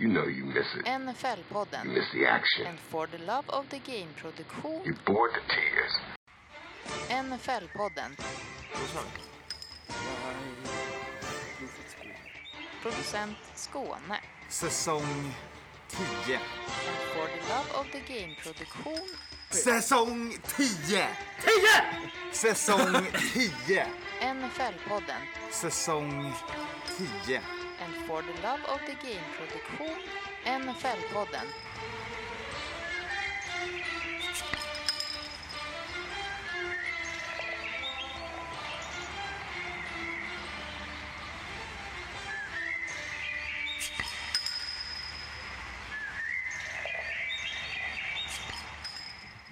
You know you miss it. You NFL-podden. miss the action. En For the Love of the Game-produktion. You're bored to tears. NFL-podden. Producent Skåne. Säsong 10. En For the Love of the Game-produktion. Säsong 10! 10! Säsong 10. NFL-podden. Säsong 10. En the Love of the Game-produktion. NFL-podden.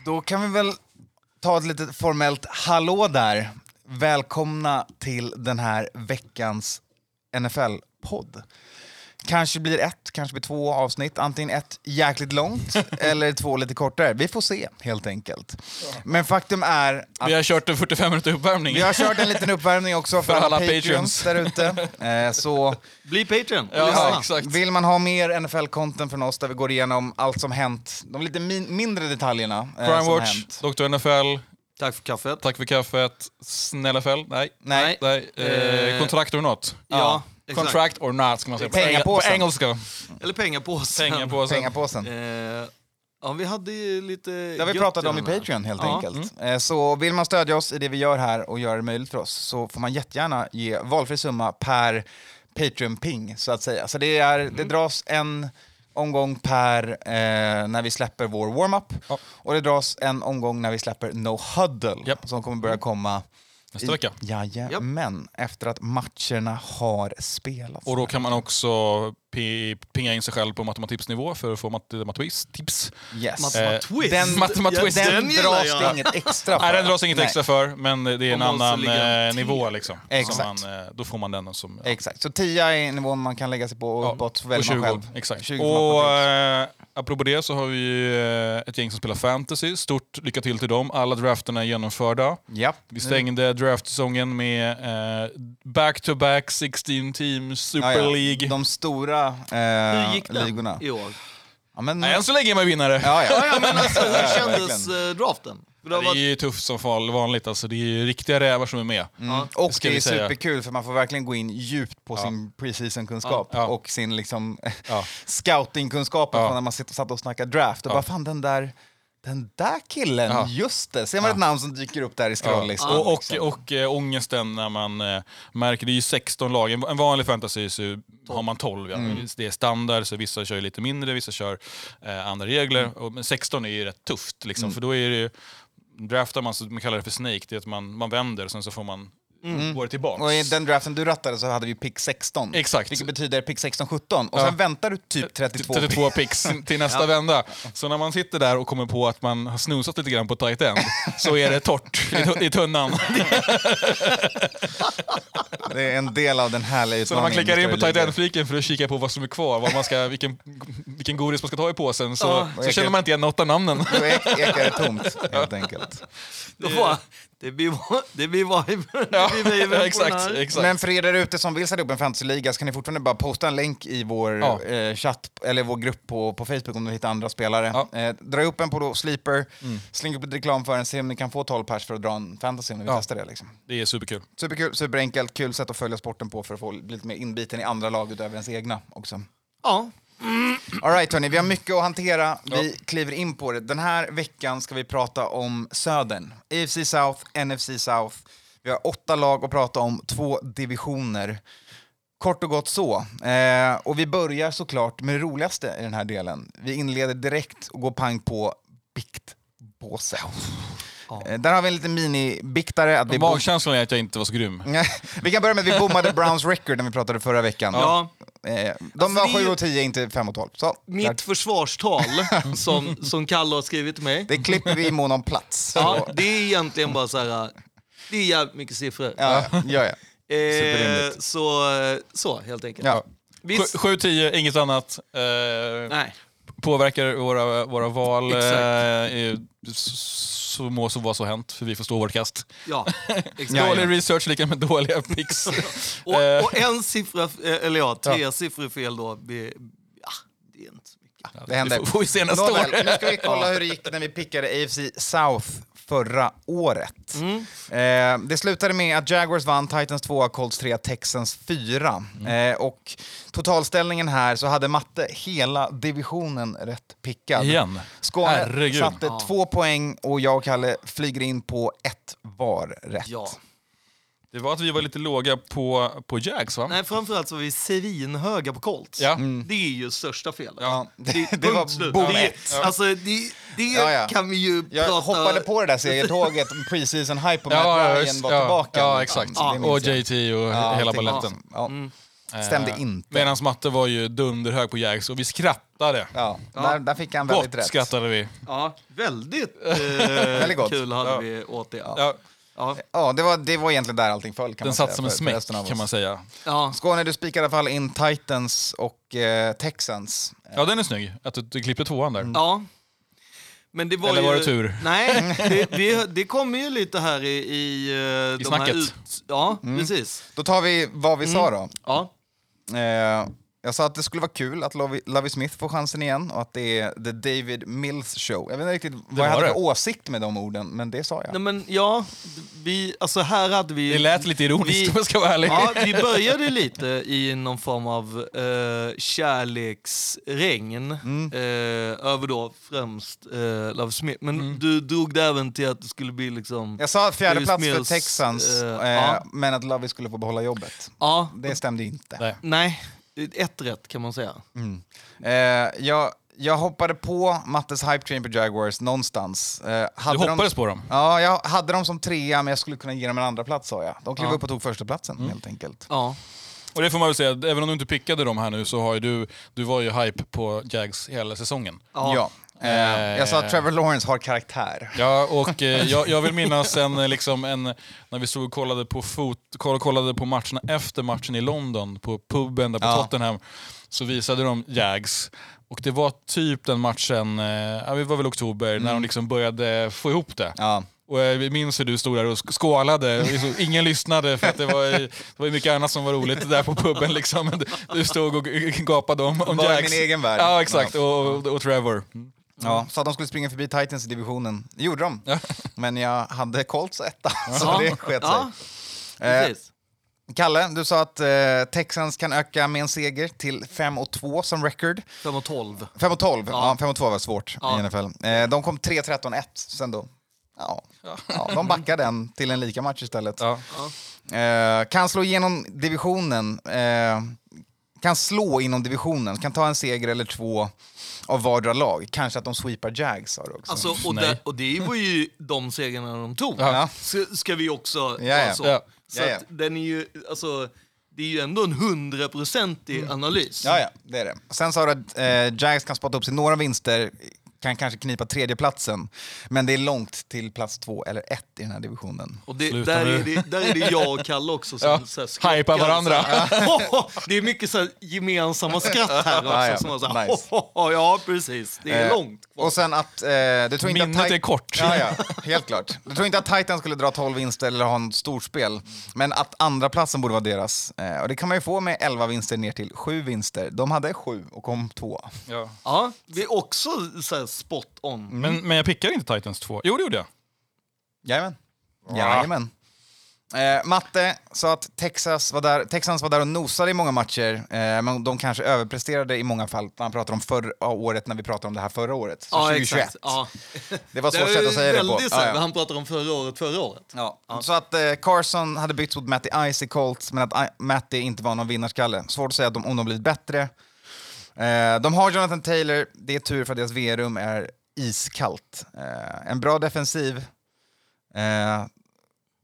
Då kan vi väl ta ett litet formellt hallå där. Välkomna till den här veckans NFL NFL-podd. Kanske blir ett, kanske blir två avsnitt. Antingen ett jäkligt långt eller två lite kortare. Vi får se helt enkelt. Men faktum är att Vi har kört en 45 minuter uppvärmning. vi har kört en liten uppvärmning också för, För alla alla patreons där ute. Eh, så Bli Patreon. Ja, Lyssna. exakt. vill man ha mer NFL-content från oss där vi går igenom allt som hänt, de lite min- mindre detaljerna eh, Crime som har Watch, hänt. Dr. NFL, Tack för kaffet. tack för kaffet, Snälla FL, nej. Nej. nej. Eh, Eh, contract or not. Ja, exakt. Contract or not ska man säga på, Pengapåsen. på engelska. Eller pengapåsen. Pengapåsen. Pengapåsen. Eh, ja, vi hade ju lite Det har vi gött pratat om i den här. Patreon helt Ja. enkelt. Eh, Så vill man stödja oss i det vi gör här och göra det möjligt för oss så får man jättegärna ge valfri summa per Patreon-ping så att säga. Så det, är, det dras en omgång per eh, när vi släpper vår warm-up Ja. och det dras en omgång när vi släpper No Huddle Japp. som kommer börja komma Nästa vecka. Jajamän, efter att matcherna har spelats. Och då kan man också pinga in sig själv på matematipsnivå för att få mat- matematips. yes. Matematwist. den, Matematwist. den, Den dras det inget extra för. Nej, den dras inget Nej. extra för, men det är en annan eh, nivå. Liksom. Exakt. Så man, eh, då får man den som... Exakt, så 10 är nivån man kan lägga sig på och Ja, uppåt väljer man 20, själv. Exakt. 20 och eh, apropå det så har vi eh, ett gäng som spelar fantasy. Stort lycka till till dem. Alla drafterna är genomförda. Japp. Vi stängde draftsäsongen med eh, back-to-back 16 teams Super Ja, ja. League. De stora eh, Hur gick den ligorna. i år? Ja, men, Nej, än så länge är man vinnare. ja, ja. Ja, ja, men alltså, hur Ja, kändes eh, draften? För det har Det är varit, ju tufft som fall- vanligt. Alltså, det är ju riktiga rävar som är med. Mm. Och ska det är säga. superkul för man får verkligen gå in djupt på sin preseason-kunskap Ja. och sin liksom, Ja. scouting-kunskap Ja. från när man sitter, satt och snackade draft. Och Ja. bara fan den där, den där killen, Ja. just det. Ser man ett namn som dyker upp där i scrolllistan. Och, och, liksom. och äh, ångesten när man äh, märker, det är ju 16 lag, en vanlig fantasy så har man 12. Ja. Mm. Det är standard, så vissa kör lite mindre, vissa kör äh, andra regler. Mm. Och, men 16 är ju rätt tufft, liksom, för då är det ju, draftar man, så man kallar det för snake, det är att man, man vänder, sen så får man gå det tillbaks. Mm. Och i den draften du rattade så hade vi pick 16. Exakt. Vilket betyder pick 16-17. Och Ja. sen väntar du typ 32 pick. 32 picks till nästa vända. Så när man sitter där och kommer på att man har snosat lite grann på tight end, så är det torrt i tu- i tunnan. Det är en del av den härliga Så när man utmaningen. klickar in på tight end-fliken för att kika på vad som är kvar, vad man ska, vilken, vilken godis man ska ta i påsen, så, Ja. så känner man inte igen något av namnen. Då ek- ekar det tomt, helt enkelt. då var, det blir det blir vibe. Ja, Det blir vibe på den exakt, exakt. Men för er där ute som vill sätta upp en fantasyliga så kan ni fortfarande bara posta en länk i vår Ja. eh, chatt, eller vår grupp på, på Facebook om du hittar andra spelare. Ja. Mm. Eh, dra upp en på då Sleeper, släng upp lite reklam för den, se om ni kan få 12 pers för att dra en fantasy om ni vill Ja. testa det. Liksom. Det är superkul. Superkul, superenkelt, kul sätt att följa sporten på för att få lite mer inbiten i andra lag utöver ens egna också. Ja, All right, hörni, vi har mycket att hantera. Vi kliver in på det. Den här veckan ska vi prata om Södern. AFC South, NFC South. Vi har åtta lag att prata om, två divisioner. Kort och gott så. Eh, och vi börjar såklart med det roligaste i den här delen. Vi inleder direkt och går pang på biktbåset. Eh, där har vi en liten mini-biktare. Att vi, bom- Magkänslan är att jag inte var så grym. vi kan börja med att vi bommade Browns record när vi pratade förra veckan. ja. Eh, de Alltså, var det är 7 ju- och 10, inte 5 och 12. Så, där. Mitt försvarstal som, som Kalle har skrivit till mig. Det klipper vi i mån om plats. Ja, det är egentligen bara så här. Det är jävligt mycket siffror. Ja, ja, ja. Superrimligt. Eh, så, så helt enkelt. ja. Visst, 7-10, inget annat. Eh, nej. Påverkar våra, våra val. Eh, så må så vara så hänt, för vi får stå vårt kast. Ja, exakt. Ja, Dålig ja. research lika med dåliga picks. Och, Eh, och en siffra, eh, eller ja, tre siffror fel då, blir, ja, det händer. Det får vi se nästa Nåväl, år. Nu ska vi kolla hur det gick när vi pickade AFC South förra året. Eh, det slutade med att Jaguars vann, Titans 2, Colts 3, Texans 4. Eh, och totalställningen här så hade Matte hela divisionen rätt pickad. Igen? Skåne Herregud. satte två poäng och jag och Kalle flyger in på ett var rätt. Ja. Det var att vi var lite låga på, på Jags va? Nej, framförallt så var vi svinhöga på Colts. Ja. Det är ju största felet. Ja, det, det var bom det, är- Alltså, det, det Ja, ja. kan vi ju Jag prata... hoppade på det där segertåget, preseason hype om Ja, att ja, Ryan just- var ja, tillbaka. Ja, exakt. Och. JT och Ja, hela baletten. Ja. Stämde inte. Medan Matte var ju dunderhög på Jags och vi skrattade. Ja, Där, där fick han väldigt Gott rätt. skrattade vi. Ja, väldigt, eh, Väldigt gott. kul hade Ja. vi åt det. Ja. Ja, det var, det var egentligen där allting föll. Kan den man säga, satt som en smäck kan man säga. Ja. Skåne, du spikade i alla fall in Titans och eh, Texans. Ja, den är snygg. Att du, du klippte tvåan där. ja. Men det var Eller ju... var det tur? Nej, det, vi, det kommer ju lite här i... I, eh, de snacket. Här ut, ja, precis. Då tar vi vad vi sa då. Ja. Eh, jag sa att det skulle vara kul att Lovie, Smith får chansen igen och att det är The David Mills Show. Jag vet inte riktigt vad jag hade det. för åsikt med de orden, men det sa jag. Nej, men ja, vi, alltså här hade vi... Det lät lite ironiskt Vi- om jag ska vara ärlig. Ja, vi började lite i någon form av eh, kärleksregn Mm. eh, över då främst eh, Love Smith. Men Mm. du drog det även till att det skulle bli liksom... Jag sa fjärde David plats för Mills, Texans, eh, eh, ja. men att Lovie skulle få behålla jobbet. Ja, Det stämde inte. Nej. nej, ett rätt kan man säga. Eh, jag, jag hoppade på Mattes hype train på Jaguars någonstans. Eh, hade Du hoppades på dem? Ja, jag hade dem som trea, men jag skulle kunna ge dem en andra plats sa jag. De klev Ja. upp och tog första platsen Mm. helt enkelt. Ja. Och det får man väl säga, även om du inte pickade dem här nu så har ju du, du var ju hype på Jags hela säsongen. Ja. Eh, jag sa att Trevor Lawrence har karaktär. Ja, och eh, jag, jag vill minnas en, eh, liksom en, när vi stod och kollade på, fot, koll- kollade på matcherna efter matchen i London, på puben där på Ja. Tottenham, så visade de Jags. Och det var typ den matchen, eh, det var väl oktober, när de liksom började få ihop det. Ja. Och jag minns hur du stod där och sk- skålade. Liksom, Ingen lyssnade för att det var, det var mycket annat som var roligt där på puben. Liksom. Du- stod och gapade om, om Var i min egen värld. Ja, exakt. Och, och, och Trevor. Ja, så att de skulle springa förbi Titans i divisionen. Det gjorde de. Ja. Men jag hade Colts etta, så det sket sig. Ja, Eh. Kalle, du sa att eh, Texans kan öka med en seger till 5 och 2 som record. 5 och 12. 5 och 12, ja. 5 och 2 var svårt Ja. i NFL. Eh, de kom 3-13-1 sen då. Ja. Ja, de backade en till en lika match istället. Eh, kan slå igenom divisionen. Eh, kan slå inom divisionen. Kan ta en seger eller två av vardera lag. Kanske att de sweepar Jags sa du också. Alltså, och, Nej. det, och det var ju de segrarna de tog. Ja. Ska, ska vi också Ja, ja. alltså, Ja. Så Ja, ja. att den är ju, alltså, det är ju ändå en hundraprocentig analys. Ja, ja, det är det. Sen sa du att eh, Jags kan spotta upp sig några vinster, kan kanske knipa tredjeplatsen. Men det är långt till plats två eller ett i den här divisionen. Och det, där, är det, där är det jag och Kalle också som Ja. så Hypar varandra. så här. det är mycket så här gemensamma skratt här också. Ja, ja. Som så här, Nice. Ja, precis. Det är Eh, långt kvar. Och sen att... Eh, du tror inte Minnet att Tit- är kort. Ja, ja, helt klart. Du tror inte att Titans skulle dra 12 vinster eller ha en storspel, men att andra platsen borde vara deras. Eh, och det kan man ju få med 11 vinster ner till 7 vinster. De hade 7 och kom 2. Ja. Ja, det är också så här spot on. Men, men jag pickade inte Titans 2. Jo, det gjorde jag. Jajamän. Jajamän. Eh, Matte sa att Texas var där, Texans var där och nosade i många matcher, eh, men de kanske överpresterade i många fall. Han pratar om förra året när vi pratade om det här förra året. Så Ja, 2021. exakt. Ja. Det var så Det sätt att säga det på. så Ja, ja. Han pratar om förra året, förra året. Ja. Så att eh, Carson hade bytts mot Matty Ice i Colts, men att I- Matty inte var någon vinnarskalle. Svårt att säga att de, om de blivit bättre. Eh, de har Jonathan Taylor, det är tur för att deras V-rum är iskallt. Eh, en bra defensiv eh,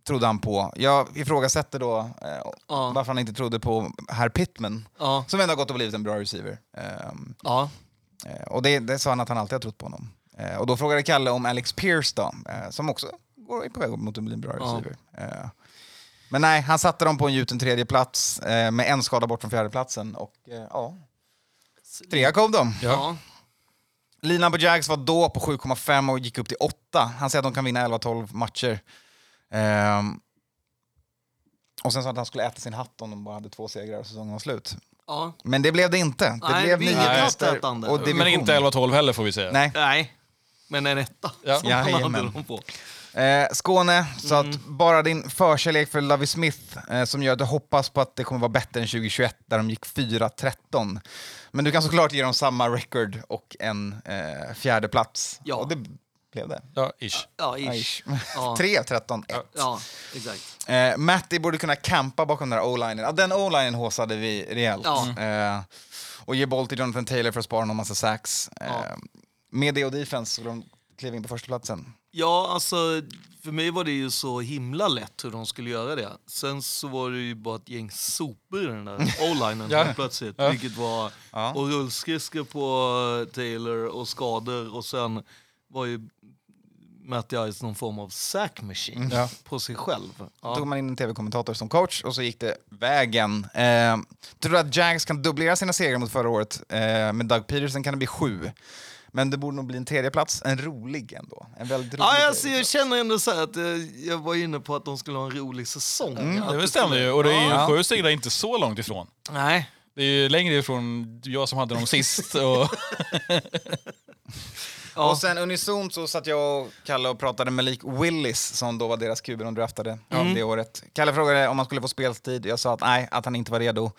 trodde han på. Jag ifrågasätter då eh, Ja. varför han inte trodde på herr Pittman, Ja, som ändå har gått och blivit en bra receiver. Ehm, ja. Eh, och det, det sa han att han alltid har trott på honom. Eh, och då frågade Kalle om Alex Pierce då, eh, som också går på väg mot att bli en bra receiver. Men nej, han satte dem på en gjuten tredje plats med en skada bort från fjärdeplatsen och ja, trea kom de. ja. Linan på Jags var då på 7,5 och gick upp till 8. Han säger att de kan vinna 11-12 matcher. Ehm, och sen sa han att han skulle äta sin hatt om de bara hade två segrar och säsongen var slut. Ja. Men det blev det inte. Det Nej, blev vi nio tätande. och division. Men inte 11-12 heller får vi säga. Nej. Nej, men en etta. Ja. som man hade Jajamän. dem på. Eh, Skåne, så Mm. att bara din förkärlek för Lovey Smith eh, som gör att du hoppas på att det kommer vara bättre än 2021 där de gick 4-13. Men du kan såklart ge dem samma record och en eh, fjärde plats. Ja. Och det blev det. Ja, ish. Ja, Ja, ish. ish. Ja. 3-13-1. Ja, exakt. Eh, Matti borde kunna campa bakom den där o-linen. Ja, den o-linen håsade vi rejält. Ja. Eh, och ge boll till Jonathan Taylor för att spara någon massa sacks. Eh. Med det och defense så de klev in på första platsen. Ja, alltså för mig var det ju så himla lätt hur de skulle göra det. Sen så var det ju bara ett gäng sopor i den där o-linen Ja. plötsligt. Ja. Vilket var, Ja. och rullskridskor på Taylor och skador och sen var ju Matty Ice någon form av sack machine Ja. på sig själv. Då Ja. tog man in en tv-kommentator som coach och så gick det vägen. Eh, tror du att Jags kan dubblera sina segrar mot förra året? Eh, med Doug Peterson kan det bli sju. Men det borde nog bli en tredje plats. En rolig ändå. En väldigt rolig Ja, alltså, jag känner ändå så här att eh, jag var inne på att de skulle ha en rolig säsong. Mm, Att Det stämmer ju. Och det är ju Ja. sju segrar inte så långt ifrån. Nej. Det är ju längre ifrån jag som hade dem sist. Och, Ja. Och sen unisont så satt jag och Kalle och pratade med Malik Willis som då var deras QB de draftade Mm. det året. Kalle frågade om han skulle få speltid. Jag sa att nej, att han inte var redo.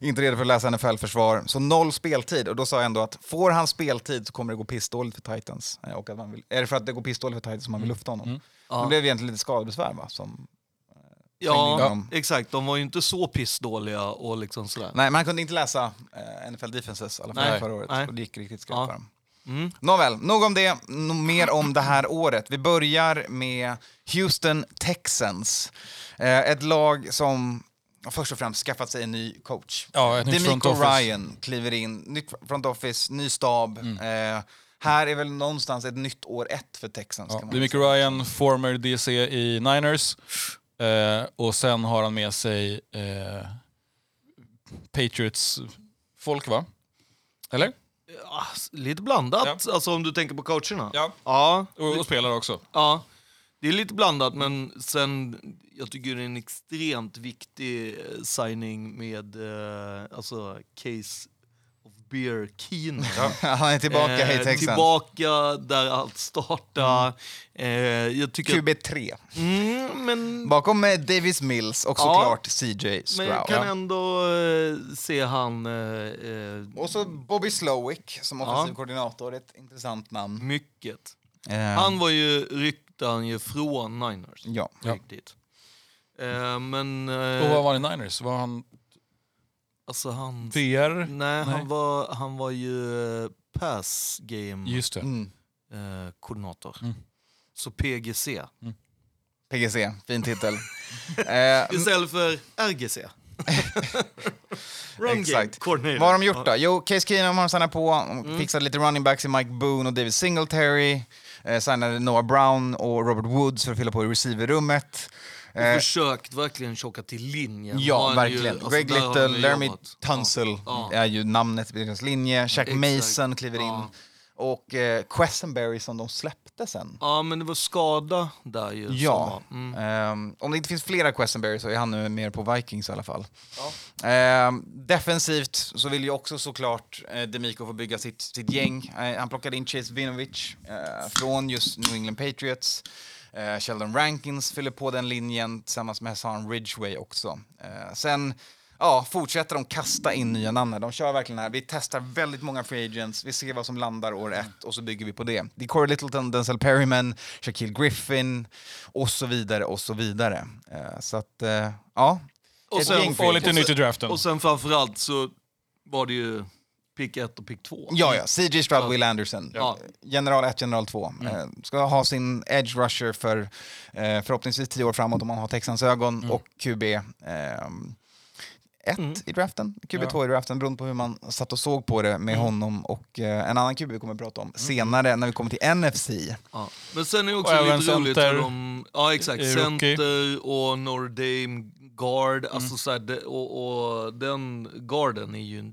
Inte redo för att läsa NFL-försvar. Så noll speltid. Och då sa jag ändå att får han speltid så kommer det gå pissdåligt för Titans. Eh, Och att man vill, är det för att det går pissdåligt för Titans som man vill lufta honom? Mm. Ja. Det blev egentligen lite skadebesvär va? Som, Ja, Ja. exakt. De var ju inte så pissdåliga och liksom sådär. nej, man kunde inte läsa eh, NFL Defenses i alla fall förra året. nej. Och det gick riktigt skarpt Ja. för dem. Mm. Nåväl, nog om det. Mer om det här året. Vi börjar med Houston Texans. Eh, ett lag som först och främst skaffat sig en ny coach. Ja, Demico. Ryan kliver in, nytt front office, ny stab. Mm. Eh, här är väl någonstans ett nytt år ett för Texans. ja, säga. Ryan, former DC i Niners. Eh, och sen har han med sig eh, Patriots folk, va? Eller? Ja, lite blandat, alltså om du tänker på coacherna. Ja. Ja, Och, och spelare också. ja. Det är lite blandat, men sen, jag tycker det är en extremt viktig eh, signing med eh, alltså Case of Beer Keenan. Han är tillbaka Eh, i Texans. Tillbaka där allt startar. Eh, jag tycker att, QB3. mm, men, Bakom eh, Davis Mills och Ja. såklart CJ men Stroud. jag kan ändå eh, se han... Eh, eh, Och så Bobby Slowick som offensiv Ja. koordinator, ett intressant namn. mycket. Eh, Han var ju, ryckte han ju från Niners. Ja. Riktigt. Eh, men... Och Eh, vad var han i Niners? Var han alltså han... VR? Nej, Nej. Han, var, han var ju eh, pass game Just det. Mm. eh, koordinator. Mm. Så PGC. PGC, fin titel. eh, Istället för RGC. Run Exakt. game coordinator. vad har de gjort då? Jo, Case Keenum har de signat på, mm. fixade lite running backs i Mike Boone och David Singletary. Eh, signade Noah Brown och Robert Woods för att fylla på i receiverrummet. Och Eh, försökt verkligen tjocka till linjen. Ja, verkligen. Ju, alltså, Greg där har Little, ju Laramie. Tunsil Ja. är ju namnet på deras linje. Shaq Exakt. Mason kliver in. Ja. Och eh, Questenberry som de släppte sen. Ja, men det var skada där ju. Ja. Mm. Ehm, om det inte finns flera Questenberry så är han nu mer på Vikings i alla fall. Ehm, defensivt så vill ju också såklart eh, Demico få bygga sitt, sitt gäng. Eh, han plockade in Chase Vinovich eh, från just New England Patriots. Eh, Sheldon Rankins fyller på den linjen tillsammans med Hassan Ridgway också. Eh, sen ja, fortsätter de kasta in nya namn. De kör verkligen här. Vi testar väldigt många free agents, vi ser vad som landar år ett och så bygger vi på det. Det är Corey Littleton, Denzel Perryman, Shaquille Griffin och så vidare och så vidare. Eh, så att, eh, ja. Och sen- Och lite nytt i draften. Och sen framförallt så var det ju pick 1 och pick 2. Ja, ja. CJ Stroud, Ja. Will Anderson. Ja. General 1, general 2. Eh, ska ha sin edge rusher för eh, förhoppningsvis 10 år framåt om man har Texans ögon och QB. ehm, ett Mm. i draften, QB2 i draften, beroende på hur man satt och såg på det med honom och eh, en annan QB vi kommer att prata om senare när vi kommer till NFC. Ja. Men sen är det också Och lite roligt hur de... Ja, exakt. i. Center och Notre Dame guard. Alltså så här, det- och, och den garden är ju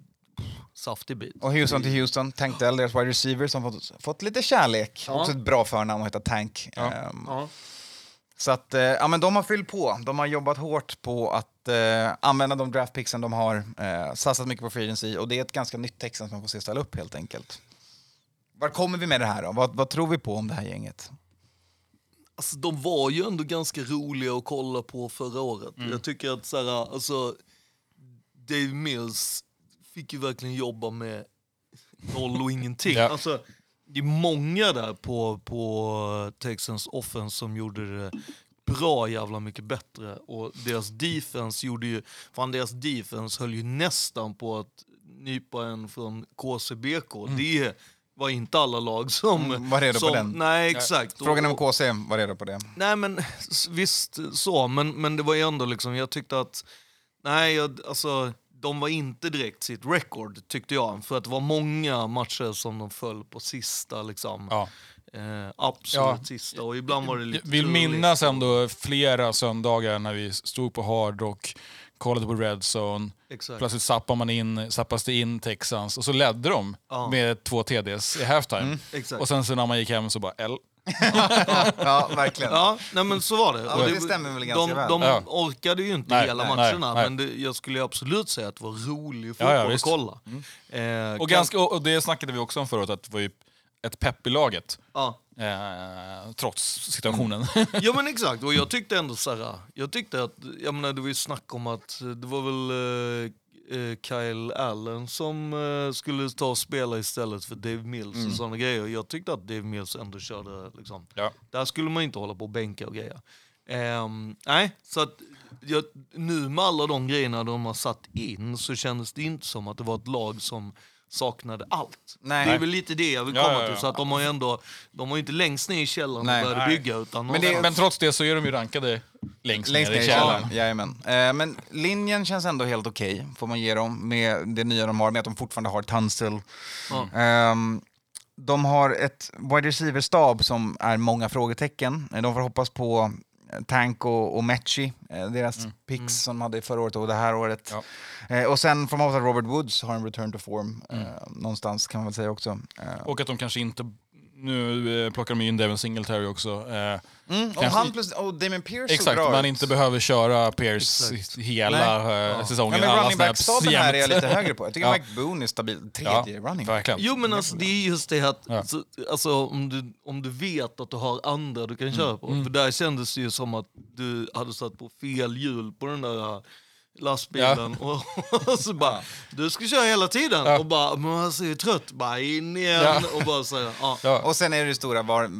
saftig bit. Och Houston till Houston, Tank Dell, deras wide receiver som fått, fått lite kärlek. Ja. Också ett bra förnamn att heta Tank. Ja. Ehm, Ja. Så att, eh, ja, men de har fyllt på. De har jobbat hårt på att eh, använda de draftpicksen de har. Eh, satsat mycket på free agency och det är ett ganska nytt Texans som man får se ställa upp helt enkelt. Var kommer vi med det här då? Vad, vad tror vi på om det här gänget? Alltså, de var ju ändå ganska roliga att kolla på förra året. Jag tycker att så här, alltså, Dave Mills fick ju verkligen jobba med noll och ingenting. Ja. Alltså, det är många där på, på Texans offense som gjorde det bra jävla mycket bättre. Och deras defense gjorde ju, fan deras defense höll ju nästan på att nypa en från KCBK. Det var inte alla lag som... Mm, var redo på som, den. Nej, exakt. Frågan är om KC var redo på det. Nej men visst så, men, men det var ju ändå liksom, jag tyckte att, nej jag, alltså de var inte direkt sitt record tyckte jag. För att det var många matcher som de föll på sista liksom. Ja. Eh, absolut Ja. sista och ibland var det Jag lite vill turligt. minnas ändå flera söndagar när vi stod på Hard Rock, kollade på Red Zone. Exakt. Plötsligt zappar man in, zappas det in Texans och så ledde de Ja. med två TDs i halftime. Exakt. Och sen så när man gick hem så bara L. Ja, verkligen. Ja, nej men så var det. Ja, det stämmer väl ganska de, väl. De Ja. orkade ju inte Nej, hela nej, matcherna, nej. men det, jag skulle ju absolut säga att det var rolig Ja, fotboll ja, att visst. kolla. Eh, Och, kan- ganska, och och det snackade vi också om förut, att det var ju ett pepp i laget. ja. Eh, trots situationen. Ja men exakt, och jag tyckte ändå så här, jag tyckte att, jag menar det var ju snack om att det var väl eh, eh, Kyle Allen som eh, skulle ta och spela istället för Dave Mills och sådana grejer. Jag tyckte att Dave Mills ändå körde liksom, Ja. där skulle man inte hålla på och bänka och grejer. Ehm, nej, så att jag, nu med alla de grejerna de har satt in så kändes det inte som att det var ett lag som saknade allt. Nej. Det är väl lite det jag vill Ja, komma ja, ja. till. Så att de har ju ändå, de var ju inte längst ner i källaren Nej. och började Nej. bygga. Utan Men det- har- Men trots det så är de ju rankade längst, Längst ner i i källaren. källaren. Jajamän. Eh, men linjen känns ändå helt okej, får man ge dem, med det nya de har, med att de fortfarande har Tunstall. Ja. Ehm, de har ett wide receiver-stab som är många frågetecken. Eh, De får hoppas på eh, Tank och, och Mechie, eh, deras picks som de hade förra året och det här året. Ja. Eh, och sen får man hoppas att Robert Woods har en return to form eh, någonstans kan man väl säga också. Och att de kanske inte... Nu eh, plockar de ju in Devin Singletary också. Eh, mm, och kanske- han plus och Damien Pierce såg exakt, bra man ut. inte behöver köra Pierce hela eh, säsongen. Ja, men alla running back-staben här är jag jämt. lite högre på. Jag tycker Ja. Mike Boone är stabil. Tredje running back. Verkligen. Jo men alltså det är just det att Ja. så, alltså, om, du, om du vet att du har andra du kan köra på. För där kändes det ju som att du hade satt på fel hjul på den där lastbilen och, och så bara, du ska köra hela tiden Ja. och bara, men man ser ju trött, bara in igen Ja. och bara säga, ja. Ja. Och sen är det stora, var,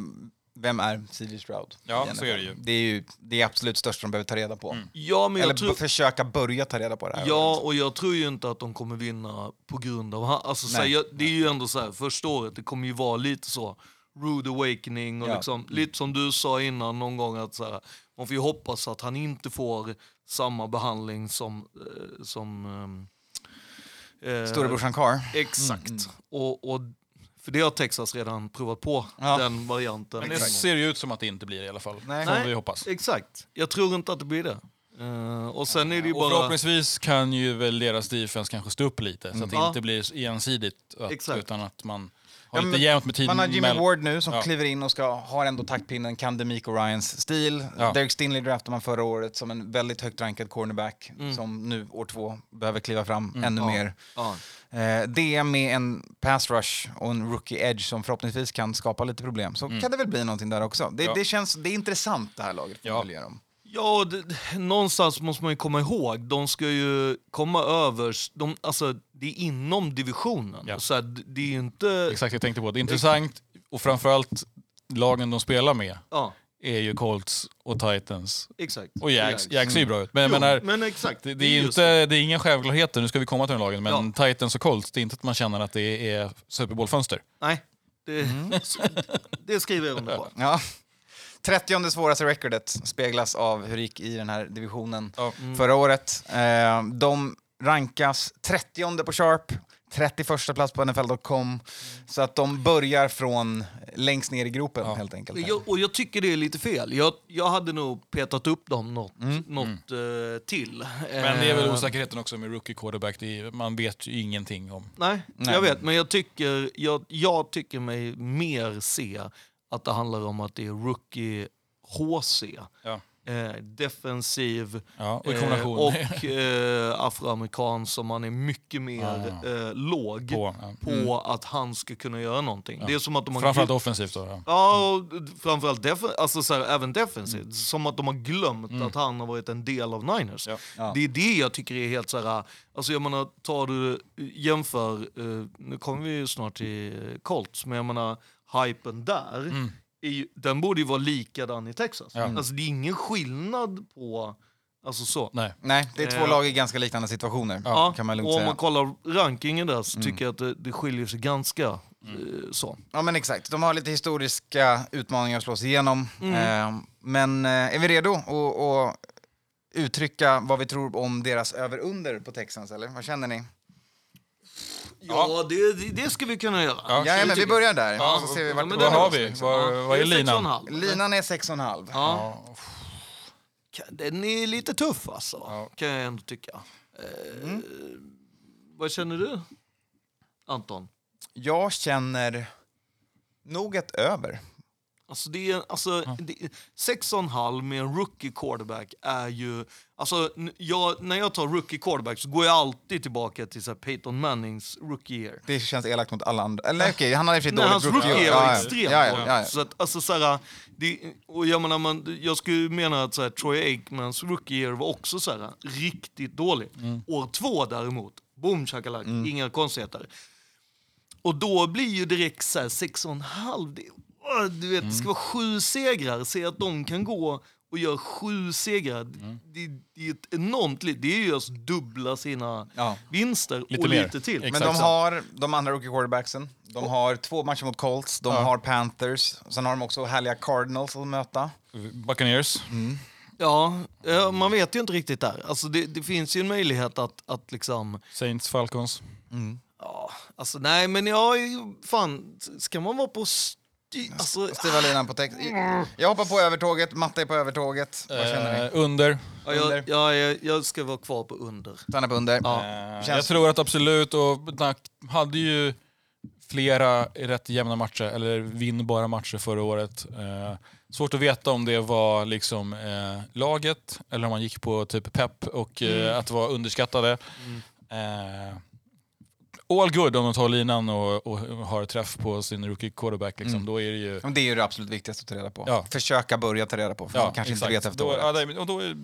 vem är CJ Stroud? Ja, så är det ju. Det är ju det är absolut största de behöver ta reda på. Ja, men Eller jag tror, försöka börja ta reda på det här. Ja, och jag tror ju inte att de kommer vinna på grund av han. Alltså, så här, det är ju ändå så här, första året, det kommer ju vara lite så rude awakening och Ja. liksom, lite som du sa innan någon gång att så här, man får ju hoppas att han inte får samma behandling som, eh, som ehm, eh, Storebrorsan Carr. Exakt. Och, och, för det har Texas redan provat på, Ja. den varianten. Men det ser ju ut som att det inte blir det i alla fall. Nej. Får vi hoppas. Exakt. Jag tror inte att det blir det. Eh, och sen är det ju Och bara... förhoppningsvis kan ju väl deras defense kanske stå upp lite så att det Ja. inte blir så ensidigt. Att, Exakt. utan att man har Ja, lite jämnt med tid. Man har Jimmy mellan- Ward nu som Ja. kliver in och ska, har ändå taktpinnen, kan Demico Ryans stil. Ja. Derek Stinley draftade man förra året som en väldigt högt rankad cornerback som nu år två behöver kliva fram ännu Ja. mer. Ja. Eh, det med en pass rush och en rookie edge som förhoppningsvis kan skapa lite problem. Så kan det väl bli någonting där också. Det, Ja. det, känns, det är intressant det här laget. Ja. dem. Ja, det, någonstans måste man ju komma ihåg, de ska ju komma över, de, alltså det är inom divisionen. Ja. Så här, det är ju inte... Exakt, jag tänkte på det. Intressant och framförallt lagen de spelar med Ja, är ju Colts och Titans. exakt. Och Jags. Jags ser ju bra ut. Men, Jo, menar, men exakt. det, det, är inte, det är inga självklarheter, nu ska vi komma till de lagen, men Ja. Titans och Colts, det är inte att man känner att det är Super Bowl-fönster. Nej, det, det skriver jag under på. Ja. 30 svåraste recordet speglas av hur det gick i den här divisionen Ja. förra året. Eh, de rankas 30 på Sharp, 31 plats på NFL.com. Så att de börjar från längst ner i gropen Ja. helt enkelt. Jag, och jag tycker det är lite fel. Jag, jag hade nog petat upp dem något, Mm. något eh, till. Men det är väl Eh, osäkerheten också med rookie quarterback, det är, man vet ju ingenting om. Nej, Nej. jag vet. Men jag tycker, jag, jag tycker mig mer se att det handlar om att det är rookie HC. Ja. Eh, defensiv Ja, och eh, och eh, afroamerikan som man är mycket mer eh, låg på. på, Ja. att han ska kunna göra någonting. Det är som att de har Framförallt offensivt. Då, ja. Ja, och framförallt def- alltså så här, även defensivt. Som att de har glömt att han har varit en del av Niners. Ja. Ja. Det är det jag tycker är helt så här... Alltså jag menar, tar du, jämför, eh, nu kommer vi ju snart till Colts, men jag menar, hypen där, är ju, den borde ju vara likadan i Texas. Ja. Alltså det är ingen skillnad på, alltså så. Nej. Nej, det är två Eh. lag i ganska liknande situationer. Ja, kan man lugnt och om säga. man kollar rankingen där så tycker jag att det, det skiljer sig ganska eh, så. Ja men exakt, de har lite historiska utmaningar att slå sig igenom. Mm. Eh, men eh, är vi redo att att uttrycka vad vi tror om deras över-under på Texans eller? Vad känner ni? Ja, det, det, det ska vi kunna göra. Ja. Ja, men vi börjar där, Ja, så ser vi ja, vart men det Vad har vi? liksom. Vad, Ja, vad är linan? 6,5. Linan är 6,5. Ja. Ja, Den är lite tuff alltså, Ja. kan jag ändå tycka. Eh, Mm. Vad känner du, Anton? Jag känner nog ett över. Alltså det är, alltså, det, 6,5 med en rookie quarterback är ju... Alltså, jag, när jag tar rookie quarterback så går jag alltid tillbaka till så här, Peyton Mannings rookie year. Det känns elakt mot alla andra. Eller okej, han hade i och för sig Nej, hans dåligt rookie year var Ja, ja. extremt Ja, ja, ja, ja. Så att, alltså, så här, det, och jag, menar, man, jag skulle mena att så här, Troy Aikmans rookie year var också så här, riktigt dålig. År två däremot, boom shakalak, inga konstigheter. Och då blir ju direkt så här 6,5. Det, du vet, det ska vara sju segrar. Se att de kan gå och göra sju segrar. Det, det är ett enormt liv. Det är ju att dubbla sina Ja. vinster Lite och mer. lite till. Exakt. Men de har de andra rookie quarterbacksen. De har två matcher mot Colts, de har Panthers. Sen har de också härliga Cardinals att möta. Buccaneers. Ja, ja, man vet ju inte riktigt där. Alltså det, det finns ju en möjlighet att, att liksom... Saints, Falcons. Ja, alltså nej men jag... Fan, ska man vara på... Alltså, Styva linan på text. Jag hoppar på övertåget, Matte är på övertåget. Vad känner ni? Eh, under. ja, jag, under. ja, jag, jag ska vara kvar på under. Stanna på under. Ja. Eh, Känns- Jag tror att absolut, och Nack hade ju flera rätt jämna matcher, eller vinnbara matcher förra året. Eh, svårt att veta om det var liksom eh, laget, eller om man gick på typ pepp och eh, att vara underskattade. Eh, all good om de tar linan och, och har träff på sin rookie quarterback. Liksom. Då är det ju... Men Det är ju det absolut viktigaste att ta reda på. Ja. Försöka börja ta reda på, för man kanske inte vet efter då, året. ja, och då är,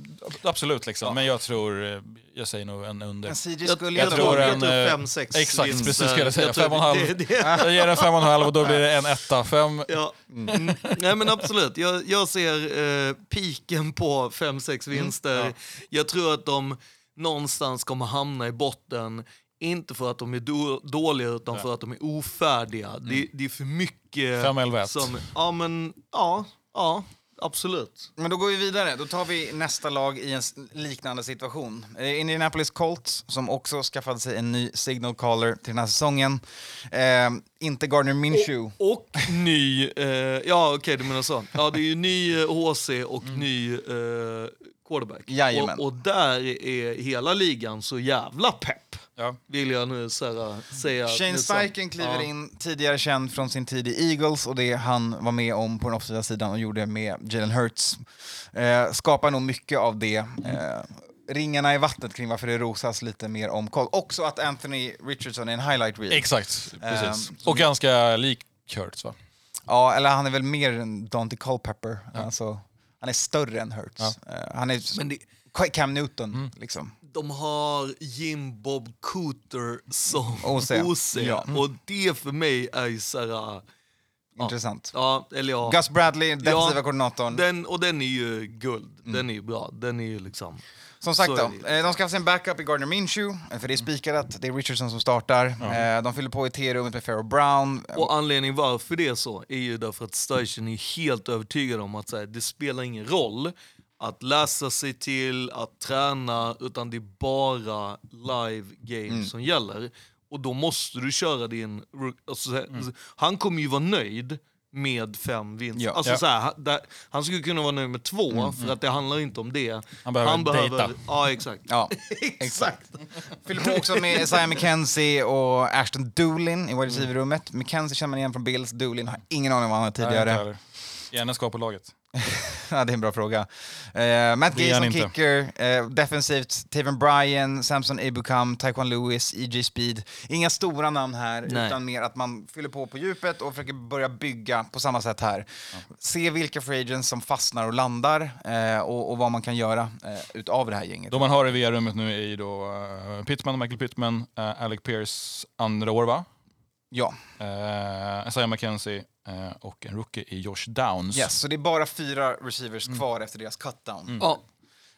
Absolut, liksom. men jag tror, eh, jag säger nog en under. Men CJ Jag, skulle jag, tror en, jag eh, fem, sex exakt, vinster. precis skulle jag säga. tror Fem och en halv. Det, det, Jag ger en fem och en halv och då blir det en etta. Fem, ja. Mm. Nej men absolut, jag, jag ser eh, piken på fem, sex vinster. Jag tror att de någonstans kommer hamna i botten. Inte för att de är då, dåliga utan för att de är ofärdiga. Det, det är för mycket... Fem, elva, ett. som, Ja men, ja, ja, absolut. Men då går vi vidare. Då tar vi nästa lag i en liknande situation. Eh, Indianapolis Colts, som också skaffade sig en ny signal caller till den här säsongen. Eh, inte Gardner Minshew. Och ny, eh, ja okej du menar så. Ja det är ju ny eh, HC och ny eh, quarterback. Jajamän. Och, och där är hela ligan så jävla pepp. Ja. Vill jag nu säga. säga Shane så. Steichen kliver Ja. in, tidigare känd från sin tid i Eagles och det han var med om på den offensiva sidan och gjorde med Jalen Hurts. Eh, skapar nog mycket av det. Eh, ringarna i vattnet kring varför det rosas lite mer om koll. Också att Anthony Richardson är en highlight reel. Exakt, precis. Ehm, och ganska lik Kurtz va? Ja, eller han är väl mer än Dante Culpepper. Alltså, han är större än Hurts. Eh, han är Men det, Cam Newton, Mm. liksom. De har Jim Bob Cooter som OC. OC. Ja. Och det för mig är ju så här... Intressant. Ja, eller ja. Gus Bradley, defensiva Ja, koordinatorn. Den, och den är ju guld. Den är ju bra. Den är ju liksom... Som sagt då, eh, de skaffar sig en backup i Gardner Minshew, eh, för det är spikat, det är Richardson som startar. Eh, De fyller på i T-rummet med Farrell Brown. Och anledningen varför det är så är ju därför att Station är helt övertygad om att så här, det spelar ingen roll att läsa sig till, att träna, utan det är bara live game Mm. som gäller. Och då måste du köra din... Alltså, Mm. Han kommer ju vara nöjd med fem vinster. Ja. Alltså, Ja. Så här, han, där, han skulle kunna vara nöjd med två, för att det handlar inte om det. Han behöver data. Ja, exakt. Ja, exakt. Fyller på också med Isaiah McKenzie och Ashton Doolin i wide receiver-rummet. McKenzie känner man igen från Bills, Doolin har ingen aning om vad han har tidigare. Gärna ska på laget. ja, det är en bra fråga. Eh, Matt Gay kicker, eh, defensivt Taven Bryan, Samson Ebukam, Taekwon Lewis, EJ Speed. Inga stora namn här, Nej. utan mer att man fyller på på djupet och försöker börja bygga på samma sätt här. Se vilka free agents som fastnar och landar eh, och, och vad man kan göra utav det här gänget. De man har i VR-rummet nu är ju då uh, Pittman, Michael Pittman, uh, Alec Pierce andra år va? Ja, Uh, Isaiah McKenzie och en rookie i Josh Downs. yes, så det är bara fyra receivers Mm. kvar efter deras cutdown. Ja,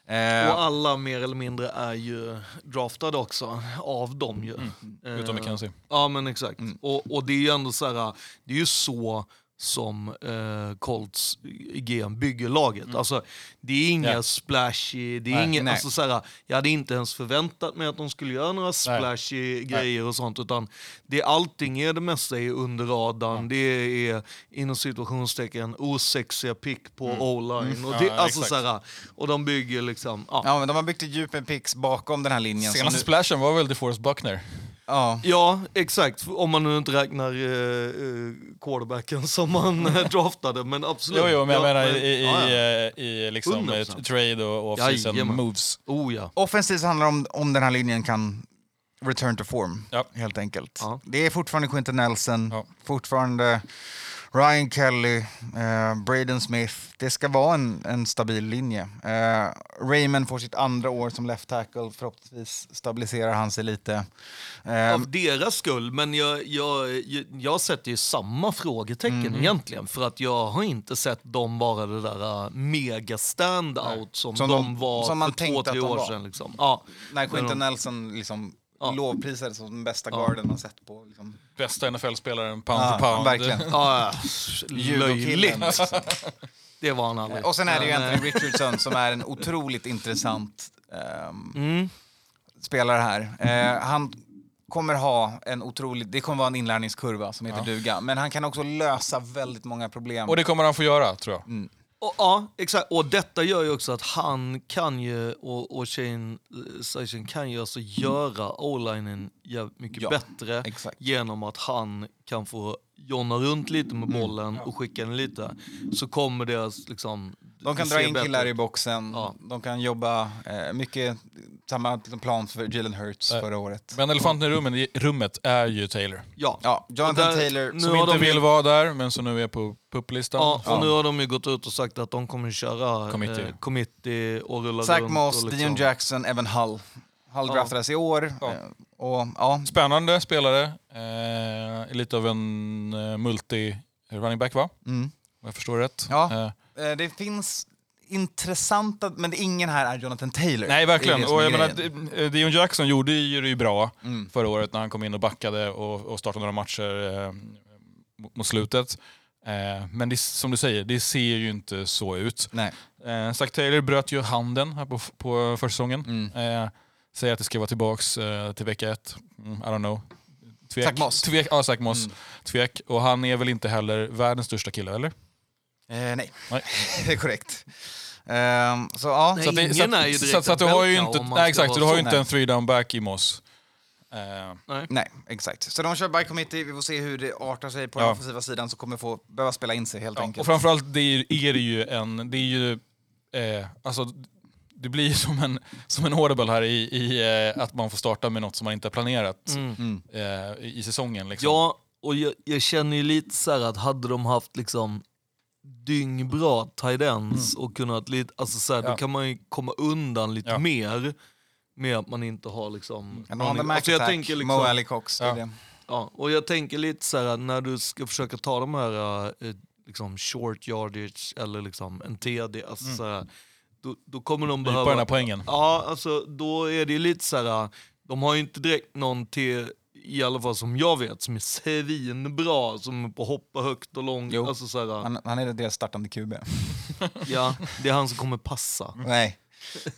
Eh, och alla mer eller mindre är ju draftade också av dem ju. Eh, Utom McKenzie. Ja men exakt. Mm. Och, och det är ju ändå så här, det är ju så som eh, Colts GM bygger laget. Alltså, det är inga Ja. splashy, det är Nej, inga, nej. alltså, så här, jag hade inte ens förväntat mig att de skulle göra några splashy grejer och sånt. Utan det, allting är det mesta är under radarn. Det är inom situationstecken osexiga pick på o-line. Och, det, Ja, alltså, exakt. så här, och de bygger liksom, ja. ja, men de har byggt ett djup med picks bakom den här linjen. Senaste nu- splashen var väl DeForest Buckner? Ja. Ja, exakt. Om man nu inte räknar eh, eh, quarterbacken som man eh, draftade. Men absolut. Jo, jo, men jag Ja, menar men- i, i, ja, ja. eh, i liksom 100%. trade och off-season moves. Oh ja. Offensivt handlar det om om den här linjen kan return to form, Ja. helt enkelt. Ja. Det är fortfarande Quinton Nelson, Ja. fortfarande Ryan Kelly, eh, Braden Smith. Det ska vara en, en stabil linje. Eh, Raymond får sitt andra år som left tackle, förhoppningsvis stabiliserar han sig lite. Eh, Av deras skull, men jag, jag, jag, sätter ju samma frågetecken Mhm. egentligen. För att jag har inte sett dem vara det där uh, mega standout som, Som de, de- var som man för två, tre år var. sedan. Liksom. Ja. när Quinton Nelson liksom Ja. lovprisades som den bästa garden man sett på liksom, Bästa NFL-spelaren pound Ja, for pound. verkligen. Ja, löjligt. Det var han aldrig. Och sen är det ju Men, eh, Anthony Richardson som är en otroligt intressant ehm, Mm. spelare här. Eh, han kommer ha en otrolig, det kommer vara en inlärningskurva som heter duga, men han kan också lösa väldigt många problem. Och det kommer han få göra, tror jag. Mm. Och, ja, exakt. Och detta gör ju också att han kan ju, och, och Shane eh, Station kan ju alltså göra o-linen mycket Ja, bättre exakt. genom att han kan få jonna runt lite med Mm. bollen och skicka den lite. Så kommer deras liksom... de kan dra in bättre killar i boxen, Ja. de kan jobba eh, mycket samma liksom, plan för Jalen Hurts Nej. förra året. Men elefanten i rummet, i rummet är ju Taylor. Ja. Ja, Jonathan där- Taylor, nu Som inte de ju- vill vara där, men som nu är på pupplistan. Ja, och Ja. nu har de ju gått ut och sagt att de kommer köra Committee. Eh, committee och rulla Zach runt. Moss, och Dion Jackson, Evan Hull. Hull Ja. draftades i år. Ja. eh, Och, ja, Spännande spelare. Eh, lite av en eh, multi-running back, va? mm. Om jag förstår rätt. Ja. Eh, Eh, Det finns intressanta, men ingen här är Jonathan Taylor. nej, verkligen. Det är det som Och jag menar, Dion Jackson gjorde ju det bra Mm. förra året när han kom in och backade och, och startade några matcher eh, mot- slutet. Eh, men det, som du säger, det ser ju inte så ut. Nej. Eh, Zach Taylor bröt ju handen här på, på försäsongen. Mm. Eh, säger att det ska vara tillbaks eh, till vecka ett. Mm, I don't know. Tvek. Zach Moss. Tvek, ja, Zach Moss. Mm. Tvek. Och han är väl inte heller världens största kille, eller? Eh, nej. Nej. det är korrekt. Ehm, så ja, Nej, Så att det- ingen så att- är ju så, att- så att du har ju inte, nej, exakt, du har ju inte en three down back i Moss. Eh, Nej. nej, exakt. Så de kör by committee, vi får se hur det artar sig på Ja. den offensiva sidan så kommer få behöva spela in sig helt ja, enkelt. och framförallt det är, är det ju en, det är ju, eh, alltså det blir ju som en, som en audible här i, i eh, att man får starta med något som man inte har planerat Mm. Mm. eh, i i säsongen. Liksom. Ja, och jag, jag känner ju lite så här att hade de haft liksom dyngbra tight ends och kunnat lite, alltså så här, Mm. Ja. då kan man ju komma undan lite Ja. mer med att man inte har liksom... En on the Mac alltså jag attack, tänker Mo liksom, Alley Cox. det är Ja. ja, och jag tänker lite så här när du ska försöka ta de här eh, liksom short yardage eller liksom en TD, alltså så här, då, då kommer de behöva... den här poängen. Ja, alltså då är det ju lite så här. de har ju inte direkt någon till, i alla fall som jag vet, som är svinbra, som är på hoppa högt och långt. Jo. Alltså så här, Han, han är deras startande QB. ja, det är han som kommer passa. Nej.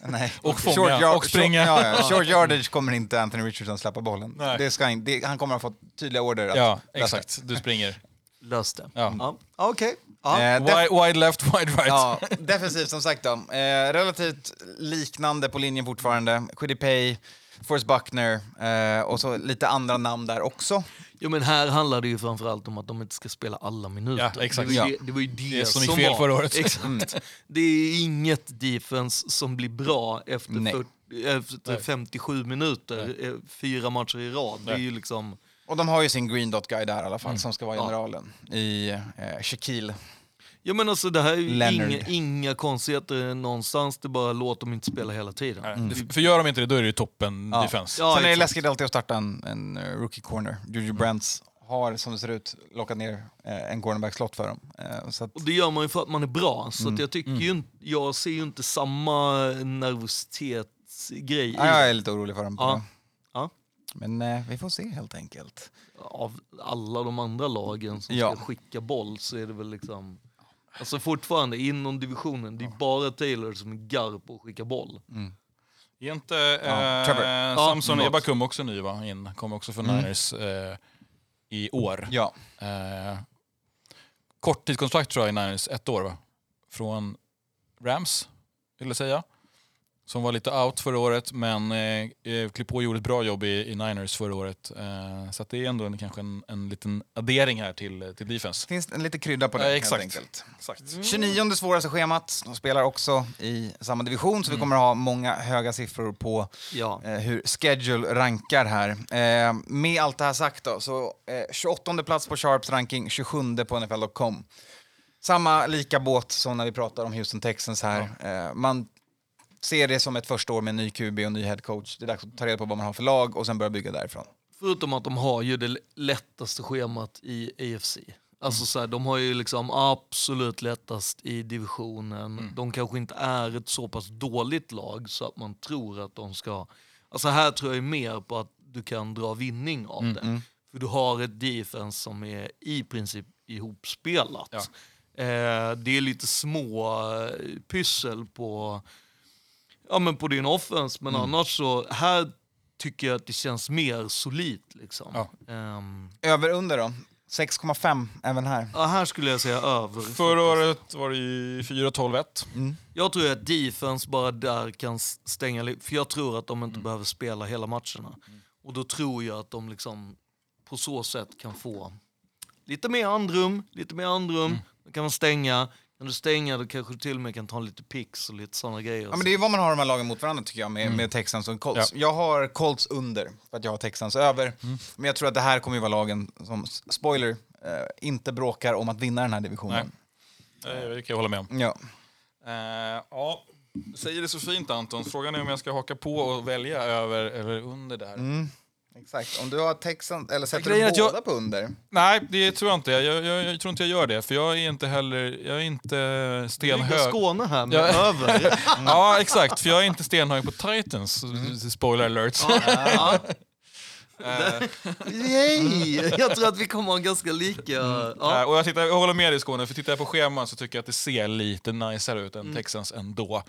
Nej. Och fånga, och springa. Short, ja, ja. short yardage kommer inte Anthony Richardson släppa bollen. Nej. Det ska in, det, han kommer att ha fått tydliga order att Ja, lösa. exakt. Du springer. Lös det. Ja. Ja. Okej. Ja. Eh, Wide, wide left, wide right. Ja, defensivt som sagt då. Eh, relativt liknande på linjen fortfarande. Quiddy Pay, Forrest Buckner eh, och så lite andra namn där också. Jo men här handlar det ju framförallt om att de inte ska spela alla minuter. Ja, exakt. Det, var ju Ja. det, det var ju det, Det som gick som fel var. förra året. Exakt. Det är inget defense som blir bra efter, Nej. 40, efter Nej. 57 minuter, eh, fyra matcher i rad. Det är Nej. ju liksom... Och de har ju sin green dot guy där i alla fall, som ska vara Ja. generalen i eh, Shaquille. Ja men alltså det här är ju inga, inga konstigheter någonstans, det är bara låt dem inte spela hela tiden. Det- För gör de inte det, då är det ju toppen Ja. defense. Ja, Sen är det läskigt alltid att starta en, en eh, rookie corner. Juju Brents har, som det ser ut, lockat ner eh, en cornerback-slott för dem. Eh, så att, Och det gör man ju för att man är bra, så Mm. att jag, tycker ju inte, jag ser ju inte samma nervositetsgrej ja, jag är lite orolig för dem. Ja. Ja. Men eh, vi får se helt enkelt. Av alla de andra lagen som Ja. ska skicka boll så är det väl liksom... Alltså fortfarande inom divisionen, det är bara Taylor som är garv på att skicka boll. Är inte Ja, eh. Samson Ja, Ebakum också ny va? In, kommer också från Niners eh, i år. Ja. Eh, korttidskontrakt tror jag i Niners, ett år va? Från Rams, vill jag säga. Som var lite out förra året, men eh, eh, på och gjorde ett bra jobb i, i Niners förra året. Eh, så att det är ändå en, kanske en, en liten addering här till, till defense. Finns en lite krydda på det Ja, helt exakt. enkelt. Exakt. 29 svåraste schemat. De spelar också i samma division, så vi kommer ha många höga siffror på Ja. eh, hur schedule rankar här. Eh, med allt det här sagt då, så eh, 28 plats på Sharps ranking, 27 på NFL.com. Samma lika båt som när vi pratar om Houston Texans här. Eh, man ser det som ett första år med en ny QB och ny head coach. Det är dags att ta reda på vad man har för lag och sen börja bygga därifrån. Förutom att de har ju det lättaste schemat i AFC. Alltså så här, de har ju liksom absolut lättast i divisionen. De kanske inte är ett så pass dåligt lag så att man tror att de ska... Alltså här tror jag mer på att du kan dra vinning av det. För du har ett defense som är i princip ihopspelat. Ja. Eh, det är lite små eh, pyssel på, ja, men på din offense, men annars så här tycker jag att det känns mer solidt. Liksom. Ja. Ehm, Över under då? 6,5 även här. ja, här skulle jag säga över. Förra året var det ju 4-12-1. Jag tror att defense bara där kan stänga för jag tror att de inte behöver spela hela matcherna. Och då tror jag att de liksom på så sätt kan få lite mer andrum, lite mer andrum. Då kan man stänga. Kan du stänga då kanske du till och med kan ta lite pix och lite sådana grejer. Ja, men det är ju vad man har de här lagen mot varandra tycker jag, med, med Texans och Colts. Jag har Colts under, för att jag har Texans över. Men jag tror att det här kommer ju vara lagen som, spoiler, eh, inte bråkar om att vinna den här divisionen. Eh, Det kan jag hålla med om. Ja. Eh, ja, du säger det så fint Anton. Frågan är om jag ska haka på och välja över eller under där. Exakt. Om du har Texans, eller sätter du att jag- båda på under? Nej, det tror jag inte. Jag, jag, jag tror inte jag gör det, för jag är inte heller jag är inte stenhög. Skåne här med Ja. över. Ja, exakt. För jag är inte stenhög på Titans. Spoiler alert. Ja. Eh, Yay! Jag tror att vi kommer ha ganska lika... eh, Ja. och jag, tittar, jag håller med dig Skåne, för tittar jag på scheman så tycker jag att det ser lite niceare ut än Texans ändå.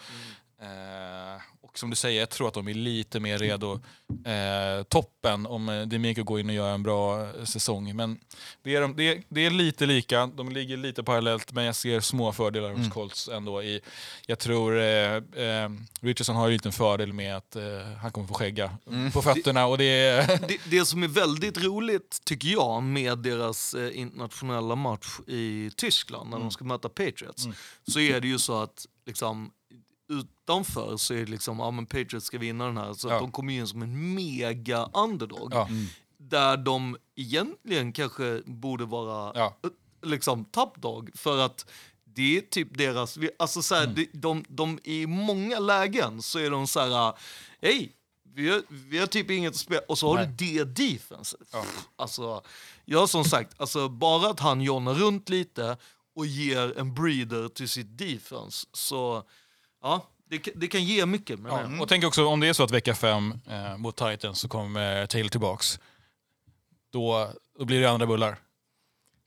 Eh, och som du säger, jag tror att de är lite mer redo. Eh, toppen om eh, Demico går in och gör en bra eh, säsong. Men det är, de, det, är, det är lite lika, de ligger lite parallellt, men jag ser små fördelar hos Colts ändå. I, jag tror eh, eh, Richardson har ju lite en fördel med att eh, han kommer få skägga på fötterna. Och det är, Det, det som är väldigt roligt, tycker jag, med deras internationella match i Tyskland när de ska möta Patriots, så är det ju så att liksom, utanför så är det liksom, ja men Patriots ska vinna den här, så Ja. att de kommer in som en mega underdog. ja. Där de egentligen kanske borde vara Ja. eh, liksom top dog, för att det är typ deras, alltså så här, de, de, de, i många lägen så är de så här, hej, vi har, vi har typ inget att spela, och så har Nej. du det defense. Alltså, jag som sagt, alltså bara att han jonar runt lite och ger en breeder till sitt defense, så ja, det, kan- det kan ge mycket. Men Ja, och tänk också om det är så att vecka fem eh, mot Titans så kommer Taylor tillbaks. Då, då blir det andra bullar.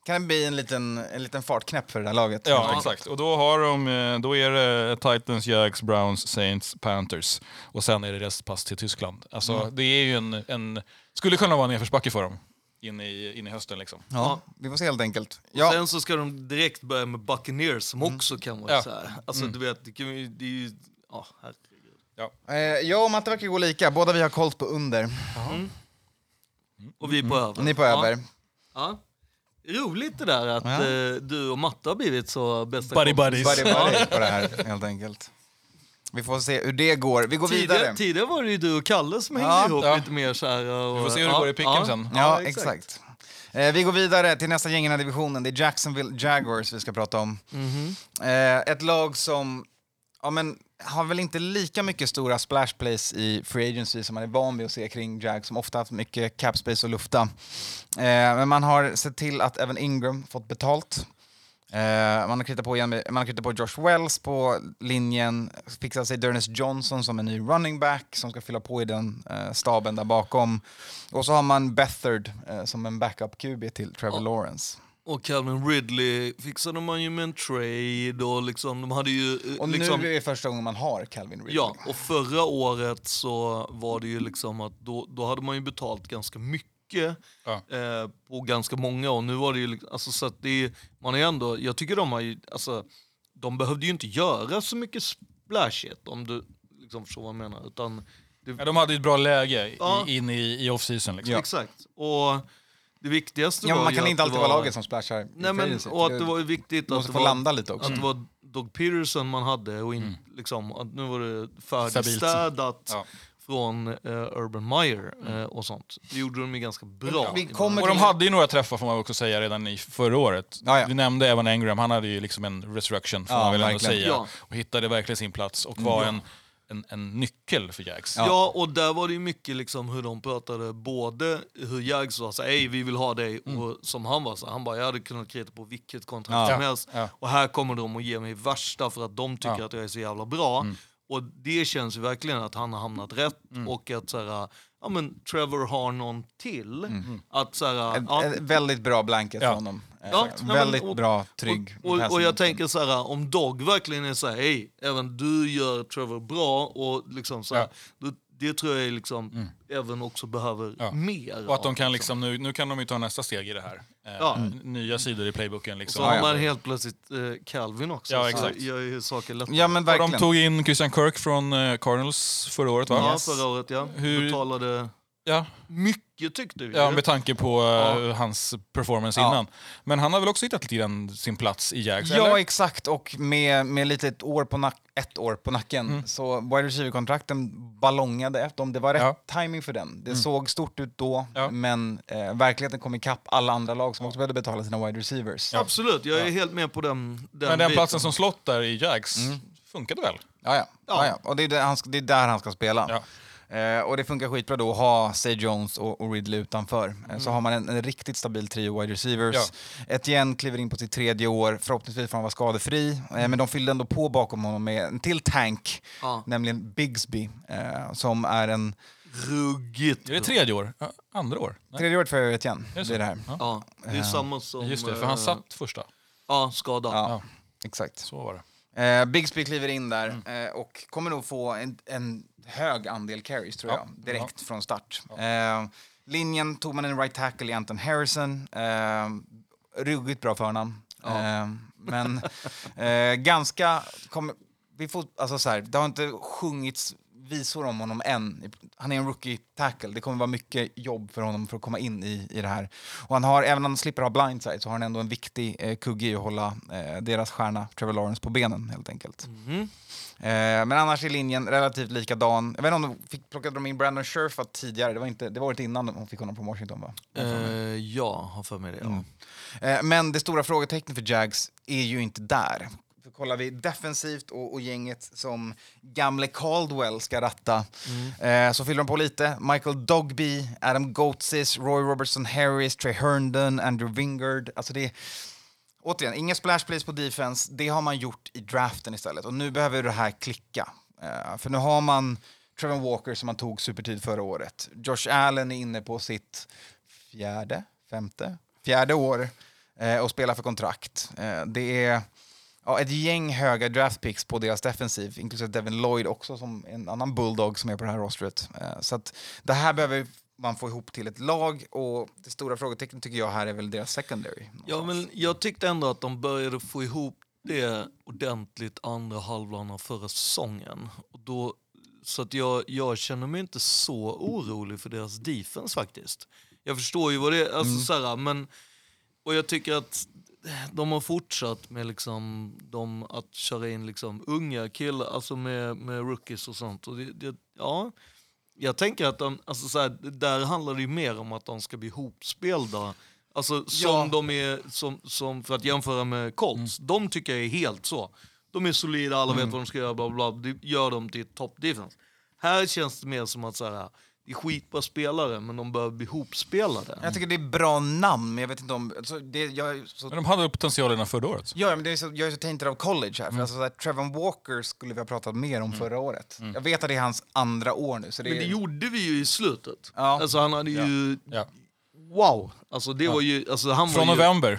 Kan det bli en liten, en liten fartknäpp för det här laget? Ja, exakt. Och då, har de, eh, då är det Titans, Jags, Browns, Saints, Panthers. Och sen är det restpass till Tyskland. Alltså, Det är ju en, en... Skulle kunna vara en nedförsbacke för dem in i, in i hösten. Liksom. Ja, vi får se helt enkelt. Ja, Sen så ska de direkt börja med Buccaneers som också kan vara Ja. så här. Alltså du vet, det, kan, det är ju... Ja, herregud. eh, jag och Matte verkar gå lika. Båda vi har Colts på under. Och vi är på över. Ni är på Ja. över. Ja. Roligt det där att Ja. eh, du och Matte har blivit så bästa Buddy kompisar. buddies. Buddy buddy på det här helt enkelt. Vi får se hur det går. Vi går vidare. Tidigare, tidigare var det ju du och Kalle som hängde Ja, ihop ja. lite mer så här. Och, Vi får se hur det går i picken sen. Ja, exakt. Eh, vi går vidare till nästa gäng i den här divisionen. Det är Jacksonville Jaguars vi ska prata om. Mhm. Eh, ett lag som ja, men, har väl inte lika mycket stora splash plays i free agency som man är van vid att se kring Jag som ofta haft mycket cap space att lufta. Eh, men man har sett till att även Ingram fått betalt. Eh, man har kritat på, igen man har kritat på Josh Wells på linjen, fixat sig Dernis Johnson som en ny running back som ska fylla på i den eh, staben där bakom. Och så har man Bethard eh, som en backup QB till Trevor Lawrence. Och Calvin Ridley fixade man ju med en trade och liksom, de hade ju... eh, Och liksom, nu är det första gången man har Calvin Ridley. Ja, och förra året så var det ju liksom att då, då hade man ju betalt ganska mycket Ja. eh, på ganska många och nu var det ju liksom, alltså så att det man är ändå, jag tycker de har ju, alltså de behövde ju inte göra så mycket splashigt om du liksom förstår vad jag menar utan det, Ja, de hade ju ett bra läge i, Ja. in i, i off-season. Liksom. exakt och det viktigaste Ja, men var man kan inte alltid var, vara laget som splashar. Nej men och att det var viktigt att det få var, landa lite också. att det var Doug Peterson man hade och in, liksom, att nu var det färdigstädat Ja. från eh, Urban Meyer eh, och sånt. Det gjorde de ju ganska bra. Vi i kommer Och de hade ju några träffar får man också säga redan i förra året. Ja, ja. Vi nämnde Evan Engram, han hade ju liksom en resurrection får Ja, man väl ändå säga. Ja. Och hittade verkligen sin plats och var en, en, en nyckel för Jags. Ja. och där var det mycket liksom hur de pratade, både hur Jags sa hej vi vill ha dig, och som han var så han bara, jag hade kunnat krita på vilket kontrakt Ja. som helst, Ja. och här kommer de att ge mig värsta för att de tycker Ja. att jag är så jävla bra. Och det känns ju verkligen att han har hamnat rätt och att så här, ja men Trevor har någon till. Att så här, Ett, ja, ett väldigt bra blanket Ja. från honom. Eh, Ja, men- väldigt och- bra, trygg. Och, och, och jag tänker så här, om Dog verkligen är så här, hej, även du gör Trevor bra och liksom så här, Ja. då, det tror jag liksom även också behöver Ja. mer. Och att de kan liksom, nu, nu kan de ju ta nästa steg i det här. Eh, Ja. Nya sidor i playboken Så liksom. har ja. man helt plötsligt eh, Calvin också, Ja, så exakt. gör ju saker lättare. Ja men Och verkligen. de tog in Christian Kirk från eh, Cardinals förra året va? Ja, Yes. förra året ja. Hur- Betalade Ja, mycket tyckte vi. ja med tanke på eh, Ja. hans performance Ja. innan. Men han har väl också hittat lite grann sin plats i Jags? Ja, eller? exakt. Och med, med lite ett år, på nack, ett år på nacken Mm. så wide receiver-kontrakten ballongade efter dem. Det var rätt Ja. Mm. timing för den. Det såg stort ut då, Ja. men eh, verkligheten kom ikapp alla andra lag som också behövde betala sina wide receivers. Absolut, jag är helt med på den, den Men den biten. platsen som slott där i Jags funkade väl? Ja, ja. ja. Ja. ja, Och det är, där han, ska- det är där han ska spela. Eh, och det funkar skitbra då att ha Say Jones och, och Ridley utanför. Eh, Mm. Så har man en, en riktigt stabil trio wide receivers. Ja. Etienne kliver in på sitt tredje år, förhoppningsvis får han vara skadefri. Eh, men de fyllde ändå på bakom honom med en till tank, Ja. nämligen Bigsby, eh, som är en Ruggigt Är det tredje år? Ja, andra år? Nej. tredje året för Etienne. Det är det här. Ja. Ja, det är samma som... Just det, för han eh, satt första. Ja, skadad. Ja, Ja. exakt. Så var det. Eh, Bigsby kliver in där Mm. eh, och kommer nog få en, en hög andel carries tror Ja. jag, direkt från start. Eh, linjen tog man en right tackle i Anton Harrison. Eh, ruggigt bra förnamn. Eh, men eh, ganska... Kom, vi får, alltså så här, det har inte sjungits visor om honom än. Han är en rookie tackle. Det kommer vara mycket jobb för honom för att komma in i, i det här. Och han har, även om han slipper ha blindside så har han ändå en viktig eh, kugge i att hålla eh, deras stjärna Trevor Lawrence på benen helt enkelt. Mhm. Eh, men annars är linjen relativt likadan. Jag vet inte om de fick, plockade de in Brandon Scherf tidigare, det var, inte, det var året innan de fick honom från Washington va? Eh, ja, har för mig det. Ja. Eh, men det stora frågetecknet för Jags är ju inte där. Kollar vi defensivt och, och gänget som gamle Caldwell ska ratta eh, så fyller de på lite. Michael Dogby, Adam Goatsis, Roy Robertson Harris, Trey Herndon, Andrew Wingard. Alltså det är, återigen, ingen splash plays på defense. Det har man gjort i draften istället. Och nu behöver det här klicka. Eh, för nu har man Trevor Walker som man tog supertid förra året. Josh Allen är inne på sitt fjärde, femte, fjärde år eh, och spelar för kontrakt. Eh, det är ja, ett gäng höga draftpicks på deras defensiv, inklusive Devin Lloyd också som en annan bulldog som är på det här rostret. Eh, så att det här behöver man få ihop till ett lag och det stora frågetecknet tycker jag här är väl deras secondary. Ja, men jag tyckte ändå att de började få ihop det ordentligt andra halvan av förra säsongen. Och då, så att jag, jag känner mig inte så orolig för deras defense faktiskt. Jag förstår ju vad det är, alltså, Mm. så här, men... Och jag tycker att de har fortsatt med liksom, de, att köra in liksom, unga killar, alltså med, med rookies och sånt. Och det, det, ja, jag tänker att de, alltså, så här, där handlar det mer om att de ska bli hopspelda. Alltså som Ja. de är, som, som, för att jämföra med Colts, de tycker jag är helt så. De är solida, alla vet vad de ska göra, bla, bla. Det gör dem till top defense. Här känns det mer som att så här, det är skitbra spelare, men de behöver bli hopspelade. Jag tycker det är bra namn, men jag vet inte om... Alltså, det, jag, så, Men de hade potential innan förra året? ja, men det är så, jag är så tainted av college här. För alltså, så här, Trevor Walker skulle vi ha pratat mer om förra året. Jag vet att det är hans andra år nu. Så det Men det är, gjorde vi ju i slutet. Ja. Alltså han hade ju, Ja. wow! Alltså det var ju, alltså han Från var ju, november.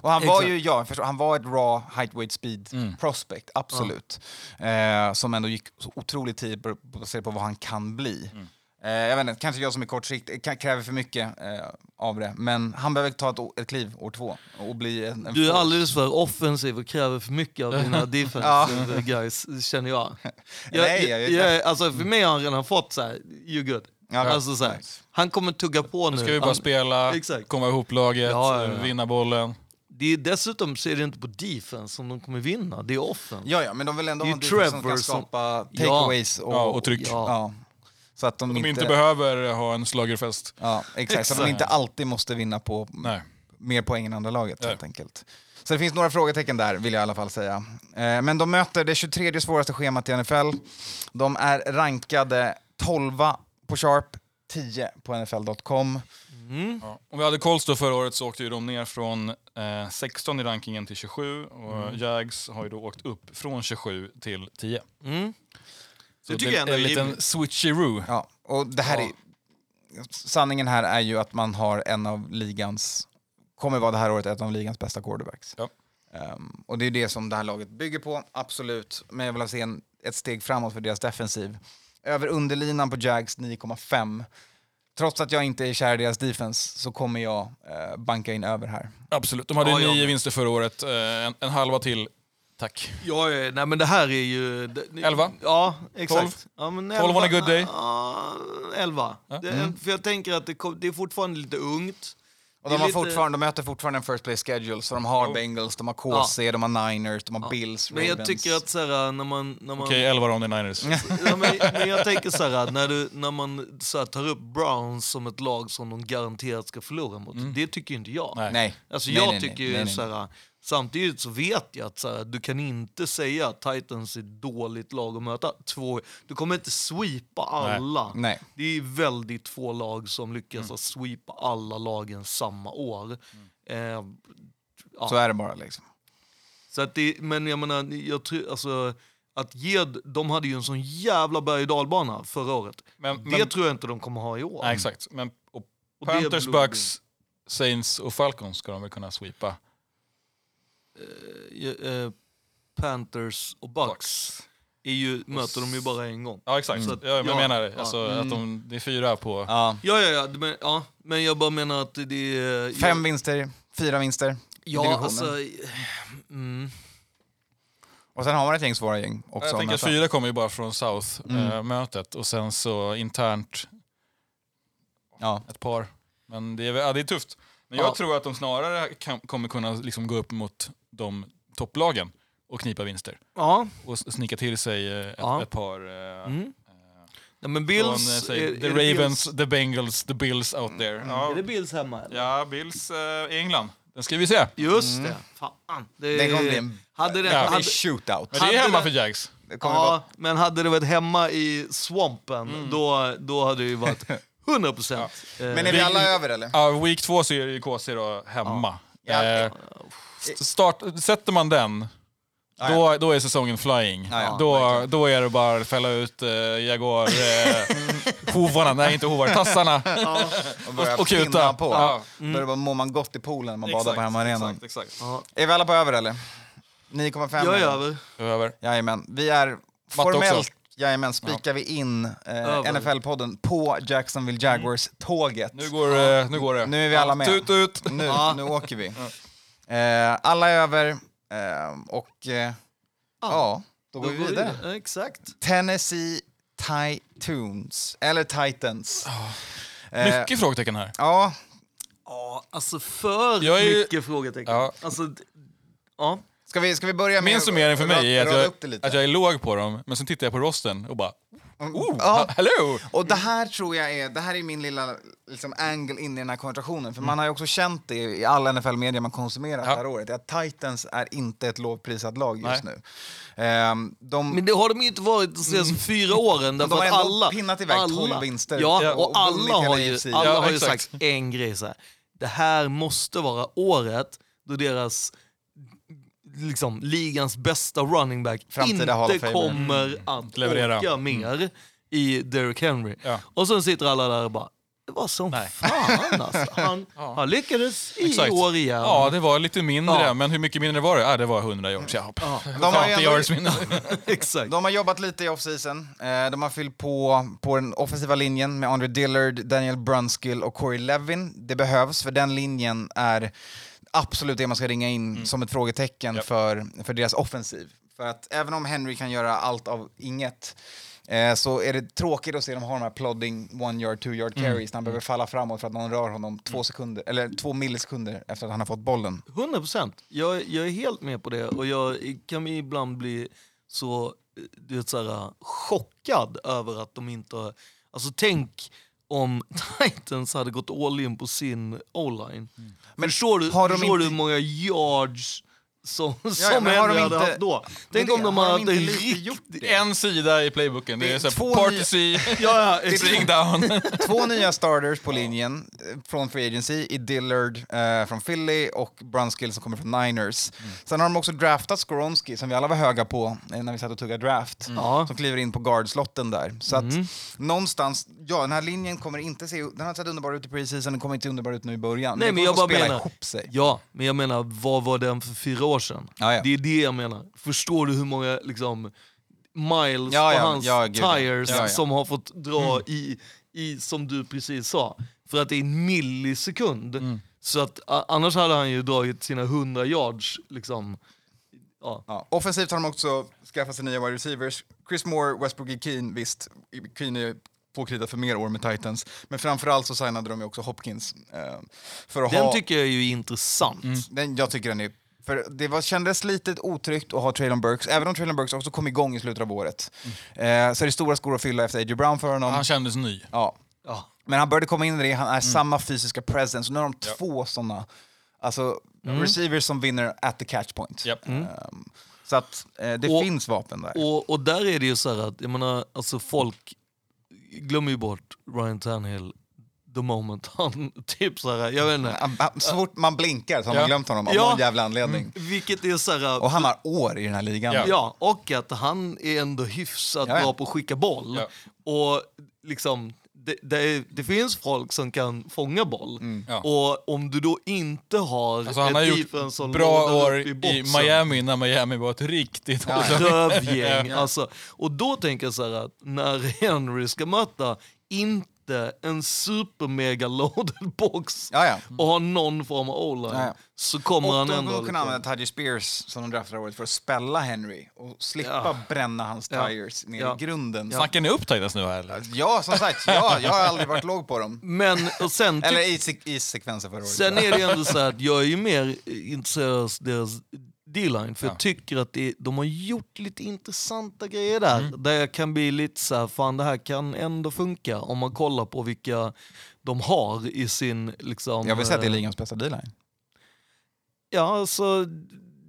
och han var Exakt. ju, ja, förstår, han var ett raw height weight speed prospect, absolut. Eh, som ändå gick så otroligt b- baserat på vad han kan bli. Eh, jag vet inte, kanske jag som är kortsikt k- kräver för mycket eh, av det. Men han behöver ta ett, ett kliv år två och bli en, en du är force. alldeles för offensiv och kräver för mycket av dina defensive guys, känner jag. jag, Nej, jag jag, vet jag, alltså för mig har han redan fått så här, you good. Ja, alltså så här, han kommer tugga på nu. Nu ska vi bara han, spela, Exakt. komma ihop laget, Ja, ja, ja. vinna bollen. det är, dessutom så är det inte på defense som de kommer vinna, det är offense. Ja, ja, men de vill ändå ha en defense som kan skapa Ja. takeaways och, Ja, och tryck. Ja. Så att de, De inte behöver ha en slagerfest. Ja, exakt. Så att de Exakt. inte alltid måste vinna på Nej. mer poäng än andra laget Nej. helt enkelt. Så det finns några frågetecken där, vill jag i alla fall säga. Eh, men de möter det 23 svåraste schemat i NFL. De är rankade 12 på Sharp, 10 på NFL.com. Ja. Om vi hade Colts då förra året så åkte ju de ner från eh, 16 i rankingen till 27 och Jags har ju då åkt upp från 27 till 10. Mm. Så Det tycker jag ändå en liten switcheroo. Ja, och det här Ja. är, sanningen här är ju att man har en av ligans, kommer vara det här året ett av ligans bästa quarterbacks. Ja. Ehm, och det är det som det här laget bygger på, absolut. Men jag vill se en, ett steg framåt för deras defensiv. Över underlinan på Jags 9,5. Trots att jag inte är kär i deras defense så kommer jag eh, banka in över här. Absolut. De hade Ja, nio med. vinster förra året, eh, en, en halva till. Tack. Ja, ja, nej men det här är ju... det- Elva? Ja, exakt. Tolv? Ja, men Tolv on a good day? Ja, elva. Det, Mm. För jag tänker att det, det är fortfarande lite ungt. Och de, har lite- fortfarande, de möter fortfarande en first place schedule, så de har Jo. Bengals, de har KC, de har Niners, de har Bills, Men jag Ravens. tycker att så här, när man... När man Okej, 11 round i Niners. ja, men, men jag tänker så här, när, du, när man så här, tar upp Browns som ett lag som de garanterat ska förlora mot, det tycker inte jag. Nej. Nej. Alltså Nej, jag nej, nej. tycker ju Nej, nej. så här, samtidigt så vet jag att så här, du kan inte säga att Titans är ett dåligt lag att möta. Två, du kommer inte sweepa alla. Nej. Det är väldigt få lag som lyckas att sweepa alla lagen samma år. Eh, ja. Så är det bara liksom. Så att det, men jag menar, jag tror, alltså, att ge, de hade ju en sån jävla berg och dalbana förra året. Men, Det men, tror jag inte de kommer ha i år. nej, exakt. Men, och Och Panthers, Bucks, Saints och Falcons ska de väl kunna sweepa. Eh, eh, Panthers och Bucks är ju, möter de ju bara en gång. Ja, exakt. Så att- ja, men jag ja, menar det. ja. Alltså, att de, det är fyra på... Ja. Ja, ja, ja, men, ja, men jag bara menar att det är... Fem jag, vinster, fyra vinster i Ja, divisionen. alltså... Mm, Och sen har man ett gäng svåra gäng också. Jag tänker att fyra kommer ju bara från Mm. South-mötet och sen så internt Ja. ett par. Men det är, ja, det är tufft. Men jag Ja. tror att de snarare kan, kommer kunna liksom gå upp mot de topplagen och knipa vinster. ja. Och s- snika till sig eh, ett, Ja. ett par... eh, Mm. Nej, men från, Bills... eh, säg, är- the är Ravens, Bills, the Bengals, the Bills out there. Ja, Är det Bills hemma? Eller? ja Bills eh, i England. Den ska vi se. Just det. Fan. Det, Det kommer bli en hade det, Ja. hade, shootout. Men det är hemma det- för Jags. Det kommer vara, ja, men hade det varit hemma i Swampen, då, då hade det ju varit 100 procent. men är vi alla över eller? Ja, week två så är det ju KC då hemma. Ja. Eh, start, sätter man den, Ja, då, då är säsongen flying. Ja, då, då är det bara att fälla ut eh, Jaguar... Eh, hovarna, nej inte hovar, tassarna. Och och- och kuta. på. Ja. Då bara mår man gott i poolen när man badar på hemmaarenan. Är vi alla på över eller? 9,5? Jag är över. Över. Jajamän. Vi är formellt, jajamän, spikar vi in eh. NFL-podden på Jacksonville Jaguars-tåget. Nu går, eh, nu går det. Nu är vi alla med. Tut, ut. Nu, Ja. nu åker vi. Eh, alla är över eh, och eh, ja, då går vi Då vidare. Ja, Exakt. Tennessee Titans, eller Titans. Eh, Mycket frågetecken här. Ja, Ja, alltså för Jag är ju- mycket frågetecken. Ja. Alltså, ja. ska vi, ska vi börja med Min summering för mig är att jag, upp det lite? att jag är låg på dem, men sen tittar jag på rosten och bara oh, Ja. hello! Och det här tror jag är, det här är min lilla liksom, angle in i den här konversationen. För man har ju också känt det i all NFL-media man konsumerat Ja. det här året. Att Titans är inte ett lovprisat lag just Nej. nu. Ehm, de, Men det har de ju inte varit de senaste fyra åren. Därför De har att ändå alla, pinnat iväg alla, 12 vinster. Ja, och och alla har ju, alla Ja, har ju sagt en grej så här. Det här måste vara året då deras liksom, ligans bästa running back Framtida inte kommer att Leverera. orka mer i Derrick Henry. Ja. Och sen sitter alla där och bara, det var som Nej. fan alltså. Han, Ja. han lyckades i Exakt. år igen. Ja, det var lite mindre, Ja. men hur mycket mindre var det? Ja, det var 100 yards. Ja. Ja, de, har ju 50 ändå, exakt. de har jobbat lite i offseason. Eh, de har fyllt på på den offensiva linjen med Andre Dillard, Daniel Brunskill och Corey Levin. Det behövs, för den linjen är absolut det man ska ringa in som ett frågetecken Japp. för, för deras offensiv. För att även om Henry kan göra allt av inget eh, så är det tråkigt att se dem ha de här plodding one yard, two yard carries när han behöver falla framåt för att någon rör honom två sekunder, eller två millisekunder efter att han har fått bollen. 100 procent. Jag, jag är helt med på det och jag kan ibland bli så, eh, du vet, så här, chockad över att de inte. Alltså tänk om Titans hade gått all in på sin o-line. Men förstår du, har de förstår du inte- hur många yards som, ja, som men har de inte- haft då? Men Tänk det- om de har inte en riktig... En sida i playboken. Det Det är är så två här, nya- party Ja, ja, down. Två nya starters på linjen eh, från Free Agency i Dillard eh, från Philly och Brunskill som kommer från Niners. Sen har de också draftat Skoronski som vi alla var höga på eh, när vi satt och tuggade draft. Ja. Som kliver in på guardslotten där. Så att någonstans, ja den här linjen kommer inte se, den har sett underbar ut i preseason, den kommer inte underbar ut nu i början. Nej, det men kommer jag bara menar- ihop sig. Ja, men jag menar, vad var den för fyra år sedan? Ja, ja. Det är det jag menar. Förstår du hur många liksom, miles Ja, ja, hans ja, tires som har fått dra i, i, som du precis sa, för att det är en millisekund. Så att annars hade han ju dragit sina 100 yards liksom. Ja. Offensivt har de också skaffat sig nya wide receivers. Chris Moore, Westbrook och Keen, visst, Keen är påkritat för mer år med Titans. Men framförallt så signade de ju också Hopkins. Eh, för att Den ha, tycker jag är ju intressant. den, jag tycker den är... För det var, kändes lite otryggt att ha Traylon Burks, även om Traylon Burks också kom igång i slutet av året. Eh, så är det stora skor att fylla efter A.J. Brown för honom. Han kändes ny. Ja. Ja. Men han började komma in i det, han är samma fysiska presence. Nu har de två sådana alltså, receivers som vinner at the catch point. Japp. Ehm, så att eh, det Och- finns vapen där. Och, och där är det ju så här att, jag menar, alltså folk glömmer ju bort Ryan Tannehill the moment han typ så här, jag vet inte. Så fort man blinkar så har Ja. man glömt honom av Ja. någon jävla anledning. Vilket är så här, Och han har år i den här ligan. Ja. Ja, och att han är ändå hyfsat Ja, ja. bra på att skicka boll. Ja. Och liksom, det, det, det finns folk som kan fånga boll. Ja. Och om du då inte har Alltså, han har gjort bra år i, i Miami när Miami var ett riktigt rövgäng. Alltså, och då tänker jag så här att när Henry ska möta inte en super mega loaded box Ja, ja. och ha någon form av o-line Ja, ja. så kommer Och han de ändå... kommer kunna liksom- använda Tadji Spears som de draftade året för att spälla Henry och slippa Ja. bränna hans Ja. tires ner Ja. i grunden. Ja. Snackar ni upp Titans nu här eller? som sagt, ja, jag har aldrig varit låg på dem. Men och sen, Eller i, sek- i sekvenser förra året. sen är det ju ändå så att jag är ju mer intresserad av deras D-line för Ja. jag tycker att det, de har gjort lite intressanta grejer där. Mm. Där jag kan bli lite så här, fan det här kan ändå funka om man kollar på vilka de har i sin... Liksom, Jag vill säga att det är eh, ligans bästa D-line. Ja, alltså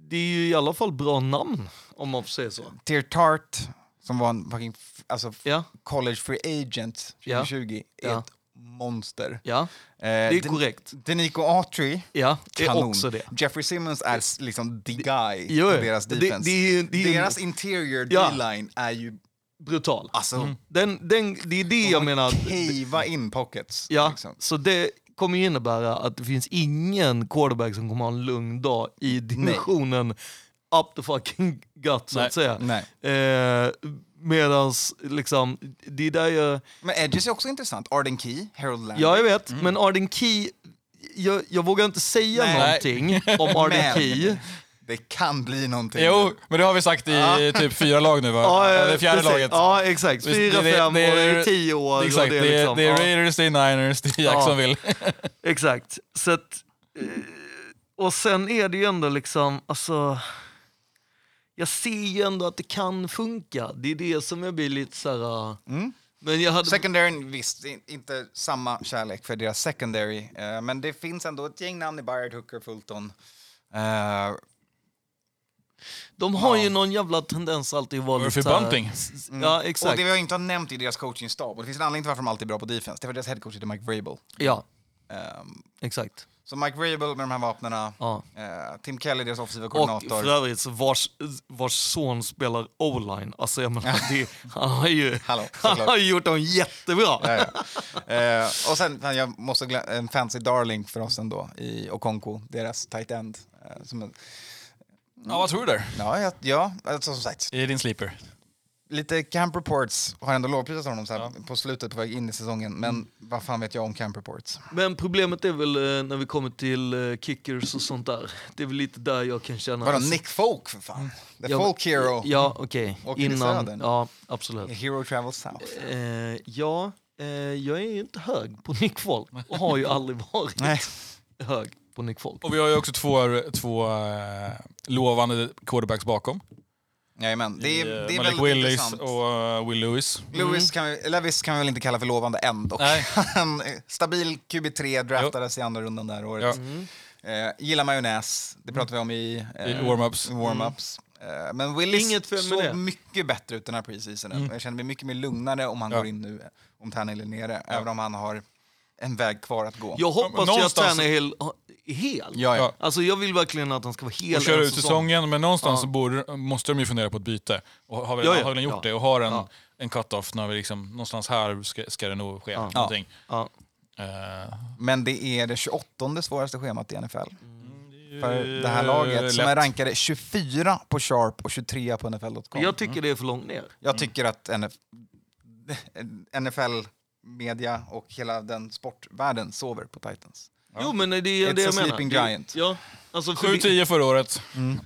det är ju i alla fall bra namn om man får säga så. Tier Tart, som var en fucking alltså, Ja, college free agent Ja. 2020, är Ja. ett monster. ja Eh, det är Den- korrekt. Denico Autry, Ja, det är kanon. också det. Jeffrey Simmons är liksom the guy Jo, deras det- defense. det det ju- deras interior Ja. D-line är ju Brutal. alltså... Den, den, det är det jag menar. Cava in pockets. Ja, liksom. så det kommer ju innebära att det finns ingen quarterback som kommer ha en lugn dag i dimensionen up the fucking gut så Nej. att säga. Nej. Eh, medans liksom, det är där jag... Men Edges är också intressant. Arden Key, Harold Landry. Ja, jag vet, men Arden Key, jag, jag vågar inte säga Nej. någonting om Arden Men- Key. Det kan bli någonting. Jo, men det har vi sagt i typ fyra lag nu va? Ja, Eller eh, fjärde precis. laget. Ja, exakt. Fyra, det- det- fem det är- och tio år. Exakt, och det, det är, är, liksom, det är ja. Raiders, det är Niners, det är Ja. Jacksonville. Exakt. Så att, eh, och sen är det ju ändå liksom, alltså... Jag ser ju ändå att det kan funka. Det är det som jag blir lite så här... uh, Mm. Men jag hade... Secondary, visst, in- inte samma kärlek för deras secondary. eh, men det finns ändå ett gäng namn i Byard, Hooker, Fulton. Eh, De har Ja. ju någon jävla tendens alltid att vara Murphy lite här- Bunting. mm. Ja, Och exakt. det vi inte har nämnt i deras coachingstab, och det finns en anledning till varför de alltid är bra på defense, det är för deras headcoach heter Mike Vrabel. Ja, Ehm, exakt. Så Mike Vrabel med de här vapnena, Ja. eh, Tim Kelly, deras offensiva Och koordinator. för övrigt, vars, vars son spelar o-line. Alltså jag menar, det, han har ju Hallå, han har gjort dem jättebra. Ja, ja. Eh, och sen, jag måste glömma en fancy darling för oss ändå, i Okonko, deras tight end. Eh, som en, Ja, vad tror du där? ja, ja, ja, alltså, som sagt, I din sleeper? Lite camp reports har ändå lovprisat honom så här, på slutet på väg in i säsongen. Men Mm. vad fan vet jag om camp reports? Men problemet är väl eh, när vi kommer till eh, kickers och sånt där. Det är väl lite där jag kan känna... Vadå, alltså- Nick Folk för fan? The Ja, Folk Hero. Ja, okej. Till Innan... Ja, absolut. Hero Travels South. Eh, ja, eh, jag är ju inte hög på Nick Folk och har ju aldrig varit Nej. hög på Nick Folk. Och vi har ju också två, två eh, lovande quarterbacks bakom. Jajamän, det är, I, eh, det är Malik väldigt Willis intressant. och eh, Will Lewis. Lewis kan vi, Levis kan vi väl inte kalla för lovande än dock. Han är stabil QB3, draftades i andra rundan där året. Ja. Eh, gillar majonnäs, det pratar vi om i, eh, I warm-ups. warm-ups. Eh, men Willis Inget med såg det. mycket bättre ut den här preseasonen. Jag känner mig mycket mer lugnare om han Ja. går in nu, om Tannehill är nere, även om han har en väg kvar att gå. Jag hoppas ju att Tannehill hel. Ja, ja. Alltså jag vill verkligen att han ska vara hel Och köra ut säsongen, men någonstans Ja. så borde, måste de ju fundera på ett byte. Och har väl, Ja, ja. har väl gjort Ja. det och har en, Ja. en cut-off när vi liksom, någonstans här ska, ska det nog ske Ja. någonting. Ja. Eh, Men det är det 28 svåraste schemat i NFL. Mm. För det här laget som lätt. är rankade 24 på Sharp och 23 på NFL.com. Jag tycker det är för långt ner. Jag tycker att NF NFL, media och hela den sportvärlden sover på Titans. Jo men det är It's det a jag menar. sleeping Det- giant. Ja, alltså för vi- 7-10 förra året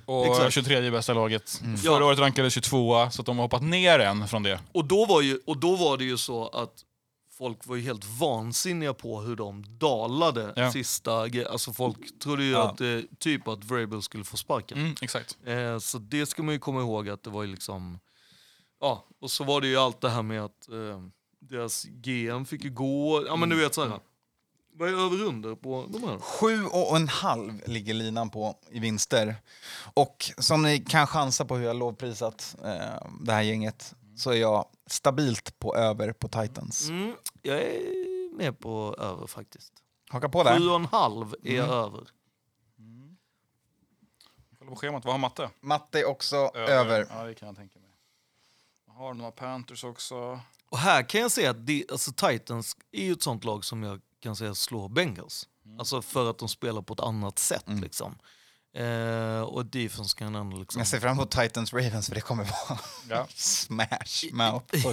och Exakt. 23 bästa laget. Ja. Förra året rankades 22 så att de har hoppat ner en från det. och, då var ju, och då var det ju så att folk var ju helt vansinniga på hur de dalade Ja. sista ge- Alltså folk trodde ju Ja. att eh, typ att Vrabel skulle få sparken. Mm, exakt. Eh, så det ska man ju komma ihåg att det var ju liksom... Ja, och så var det ju allt det här med att eh, deras GM fick ju gå. Ja men du vet såhär. Vad är över under på de här? Sju och en halv ligger linan på i vinster. Och som ni kan chansa på hur jag lovprisat eh, det här gänget så är jag stabilt på över på Titans. Mm, jag är med på över faktiskt. Haka på där. Sju och en halv är jag över. Kolla på schemat, vad har matte? Matte är också över. Ja, det kan jag tänka mig. Jag har några Panthers också. Och här kan jag säga att det, alltså Titans är ju ett sånt lag som jag kan säga slår Bengals. Alltså för att de spelar på ett annat sätt liksom. Eh, och defense kan ändå liksom... Jag ser fram emot Titans Ravens för det kommer vara Ja. smash mouth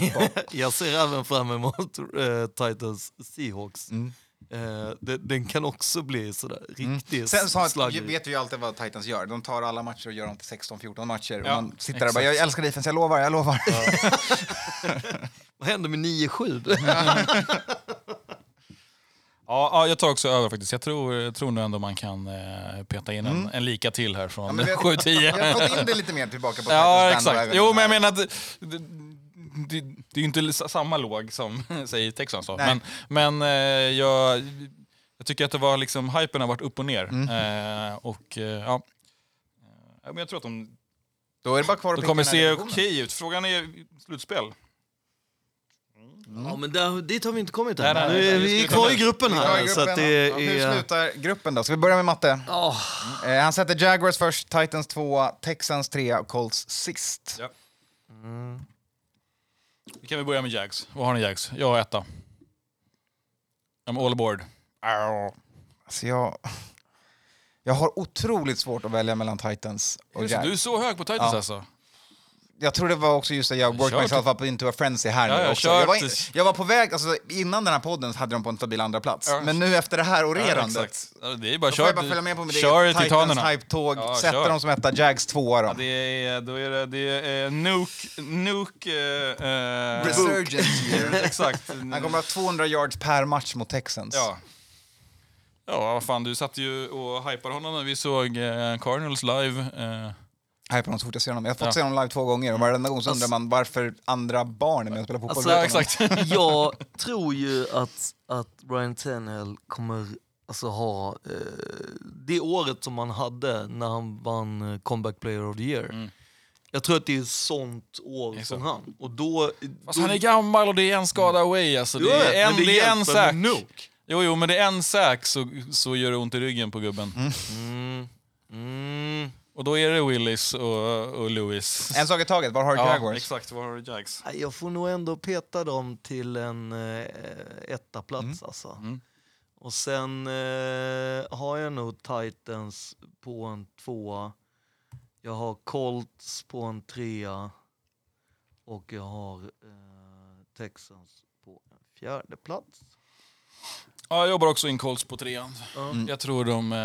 jag ser även fram emot eh, Titans Seahawks. Mm. Eh, det, den kan också bli sådär riktigt Sen så har, slaggig. vet vi ju alltid vad Titans gör. De tar alla matcher och gör dem till 16-14 matcher. Ja, och man sitter där och bara, exakt. jag älskar defense, jag lovar, jag lovar. Vad händer med 9-7? Ja, ja, jag tar också över faktiskt. Jag tror, jag tror nog ändå man kan eh, peta in en, en lika till här Ja, från vi har- 7-10. Jag har fått in det lite mer tillbaka på Ja, exakt. Jo, men jag menar att det, det, det, det är ju inte samma låg som säger Texans då. Men, men eh, jag, jag tycker att det var liksom, hypen har varit upp och ner. Mm. Eh, och eh, ja. Eh, men jag tror att de, Då är det bara kvar att de pricka kommer se okej ut. Frågan är slutspel. Ja, men där, dit har vi inte kommit Nej, än. nej, nej, är vi vi är kvar i gruppen här. i Så att gruppen. det Ja, Hur är... slutar gruppen då? Ska vi börja med matte? Oh, Eh, han sätter Jaguars först, Titans tvåa, Texans trea och Colts sist. Ja. Vi kan vi börja med Jags. Vad har ni Jags? Jag har etta. I'm all aboard. Arr. Alltså jag, jag har otroligt svårt att välja mellan Titans och Jags. Du är så hög på Titans Ja. alltså? Jag tror det var också just att jag worked Kör myself up into a frenzy här Ja, nu också. kör Jag var, jag var på väg, alltså innan den här podden så hade de på en stabil andra plats. Ja. Men nu efter det här orerandet. Ja, Det är bara får jag bara kör, följa med på mitt kör eget Titans hype-tåg, Ja, sätta kör. dem som etta, Jags tvåa då. Ja, det är, då är det, det är Nuke... Nuke eh, eh, Resurgence year. Exakt. Han kommer ha 200 yards per match mot Texans. Ja. Ja, vad fan, du satt ju och hypade honom när vi såg eh, Cardinals live. Eh, Hypar honom så fort jag ser honom. Jag har fått Ja. se honom live två gånger och varenda gång så undrar man varför andra barn är med och spelar fotboll. Alltså, exakt. Jag tror ju att, att Ryan Tannehill kommer alltså, ha eh, det året som han hade när han vann eh, Comeback Player of the Year. Mm. Jag tror att det är ett sånt år Exakt. som han. Och då, Alltså, han är gammal och det är en skada away. Alltså, det är en, men det är en Nuke. Jo, jo, men det är en sack så, så gör det ont i ryggen på gubben. Mm. Mm. Och då är det Willis och, och Lewis. En sak i taget, var har du ja, Jaguars? exakt. Vad har du Jags? Jag får nog ändå peta dem till en eh, etta plats alltså. Mm. Och sen eh, har jag nog Titans på en tvåa. Jag har Colts på en trea. Och jag har eh, Texans på en fjärde plats. Ja, jag jobbar också in Colts på trean. Ja. Jag tror de eh,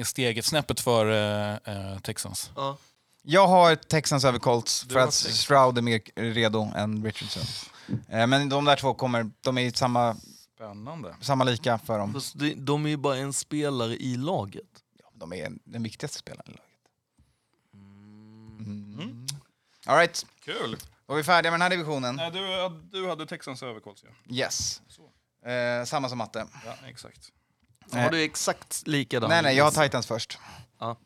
är steget snäppet före eh, Texans. Ja. Jag har Texans över Colts Du för har att Texans. Stroud är mer redo än Richardson. Eh, Men de där två kommer, de är i samma, Spännande. samma lika för dem. Fast de, de är ju bara en spelare i laget. De är den viktigaste spelaren i laget. Mm. All right, Kul. då är vi färdiga med den här divisionen. Nej, du, du hade Texans över Colts, ja. Yes. Så. Eh, samma som matte. Ja, exakt. Eh, Har du exakt likadan? Nej, nej, jag har Titans först. Ja.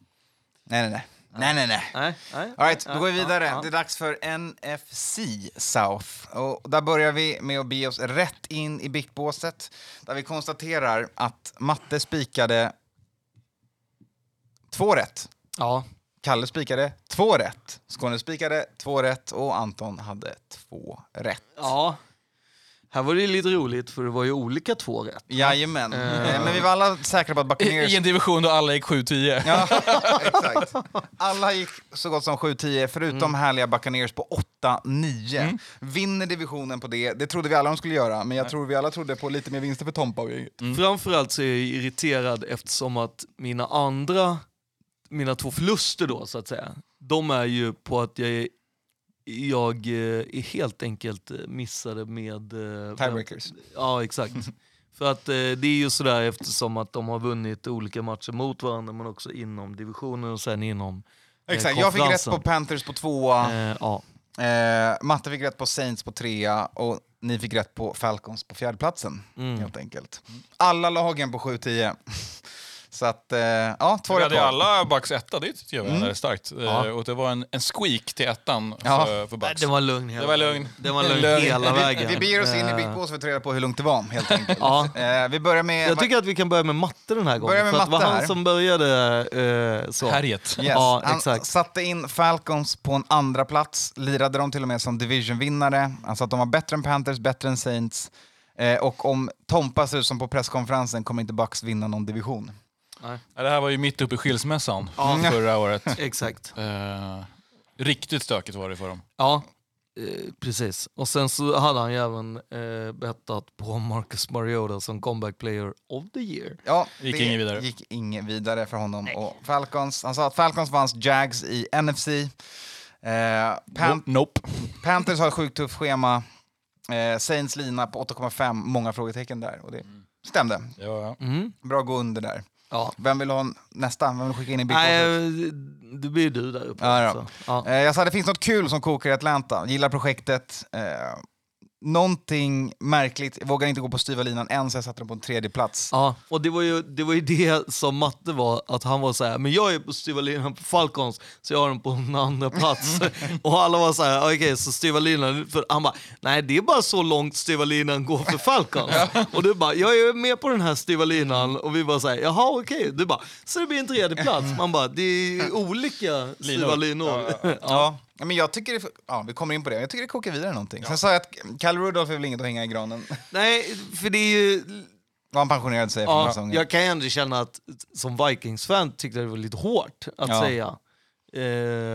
Nej, nej, nej. Nej, nej, nej. Nej, nej. All right, nej, då går vi vidare. Det är dags för NFC South. Och där börjar vi med att be oss rätt in i biktbåset där vi konstaterar att Matte spikade två rätt. Ja. Kalle spikade två rätt. Skåne spikade två rätt och Anton hade två rätt. ja. Här var det lite roligt för det var ju olika två rätt. Jajamän. Eh, Men vi var alla säkra på att Buccaneers... I en division då alla gick 7-10. Ja, exakt. Alla gick så gott som 7-10, förutom härliga Buccaneers på 8-9. Vinner divisionen på det. Det trodde vi alla de skulle göra, men jag tror vi alla trodde på lite mer vinster för Tompa och gänget. Framförallt så är jag irriterad eftersom att mina andra, mina två förluster då så att säga, de är ju på att jag är jag eh, helt enkelt eh, missade med... eh, Tiebreakers. Ja, exakt. För att eh, det är ju sådär eftersom att de har vunnit olika matcher mot varandra men också inom divisionen och sen inom eh, Exakt, jag fick rätt på Panthers på tvåa, Eh, ja. eh, Matte fick rätt på Saints på trea och ni fick rätt på Falcons på fjärdeplatsen. Mm. Helt enkelt. Alla lagen på 7-10. Så att, eh, ja, två Vi rätt hade var. alla Bucks etta, det tycker jag var mm. starkt. Ja. Eh, Och det var en, en squeak till ettan Ja. för, för Nej, Bucks. det var lugn hela Det var lugn. Det var lugn, Lugn. hela vägen. Vi beger oss in i Eh, Big Boss för att ta reda på hur lugnt det var, helt enkelt. Ja. Eh, vi börjar med... Jag tycker att vi kan börja med matte den här gången. Börja med för att det var matte han här. som började eh, så. Härjet. Yes. Ja, han exakt. satte in Falcons på en andra plats, lirade dem till och med som divisionvinnare. Han sa att de var bättre än Panthers, bättre än Saints. Eh, och om Tompa ser ut som på presskonferensen kommer inte Bucks vinna någon division. Ja, Det här var ju mitt uppe i skilsmässan Ja. förra året. Exakt. Eh, riktigt stökigt var det för dem. Ja, eh, precis. Och sen så hade han ju även eh, bettat på Marcus Mariota som comeback player of the year. Ja, Gick det inget vidare. gick inget vidare för honom. Och Falcons, han sa att Falcons vann Jags i NFC. Eh, Pan- nope. Panthers har ett sjukt tufft schema. Eh, Saints lina på 8,5, många frågetecken där. Och det stämde. Ja, ja. Mm. Bra gå under där. Ja. Vem vill ha nästa? Vem vill skicka in i Big Nej, eh, det blir du där uppe. Ja, ja. Ja. Eh, jag sa det finns något kul som kokar i Atlanta. Gillar projektet. Eh, någonting märkligt. Jag vågar inte gå på styva linan än, så jag satte den på en tredje plats. Ja, och det var, ju, det var ju det som Matte var, att han var så här, men jag är på styva linan på Falcons, så jag har den på en andra plats. och alla var så här, okej, så styva linan, för han bara, nej det är bara så långt styva linan går för Falcons. och du bara, jag är med på den här styva linan, och vi bara så här, jaha okej, du bara, så det blir en tredje plats. Man bara, det är olika styva linor. Ja. Ja, men jag tycker det, ja, vi kommer in på det. Jag tycker det kokar vidare någonting. Sen sa jag att Cal Rudolph är väl inget att hänga i granen. nej, för det är ju, Och han pensionerade sig Ja, säsongen. jag kan ändå känna att som Vikings-fan tyckte det var lite hårt att Ja. säga. Eh,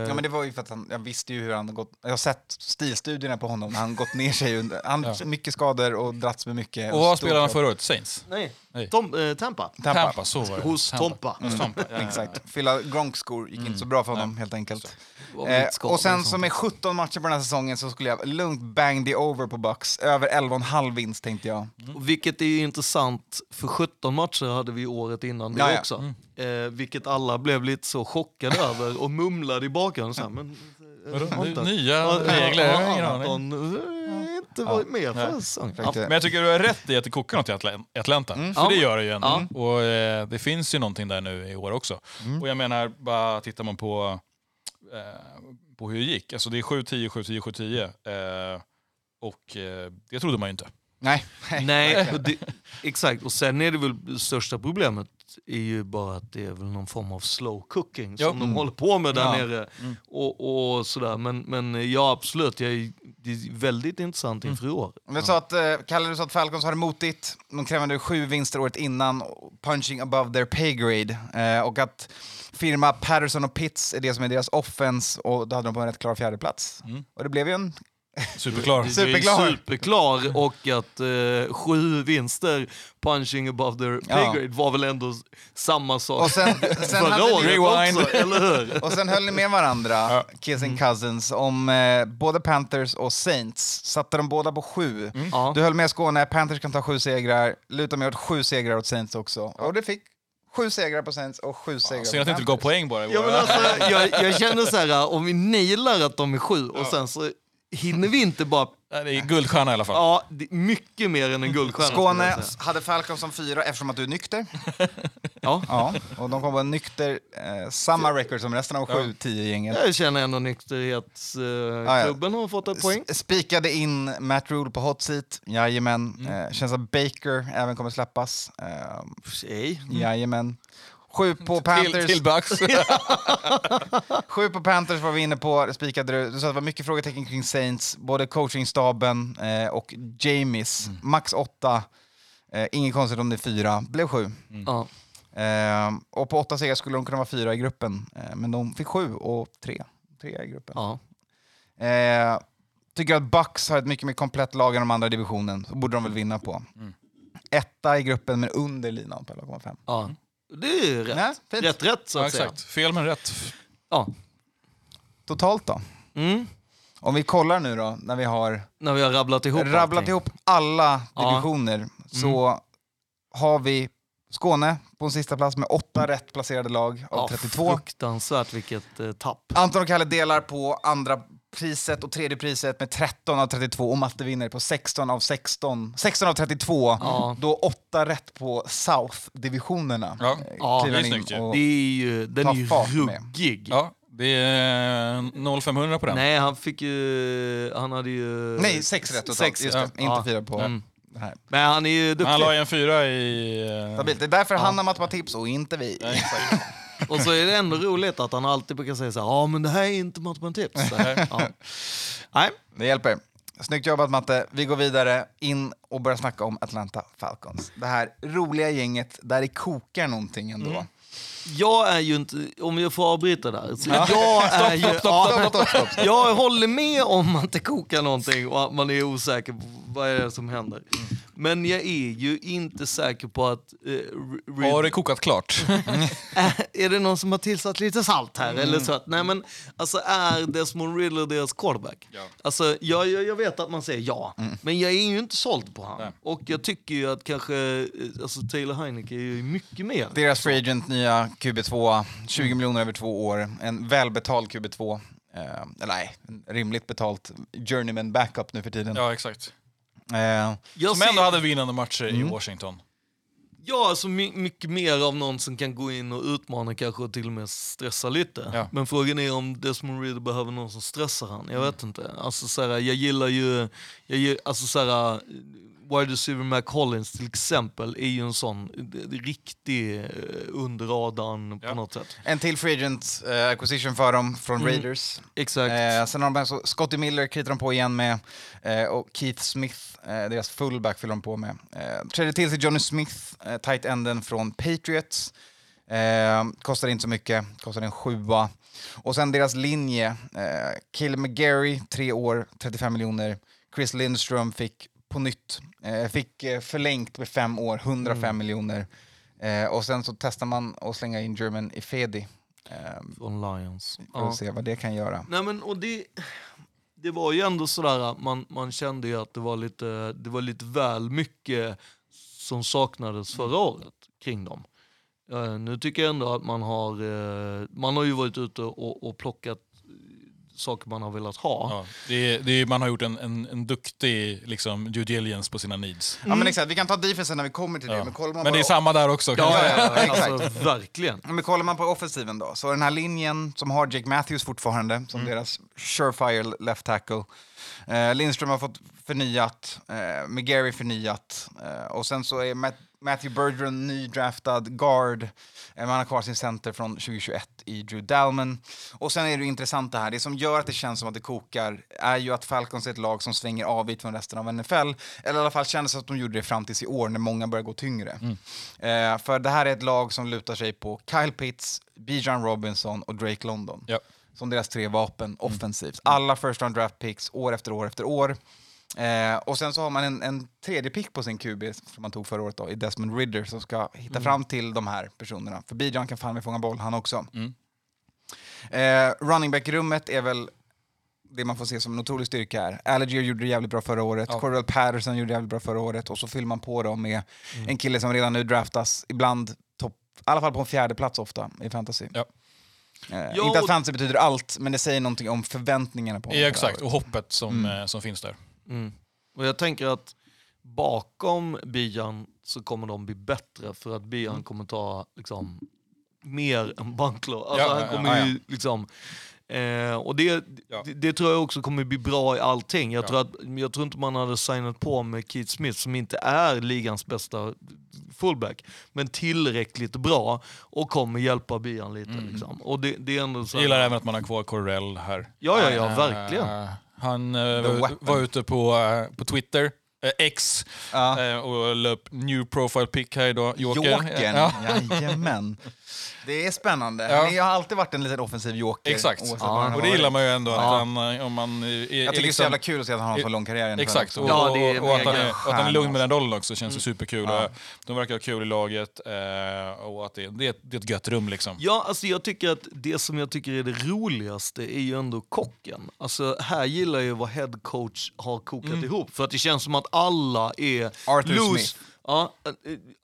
Ja, men det var ju för att han, jag visste ju hur han gått, jag har sett stilstudierna på honom, han gått ner sig under, han Ja. mycket skador och dragits med mycket. Och vad spelade han förra året? Saints? Nej. Tom, eh, Tampa. Tampa. Tampa, så var det. Hos Tompa. Hos Tompa. Ja, ja, ja. Exakt. Fylla Gronk-skor gick inte så bra för honom helt enkelt. Eh, och sen så med 17 matcher på den här säsongen så skulle jag lugnt bang the over på Bucks. Över 11,5 vinst tänkte jag. Och Vilket är ju intressant, för 17 matcher hade vi året innan det Ja, ja. också. Eh, vilket alla blev lite så chockade över och mumlade i bakgrunden. Så här, men, eh, Vadå? Nya Ja, regler? Jag har ingen ja, aning. Inte varit med för säsongen. Exakt. Men jag tycker du har rätt i att det kokar något i Atla- Atlanta. För Ja. det gör det ju ändå. Ja. Och eh, det finns ju någonting där nu i år också. Mm. Och jag menar, bara tittar man på, eh, på hur det gick. Alltså det är 7-10, 7-10, 7-10. Eh, och eh, det trodde man ju inte. Nej. Nej, och det, exakt. Och sen är det väl det största problemet är ju bara att det är väl någon form av slow cooking som Ja. de håller på med där Ja. nere. Och, och sådär. Men, men ja, absolut. Jag är, det är väldigt intressant inför i år. Vi sa att, eh, Kalle, du sa att Falcons har det motigt. De krävde sju vinster året innan, punching above their pay grade. Eh, och att firma Patterson och Pitts är det som är deras offense och då hade de på en rätt klar fjärdeplats. Och det blev ju en... Superklar. Det är Superklar. Superklar och att eh, sju vinster punching above their pay Ja. grade var väl ändå samma sak Och sen, sen förra hade året också, eller hur? och sen höll ni med varandra, Ja. Kissing Cousins, om eh, både Panthers och Saints. Satte de båda på sju. Ja. Du höll med Skåne, Panthers kan ta sju segrar, lutar mig åt sju segrar åt Saints också. Och det fick sju segrar på Saints och sju segrar Synd att på det inte gav poäng bara. Ja, men alltså, jag, jag känner så här, om vi nailar att de är sju och sen så hinner vi inte bara... Det är guldstjärna i alla fall. Ja, mycket mer än en guldstjärna. Skåne hade Falcons som fyra eftersom att du är nykter. Ja. Ja, och de kom på en nykter, eh, samma record som resten av sju, tio gänget. Jag känner ändå nykterhetsklubben ja. har fått ett poäng. S- Spikade in Matt Rule på hot seat, jajamän. Eh, känns att Baker även kommer släppas. Eh, Tjej. jajamän. Sju på Till, Panthers. till Bucks. Sju på Panthers var vi inne på, spikade du. Du sa att det var mycket frågetecken kring Saints, både coachingstaben eh, och Jamies. Mm. Max åtta, eh, inget konstigt om det är fyra, blev sju. Ja. Eh, och på åtta segrar skulle de kunna vara fyra i gruppen, eh, men de fick sju och tre. Tre i gruppen. Eh, tycker att Bucks har ett mycket mer komplett lag än de andra i divisionen, så borde de väl vinna på. Etta i gruppen, men under linan på 11,5. Ja. Det är ju rätt. Nej, fint. rätt, rätt så Ja, att säga. exakt. Fel men rätt. Ja. Totalt då? Mm. Om vi kollar nu då, när vi har När vi har rabblat ihop rabblat allting. ihop alla Ja. divisioner så har vi Skåne på en sista plats med åtta rätt placerade lag av Ja, 32. Fruktansvärt vilket eh, tapp. Anton och Kalle delar på andra priset och tredje priset med 13 av 32 och Matte vinner på 16 av 16. 16 av 32. Ja. Då åtta rätt på South-divisionerna. Ja. Eh, Ja, det är snyggt ju. och- Det är ju, den är ju ruggig. Ja, det är 0500 på den. Nej, han fick ju... Han hade ju... Nej, sex rätt totalt. Sex, Just det, ja. inte Ja. fyra på Mm. här. Men han är ju duktig. Han la ju en fyra i... eh, Stabilt. Det är därför han har matematips och inte vi. Ja, exakt. Och så är det ändå roligt att han alltid brukar säga så här, ja men det här är inte matematips. Ja. Nej, Det hjälper. Snyggt jobbat Matte. Vi går vidare in och börjar snacka om Atlanta Falcons. Det här roliga gänget där det kokar någonting ändå. Mm. jag är ju inte, om jag får avbryta där. Så jag är ju, ja, Stopp, stopp, stopp. Jag håller med om att det kokar någonting och att man är osäker på vad är det som händer. Men jag är ju inte säker på att... Eh, Rid- Har det kokat klart? Är det någon som har tillsatt lite salt här? Eller så att, nej men, alltså är Desmond Riddler deras quarterback? Ja. Alltså, jag, jag, jag vet att man säger ja, men jag är ju inte såld på. Nej. Och jag tycker ju att kanske, eh, alltså Taylor Heineke är ju mycket mer. Deras free agent, nya QB2, 20 miljoner över två år. En välbetald QB2. Eh, eller nej, rimligt betalt journeyman backup nu för tiden. Ja, exakt. Eh, Jag Som ändå ser, hade vinnande matcher i Washington. ja, alltså my, mycket mer av någon som kan gå in och utmana kanske och till och med stressa lite. Ja. Men frågan är om Desmond Riddler behöver någon som stressar han. Jag vet inte. Alltså, så här, jag gillar ju, jag, alltså, så här, wide receiver Mac Hollins till exempel är ju en sån riktig eh, under radarn på Ja. något sätt. en till free agent eh, acquisition för dem från Raiders. Exakt. Eh, sen har de så Scotty Miller kritar de på igen med eh, och Keith Smith, eh, deras fullback fyller de på med. Eh, trädde till sig Johnny Smith, eh, tight enden från Patriots. Eh, kostar inte så mycket, kostar en sjua. Och sen deras linje, eh, Kill McGarry, tre år, 35 miljoner. Chris Lindström fick på nytt, fick eh, förlängt med fem år, 105 Mm. miljoner. Eh, och sen så testar man att slänga in German Ifedi. Eh, Från Lions. för Ja. att se vad det kan göra. Nej men och det, det var ju ändå sådär, man, man kände ju att det var, lite, det var lite väl mycket som saknades förra året kring dem. Eh, nu tycker jag ändå att man har, eh, man har ju varit ute och, och plockat eh, saker man har velat ha. Ja, det är, det är, man har gjort en, en, en duktig liksom, due diligence på sina needs. Ja men exakt, vi kan ta defensen när vi kommer till det. Ja. Men, kollar man Men det är samma där också. Ja, ja, ja, exakt. alltså, verkligen. Men kollar man på offensiven då, så den här linjen som har Jake Matthews fortfarande som deras surefire left tackle. Eh, Lindström har fått förnyat, eh, McGarry förnyat eh, och sen så är Matt, Matthew Bergeron nydraftad guard. Eh, man har kvar sin center från 2021 i Drew Dalman. Och sen är det intressant det här, det som gör att det känns som att det kokar är ju att Falcons är ett lag som svänger avigt från resten av NFL. Eller i alla fall kändes att de gjorde det fram tills i år när många börjar gå tyngre. Eh, för det här är ett lag som lutar sig på Kyle Pitts, Bijan Robinson och Drake London. Ja. Som deras tre vapen offensivt. Alla first round draft picks år efter år efter år. Eh, och sen så har man en, en tredje pick på sin QB som man tog förra året då, i Desmond Ridder som ska hitta fram till de här personerna. För Bijan kan fan med fånga boll han också. Eh, running back-rummet är väl det man får se som en otrolig styrka här. Allergier gjorde det jävligt bra förra året, Ja. Cordell Patterson gjorde det jävligt bra förra året och så fyller man på dem med en kille som redan nu draftas, ibland topp, i alla fall på en fjärde plats ofta i fantasy. Ja. Eh, Ja, inte att fantasy betyder allt, men det säger någonting om förväntningarna på honom. Ja, exakt, och hoppet som, eh, som finns där. Mm. Och jag tänker att bakom Bijan så kommer de bli bättre för att Bijan kommer ta liksom, mer än Bunklow. Alltså, Ja, han ja, kommer ja, ju liksom... Eh, och det, Ja. det, det tror jag också kommer bli bra i allting. Jag, Ja. tror att, jag tror inte man hade signat på med Keith Smith som inte är ligans bästa fullback, men tillräckligt bra och kommer hjälpa Bijan lite. Liksom. Och det, det är ändå så Jag gillar även att man har kvar Corell här. Ja, ja, ja, Eh, verkligen. Han eh, var, ute på, eh, på Twitter, eh, X, Ja. och la upp new profile pic här idag. Joker. Jokern, Ja. jajamän. Det är spännande. Ja. Han har alltid varit en liten offensiv joker. Exakt, Ja, och det varit. gillar man ju ändå. Att Ja. han, eh, om man är, Jag tycker det är så liksom- jävla kul att se att han har så lång karriär. Exakt, och. Ja, det är och, och att, han är, att han är lugn med den rollen också känns ju superkul. Ja. De verkar ha kul i laget eh, och att det, det, är ett, det är ett gött rum liksom. Ja, alltså jag tycker att det som jag tycker är det roligaste är ju ändå kocken. Alltså här gillar jag ju vad head coach har kokat ihop. För att det känns som att alla är Arthur loose. Smith. Ja, eh,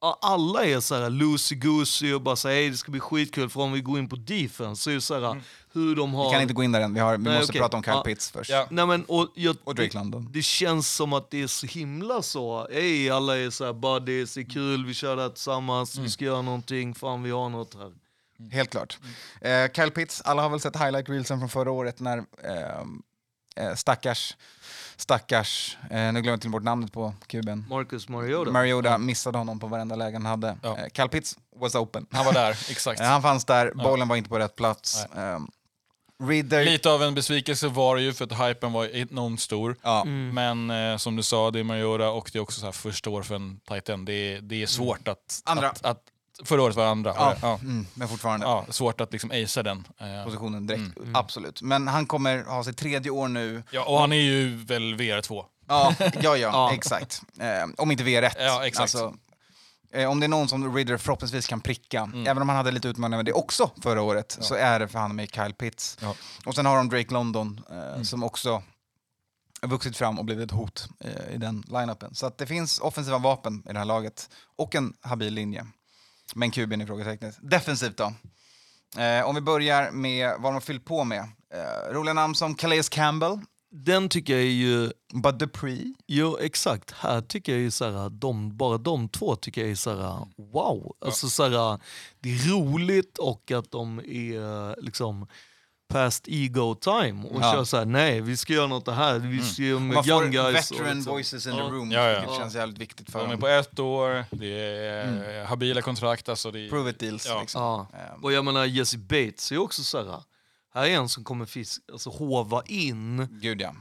ja, alla är så här loosey-goosey och bara säger hej det ska bli skitkul för om vi går in på defense så är det så här hur de har... Vi kan inte gå in där än. Vi, har, vi Nej, måste okej. prata om Kyle Ja. Pitts först. Ja. Nej, men, och jag, Och Drake det, London. det känns som att det är så himla så. Hej, alla är så här buddies, det är kul, vi kör det här tillsammans, vi ska göra någonting, fan vi har något här. Helt klart. Eh, Kyle Pitts, alla har väl sett highlight reelsen från förra året när eh, eh, stackars, stackars, eh, nu glömmer jag till bort namnet på kuben. Marcus Mariota. Mariota missade honom på varenda läge han hade. Ja. Eh, Kyle Pitts was open. Han var där, exakt. Eh, han fanns där, bollen var inte på rätt plats. Eh, Ridder, Lite av en besvikelse var det ju för att hypen var enormt stor. ja, Men eh, som du sa, det är Mariota och det är också så här första år för en tight end. Det är, det är svårt att, Andra. att, att... Förra året var andra. ja, Ja. Mm, men fortfarande. Ja, svårt att liksom acea den. Eh, Positionen direkt, Mm. absolut. Men han kommer ha sitt tredje år nu. Ja, och han är ju väl VR2. Ja, ja, ja, Ja. exakt. Eh, om inte VR1. Ja, exakt. Alltså, eh, om det är någon som Ridder förhoppningsvis kan pricka, Mm. även om han hade lite utmaningar med det också förra året, så är det för han med Kyle Pitts. Ja. Och sen har de Drake London eh, Mm. som också har vuxit fram och blivit ett hot eh, i den line-upen. Så att det finns offensiva vapen i det här laget och en habil linje. Men kuben i frågetecknet. Defensivt då? Eh, om vi börjar med vad de har fyllt på med. Eh, roliga namn som Calais Campbell, Den tycker jag är ju, Bud Dupree, jo exakt, här tycker jag ju så här, de, bara de två tycker jag är så här, wow. Alltså så här, det är roligt och att de är liksom past ego time och Ja. kör så här, nej vi ska göra något det här, vi ska göra med Man får young guys. och veteran liksom. voices in the Ja. room, Ja, ja. vilket känns jävligt viktigt för De är dem. på ett år, det är habila kontrakt. Alltså det är, Prove it deals. Ja. Liksom. Ja. Ehm, Och jag menar Jesse Bates är också så här, här är en som kommer fisk, alltså hova in, Gud ja.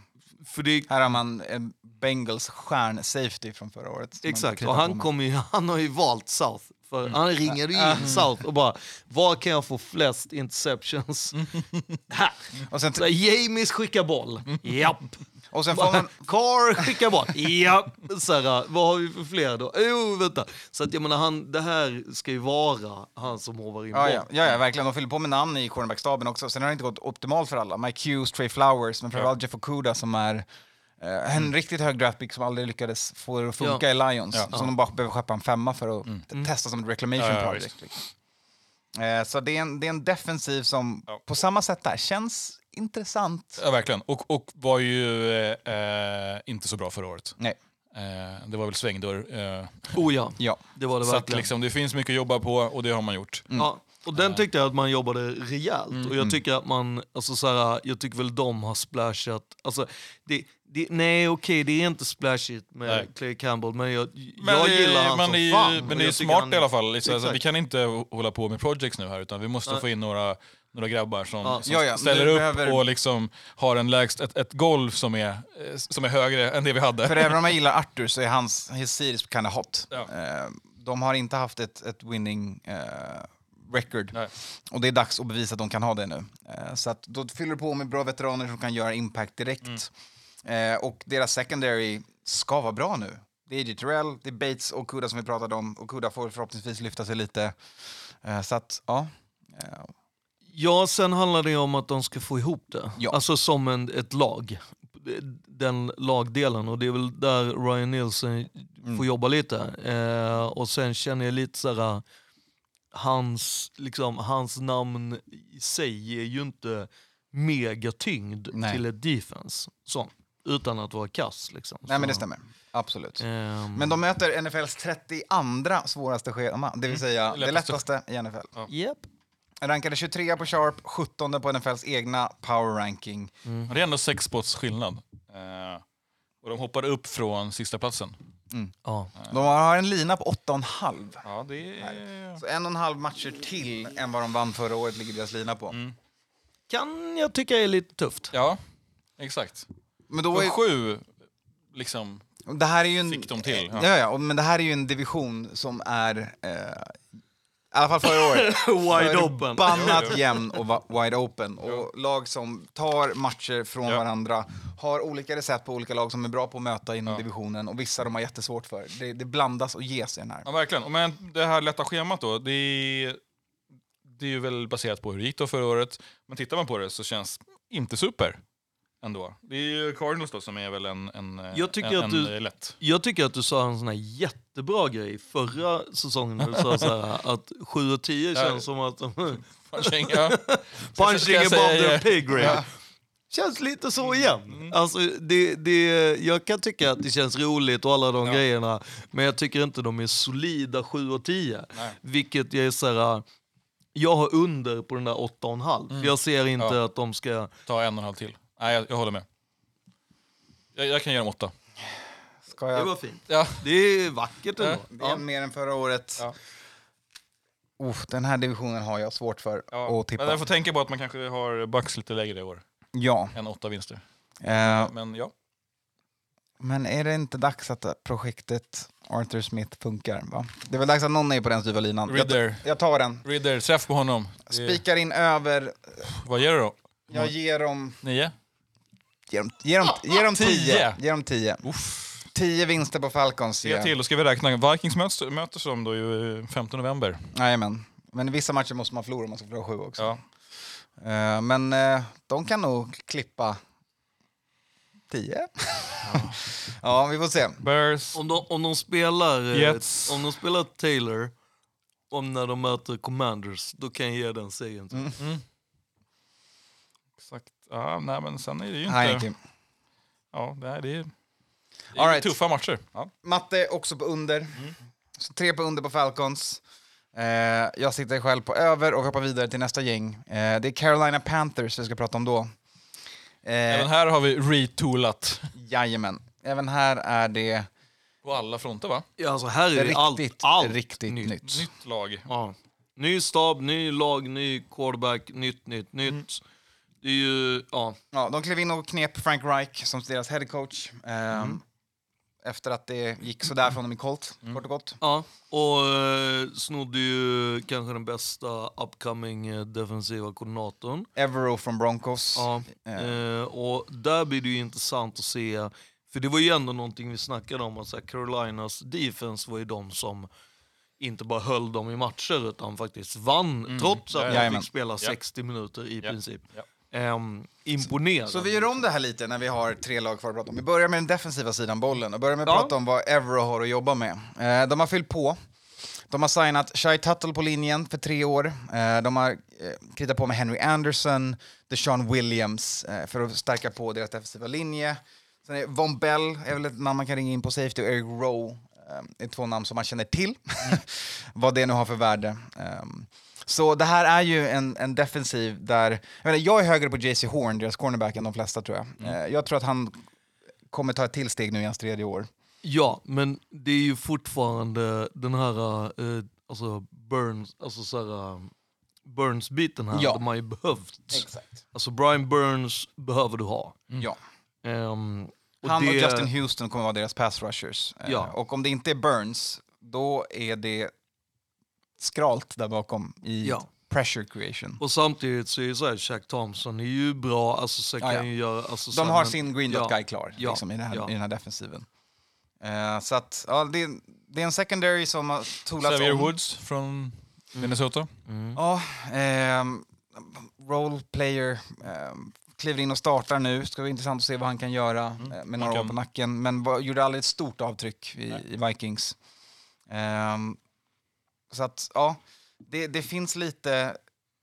för det Här har man en Bengals stjärn-safety från förra året. Exakt, och han, kommer ju, han har ju valt South För han ringade ju in South och bara, var kan jag få flest interceptions? Här! Och sen, Så här, Jamies skickar boll. Japp. och sen får man... Carr skickar boll. Japp. Så här, vad har vi för fler då? Jo, vänta. Så att jag menar, han, det här ska ju vara han som hovar in Ja, boll. ja, ja, ja, verkligen. De fyller på med namn i cornerbackstaben också. Sen har det inte gått optimalt för alla. Mike Hughes, Trey Flowers, men framförallt Jeff Okuda som är eh, en riktigt hög draftpick som aldrig lyckades få det att funka Ja. i Lions. Ja. Som de bara behöver skeppa en femma för att t- testa som ett reclamation Ja, ja, project. Liksom. Eh, så det är, en, det är en defensiv som Ja. på samma sätt där känns intressant. Ja, verkligen. Och, och var ju eh, eh, inte så bra förra året. Nej. Eh, det var väl svängdörr. Eh, Oh ja, Ja. det var det så att verkligen. liksom, det finns mycket att jobba på och det har man gjort. Ja, och den tyckte jag att man jobbade rejält. Mm. Och jag tycker att man, alltså så här, jag tycker väl de har splashat, alltså, det, det, nej okej det är inte splashigt med Nej. Clay Campbell men jag, Men jag det, gillar han men som det är, ju- fan. Men det är smart han- i alla fall. Liksom, alltså, vi kan inte hålla på med projects nu här utan vi måste Nej. få in några, några grabbar som, Ja. som Ja, ja, ställer upp behöver- och liksom har en lägst, ett, ett golv som är, eh, som är högre än det vi hade. För även om jag gillar Arthur så är hans his series kind of hot. Ja. Eh, de har inte haft ett, ett winning eh, record. Nej. Och det är dags att bevisa att de kan ha det nu. Så att då fyller du på med bra veteraner som kan göra impact direkt. Eh, och deras secondary ska vara bra nu. Det är J. Terrell, det är Bates och Kuda som vi pratade om. Och Kuda får förhoppningsvis lyfta sig lite. Eh, så att, ja. Eh, Ja, sen handlar det om att de ska få ihop det. Ja. Alltså som en, ett lag. Den lagdelen och det är väl där Ryan Nielsen Mm. får jobba lite. Eh, och sen känner jag lite såhär, hans, liksom, hans namn i sig ger ju inte mega tyngd Nej. till ett defense. Så, utan att vara kass. Liksom. nej, men det stämmer. Absolut. ehm, Men de möter NFLs 32 svåraste schema, det vill säga det Lättaste. lättaste i NFL. Japp. Rankade 23 på Sharp, 17 på NFLs egna power ranking. Men Det är ändå sex spots skillnad. Eh, och de hoppade upp från sista platsen. Ja. De har en lina på 8,5. Ja, det är... Så en och en halv matcher till än vad de vann förra året ligger deras lina på. Mm. Kan jag tycka är lite tufft. Ja, exakt. Men då är, sju, liksom... det här är ju en, Fick de till, Ja. ja. Ja, men det här är ju en division som är, eh, i alla fall förra året, Wide open. förbannat jämn och wide open. Och lag som tar matcher från Ja. varandra har olika recept på olika lag som är bra på att möta inom Ja. divisionen och vissa de har jättesvårt för. Det, det blandas och ges i den här. Ja, verkligen. Och Men det här lätta schemat då, det är, det är ju väl baserat på hur det gick då förra året. Men tittar man på det så känns inte super ändå. Det är ju Cardinals då som är väl en, en, Jag tycker en, att du- lätt. Jag tycker att du sa en sån här jättebra grej förra säsongen. när Du sa så här, att 7 och 10 Ja. känns som att Punching, ja. punching above their pay grade. Känns lite så igen. Mm. Alltså, det, det, jag kan tycka att det känns roligt och alla de Ja. grejerna. Men jag tycker inte de är solida 7 och 10. Nej. Vilket jag är så här, jag har under på den där 8,5. För jag ser inte Mm. Ja. att de ska... Ta en och en halv till. Nej, jag, jag håller med. Jag, jag kan ge dem åtta. Ska Det jag? var fint. Ja. Det är vackert ändå. Det är mer än förra året. Ja. Uff, den här divisionen har jag svårt för Ja. att tippa. Men jag får tänka på att man kanske har Bucks lite lägre i år Ja, än åtta vinster. eh, Men ja, men är det inte dags att projektet Arthur Smith funkar? Va? Det är väl dags att någon är på den styva linan. Jag, Ridder. jag tar den. Ridder, träff på honom. Det, Spikar in över. vad ger du då? Jag ger dem... Nio? Ger dem, ger dem, ger dem Tio. tio. Ger dem tio. Uff. Tio vinster på Falcons. Jag. till, då ska vi räkna. Vikings möts, möter som då ju 15 november. Jajamän. Men i vissa matcher måste man förlora om man ska förlora sju också. Ja. Eh, men eh, de kan nog klippa tio. ja, vi får se. Bears. Om de, om de spelar eh, Jets. om de spelar Taylor om när de möter Commanders, då kan jag ge den segern. till. Mm. Exakt. Ja, nej, men sen är det ju Nej, inte... Kim. Ja, det är, det är, det är right. tuffa matcher. Ja. Matte också på under. Mm. Så tre på under på Falcons. Eh, jag sitter själv på över och hoppar vidare till nästa gäng. Eh, det är Carolina Panthers vi ska prata om då. Eh, Även här har vi retoolat Jajamän. Även här är det på alla fronter, va? Ja, alltså här är det riktigt, allt, allt riktigt nytt. nytt. Nytt lag. Ja. Ny stab, ny lag, ny quarterback, nytt, nytt, nytt. Mm. Det är ju, ja. Ja, de klev in och knep Frank Reich som deras head coach. Mm. Um, efter att det gick sådär från dem i Colt, Mm. kort och gott. Ja, och eh, snodde ju kanske den bästa upcoming eh, defensiva koordinatorn. Evero från Broncos. Ja, Eh. eh, och där blir det ju intressant att se, för det var ju ändå någonting vi snackade om, att så Carolinas defense var ju de som inte bara höll dem i matcher utan faktiskt vann, trots att de fick spela 60 minuter i Ja, princip. ja. Ehm, imponerande. Så vi gör om det här lite när vi har tre lag kvar att prata om. Vi börjar med den defensiva sidan bollen och börjar med att Ja. prata om vad Evero har att jobba med. Eh, de har fyllt på. De har signat Shai Tuttle på linjen för tre år. Eh, de har eh, kritat på med Henry Anderson, Deshaun Williams eh, för att stärka på deras defensiva linje. Sen är Von Bell är väl ett namn man kan ringa in på safety och Eric Rowe eh, är två namn som man känner till. vad det nu har för värde. Ehm, så det här är ju en, en defensiv där... Jag, menar, jag är högre på JC Horn, deras cornerback, än de flesta tror jag. Eh, jag tror att han kommer ta ett till steg nu i hans tredje år. Ja, men det är ju fortfarande den här eh, alltså Burns, alltså så här, eh, Burns-biten här, Ja. de har ju behövt. Exakt. Alltså Brian Burns behöver du ha. Ja. Ehm, och Han och det- Justin Houston kommer vara deras pass rushers. Eh, Ja. Och om det inte är Burns, då är det skralt där bakom i Ja. pressure creation. Och samtidigt så är ju så här, Shaq Thompson är ju bra, alltså så kan Ja, ja. ju göra... Alltså, så De har men- sin green dot ja, guy klar ja, liksom, i, den här, ja. i den här defensiven. Eh, så att, ja, det, det är en secondary som har toolats Xavier om. Woods från Minnesota. Ja, ehm, role player. ehm, kliver in och startar nu. Ska bli intressant att se vad han kan göra eh, med några år på nacken. Men var, gjorde aldrig ett stort avtryck i, i Vikings. Ehm, så att, ja, det, det finns lite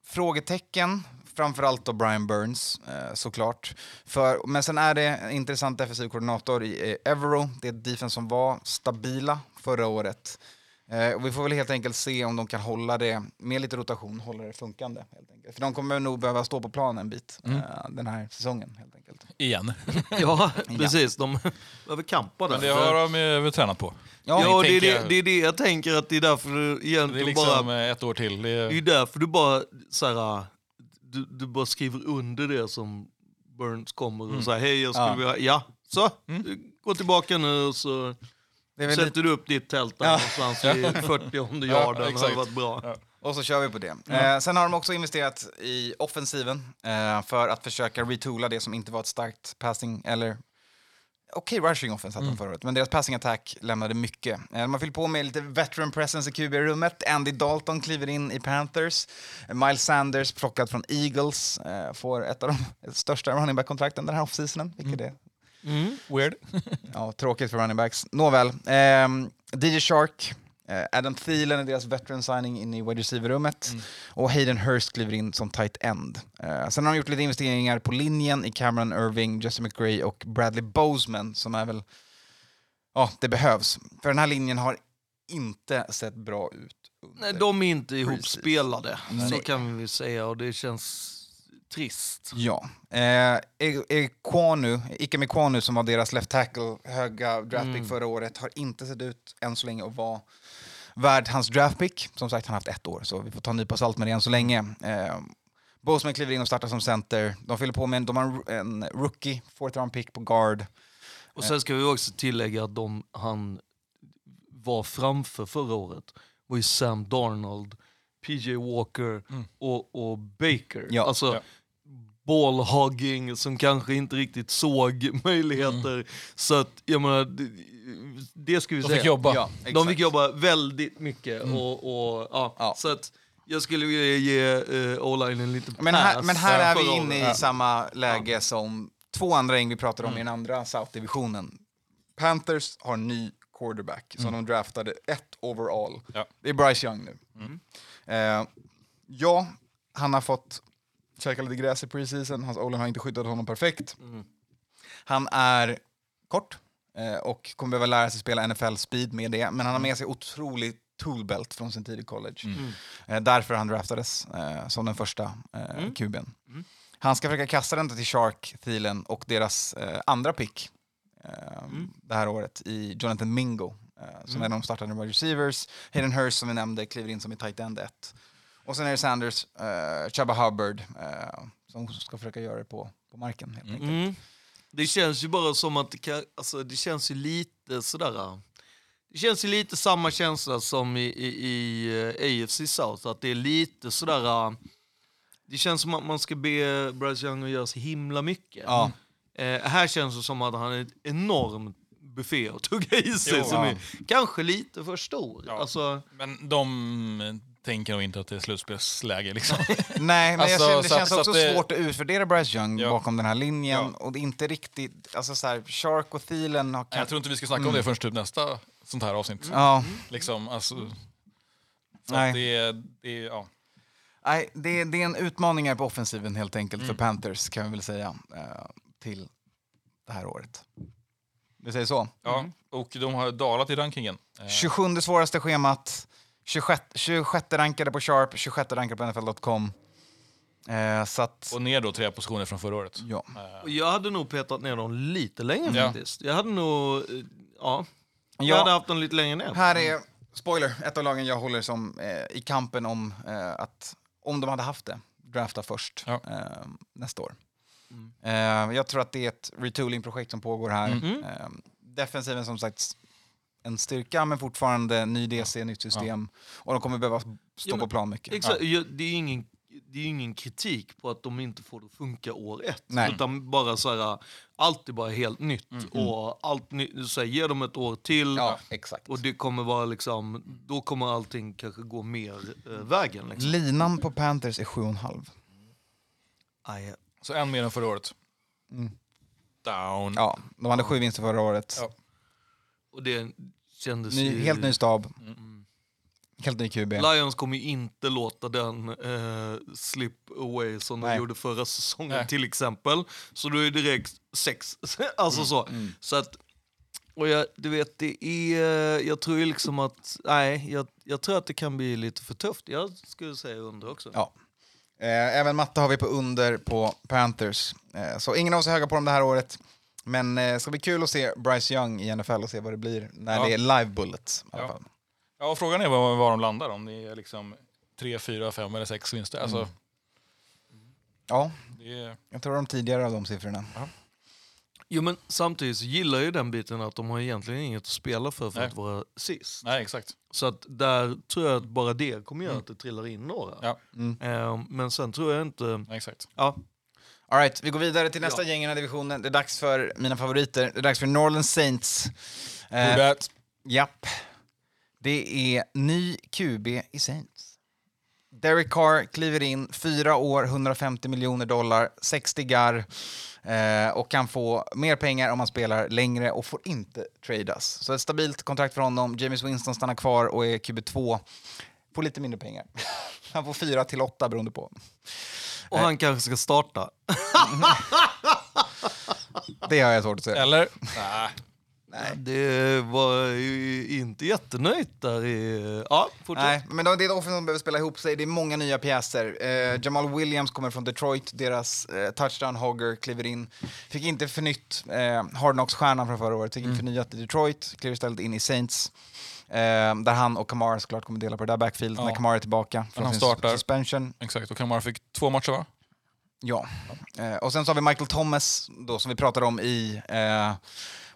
frågetecken. Framförallt då Brian Burns, eh, såklart. För, men sen är det en intressant defensiv koordinator i Evero. Det är ett defense som var stabila förra året. Eh, och vi får väl helt enkelt se om de kan hålla det, med lite rotation, hålla det funkande. Helt enkelt. För de kommer nog behöva stå på planen en bit Mm. eh, den här säsongen. Helt enkelt. Igen. Ja, precis. De behöver kampa där. Men det har de ju tränat på. ja, och det, är det, jag- det är det jag tänker att det är därför du Det egentligen är liksom bara... eh, ett år till. Det Det är är, därför du bara så här, du, du bara skriver under det som Burns kommer och Mm. säger hej jag skulle Ja. vilja, ja, så, gå tillbaka nu och så Det är sätter lite, du upp ditt tält där Ja. någonstans i 40 yarden, det hade varit bra. och så kör vi på det. Eh, sen har de också investerat i offensiven eh, för att försöka retoola det som inte var ett starkt passing eller Okej rushing offense hade de förra året, men deras passing attack lämnade mycket. Eh, har fyllt på med lite veteran presence i QB-rummet. Andy Dalton kliver in i Panthers. Miles Sanders, plockad från Eagles, eh, får ett av de största running back-kontrakten den här offseasonen, vilket är weird. Ja, tråkigt för running backs. Nåväl. ehm, DJ Shark, eh, Adam Thielen är deras veteran signing in i wide receiver-rummet. Och Hayden Hurst kliver in som tight end. Eh, sen har de gjort lite investeringar på linjen i Cameron Irving, Jesse McGray och Bradley Bozeman som är väl... Ja, det behövs. För den här linjen har inte sett bra ut. Nej, de är inte Precis. ihopspelade, så kan vi väl säga och det känns trist. Ja. Eh, Ekwonu, Ike Mekwonu som var deras left tackle, höga draftpick förra året, har inte sett ut än så länge att vara värd hans draftpick. Som sagt, han har haft ett år, så vi får ta en nypa salt med det än så länge. Eh, Boseman kliver in och startar som center. De fyller på med en, de har en, rookie, fourth round pick på guard. Och sen ska vi också tillägga att de han var framför förra året var ju Sam Darnold, PJ Walker och, och Baker. Ja. Alltså Ja. Ballhogging som kanske inte riktigt såg möjligheter. Så att, jag menar, det, det ska vi De säga. fick jobba. Ja, De fick jobba väldigt mycket. Och, och, ja, Ja. Så att jag skulle vilja ge uh, O-line en liten Men här, pass men här är vi inne i året. samma läge som två andra gäng vi pratade om i den andra South-divisionen. Panthers har en ny quarterback som de draftade ett overall. Ja. Det är Bryce Young nu. Eh, ja, han har fått käka lite gräs i preseason. Hans o har inte skyddat honom perfekt. Han är kort eh, och kommer behöva lära sig spela NFL-speed med det. Men han har med sig otroligt toolbelt från sin tid i college. Eh, därför han draftades eh, som den första eh, kuben. Han ska försöka kasta den till Shark, Thielen och deras eh, andra pick eh, det här året i Jonathan Mingo. Eh, som är en av de startande wide receivers. Hayden Hurst som vi nämnde kliver in som i tight end 1. Och sen är det Sanders, eh, Chubba Hubbard eh, som ska försöka göra det på, på marken helt enkelt. Mm. Det känns ju bara som att det, kan, alltså, det känns ju lite sådär... Det känns ju lite samma känsla som i, i, i eh, AFC South, att det är lite sådär... eh, Det känns som att man ska be Bryce Young att göra så himla mycket. Ja. Eh, här känns det som att han är ett enormt buffé att tugga i sig Jo. som Ja. är kanske lite för stor. Ja. Alltså, Men de eh, tänker nog inte att det är slutspelsläge. Liksom. Nej, men Alltså, jag känner, det så känns så också det- svårt att utvärdera Bryce Young Ja. bakom den här linjen. Ja. Och det är inte riktigt... Alltså så här, Shark och Thielen har... Jag tror inte vi ska snacka om det förrän typ nästa sånt här avsnitt. Ja, Liksom, alltså, så Nej. det, är- det, ja. nej, det, det är en utmaning här på offensiven helt enkelt Mm. för Panthers kan vi väl säga. eh, till det här året. Vi säger så. Ja, och de har dalat i rankingen. Eh, 27 svåraste schemat, 26, 26 rankade på Sharp, 26 rankade på NFL.com. Eh, så att, Och ner då tre positioner från förra året. ja. och jag hade nog petat ner dem lite längre Ja. faktiskt. Jag hade nog... eh, Ja. Jag Ja. hade haft dem lite längre ner. Här är, spoiler, ett av lagen jag håller som eh, i kampen om eh, att, om de hade haft det, drafta först Ja. eh, nästa år. Eh, jag tror att det är ett retooling-projekt som pågår här. Mm. Eh, defensiven som sagt en styrka men fortfarande ny DC, nytt system. Och de kommer behöva stå Ja, men- på plan mycket. Exakt, ja. Det är ju ingen, det är ju ingen kritik på att de inte får det att funka år ett. Nej. Utan bara så här, allt är bara helt nytt. Och allt ny, så här, ge dem ett år till. Ja, exakt. Och det kommer vara liksom, då kommer allting kanske gå mer eh, vägen. Liksom. Linan på Panthers är 7,5. Aj, Så en mer än förra året. Mm. Down. Ja, de hade sju vinster förra året. Ja. Och det kändes Ny, ju... helt ny stab, Mm. helt ny QB. Lions kommer ju inte låta den eh, slip away som de Nej. gjorde förra säsongen Nej. till exempel. Så då är det direkt sex. alltså så. Mm. så att, och jag, du vet, det är, jag tror ju liksom att, nej, jag, jag tror att det kan bli lite för tufft. Jag skulle säga under också. Ja. Eh, även matte har vi på under på Panthers. Eh, så ingen av oss är höga på dem det här året. Men eh, det ska bli kul att se Bryce Young i NFL och se vad det blir när Ja. det är live bullets. I alla Ja. fall. Ja, och frågan är var, var de landar. Om det är liksom tre, fyra, fem eller sex vinster. Alltså, Mm. ja, det är, jag tror de tidigare av de siffrorna. Jo men samtidigt så gillar jag ju den biten att de har egentligen inget att spela för för Nej. att vara sist. nej, exakt. Så att där tror jag att bara det kommer göra att det trillar in några. Ja. Mm. Eh, men sen tror jag inte... Nej, exakt. Ja, All right, vi går vidare till nästa Ja. gäng i den här divisionen. Det är dags för mina favoriter. Det är dags för Northern Saints. Who Eh? Japp. Det är ny QB i Saints. Derek Carr kliver in, fyra år, 150 miljoner dollar, 60 gar eh, och kan få mer pengar om han spelar längre och får inte tradas. Så ett stabilt kontrakt för honom. James Winston stannar kvar och är QB2. Får lite mindre pengar. Han får fyra till åtta beroende på. och han kanske ska starta. Det har jag svårt att säga. Eller? Nej. Nej. Det var ju inte jättenöjt där i... Ja, fortsätt. Nej, men då- det är ett offensiv som behöver spela ihop sig. Det är många nya pjäser. Eh, Jamal Williams kommer från Detroit. Deras eh, touchdown hogger kliver in. Fick inte förnytt eh, Hard Knocks-stjärnan från förra året. Fick inte förnyat i Detroit. Kliver istället in i Saints. Eh, där han och Kamara såklart kommer dela på det där backfieldet Ja. när Kamara är tillbaka från han sin startar. suspension. Exakt, och Kamara fick två matcher va? Ja. Eh, och sen så har vi Michael Thomas då, som vi pratade om i eh,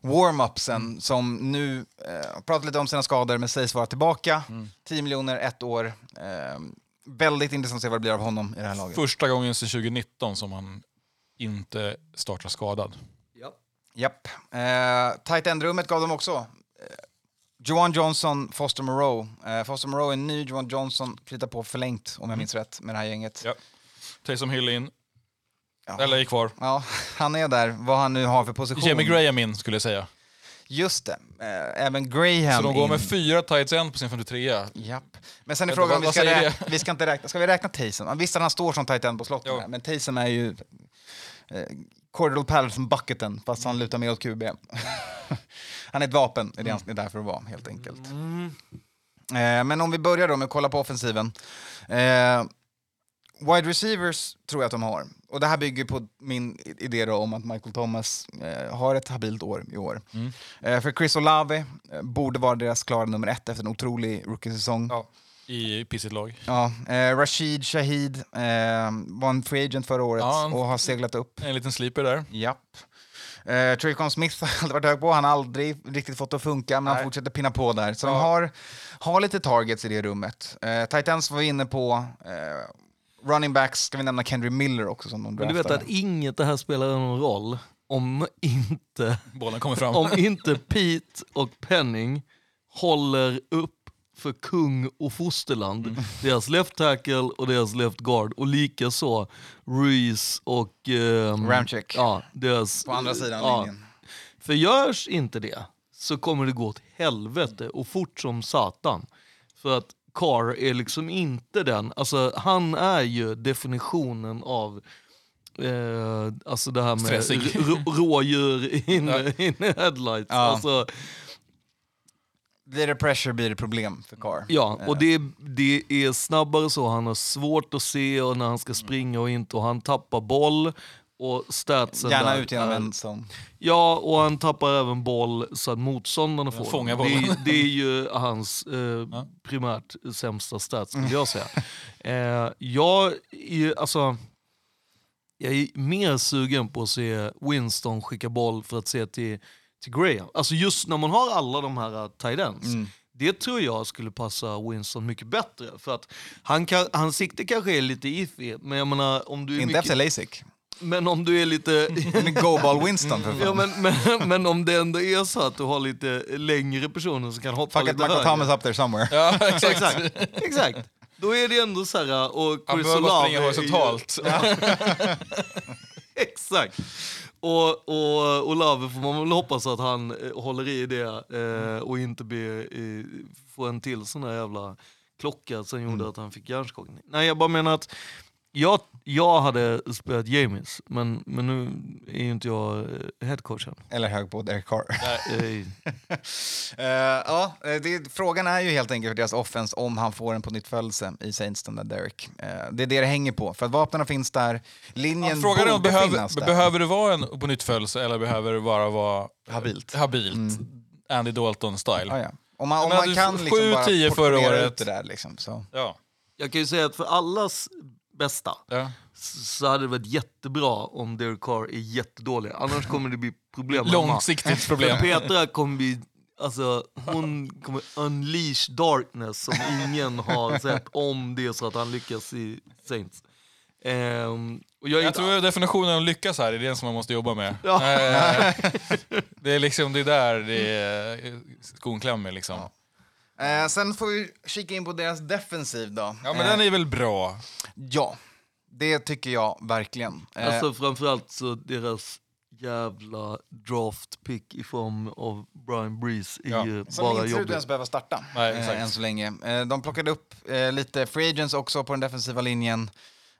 warm-upsen som nu eh, pratat lite om sina skador men sägs vara tillbaka. 10 miljoner, ett år. Eh, väldigt intressant att se vad det blir av honom i det här laget. Första gången sedan 2019 som han inte startar skadad. Ja. Japp. Eh, tight end-rummet gav dem också. Johan Johnson, Foster Moreau. Eh, Foster Moreau är ny, Johan Johnson kritar på förlängt om jag minns rätt med det här gänget. Ja. Taysom Hill in, Ja. eller är kvar. Ja, han är där, vad han nu har för position. Jamie Graham in skulle jag säga. Just det. Eh, även Graham Så de går in. med fyra tights end på sin 53 Japp. Men sen är frågan om vi ska, räkna, vi ska inte räkna, ska vi räkna Taysom? Visst han står som tight end på slottet, men Taysom är ju eh, Cordell Patterson bucketen, fast han lutar mer åt QB. han är ett vapen, det är det han är där för att vara helt enkelt. Mm. Eh, men om vi börjar då med att kolla på offensiven. Eh, wide receivers tror jag att de har. Och det här bygger på min idé då om att Michael Thomas eh, har ett habilt år i år. Mm. Eh, för Chris Olave eh, borde vara deras klara nummer ett efter en otrolig rookie-säsong. Ja. I pissigt lag. Ja, eh, Rashid Shahid eh, var en free agent förra året Ja, han- och har seglat upp. En liten sleeper där. Japp. Uh, Traycon Smith har alltid varit hög på, han har aldrig riktigt fått det att funka, men han Nej. fortsätter pinna på där. Så Ja. de har, har lite targets i det rummet. Uh, Titans var vi inne på. eh, running backs ska vi nämna Kendry Miller också som de Men du vet draftade. att inget det här spelar någon roll om inte, Bollen kommer fram. om inte Pete och Penning håller upp för kung och fosterland. Mm. Deras left tackle och deras left guard. Och likaså Ruiz och... ehm, Ramchick. Ja, deras, På andra sidan ja. linjen. För görs inte det så kommer det gå åt helvete och fort som satan. För att Carr är liksom inte den, alltså han är ju definitionen av eh, alltså det här med rådjur in, in headlights. Ja. Alltså, Blir det pressure blir det problem för Carr. ja, Eh, och det, det är snabbare så, han har svårt att se och när han ska springa och inte och han tappar boll. Och statsen Gärna där ut genom en sån. Ja, och han tappar även boll så att motståndarna får fångar det, bollen. är- det är ju hans eh, primärt sämsta stats, skulle jag säga. eh, jag, är, alltså, jag är mer sugen på att se Winston skicka boll för att se till, till Graham. Alltså just när man har alla de här uh, tight ends. Mm. Det tror jag skulle passa Winston mycket bättre. För att han kan, hans sikte kanske är lite iffy, men jag menar om du är Inte mycket, efter LASIK. Men om du är lite... Men Go ball Winston för fan. Ja, men, men, men om det ändå är så att du har lite längre personer som kan hoppa Fuck it, lite Michael högre. Thomas up there somewhere. Ja, exakt. Exakt, exakt. Då är det ändå så här, och Han Chris behöver bara springa horisontalt. Exakt. Och, och Olave får man väl hoppas att han eh, håller i det eh, och inte blir, eh, får en till sån där jävla klocka som gjorde Mm. att han fick hjärnskakning. Nej, jag bara menar att jag, jag hade spelat James, men, men nu är ju inte jag eh, headcoachen. Eller hög på Derek Carr. Eh, Eh, ja, det, frågan är ju helt enkelt för deras offense om han får en på nytt födelse i Saints, den där Derek. Eh, det är det det hänger på. För att vapnen finns där, linjen Ja, frågan är om borde behöver, finnas där. behöver det vara en på nytt födelse eller behöver det bara vara Habilt. habilt. Andy Dalton-style. Ja, ja. Om man, om man du- kan liksom 7-10 bara förra året. ut det där liksom, så. Ja. Jag kan ju säga att för allas bästa Ja. så hade det varit jättebra om Derek Carr är jättedålig. Annars kommer det bli problem Långsiktigt problem. För Petra kommer bli, alltså hon kommer unleash darkness som ingen har sett om det är så att han lyckas i Saints. Och jag Jag inte, tror definitionen av lyckas här är det som man måste jobba med. Ja. Eh, det är liksom det är där det är skon klämmer liksom. Eh, sen får vi kika in på deras defensiv då. Ja men Eh, den är väl bra. Ja, det tycker jag verkligen. Eh, alltså framförallt så deras jävla draft pick i form av Brian Breeze är Ja. ju Som bara inte ut att jobbigt. ens behöva starta Nej, eh, än så länge. Eh, de plockade upp eh, lite free agents också på den defensiva linjen.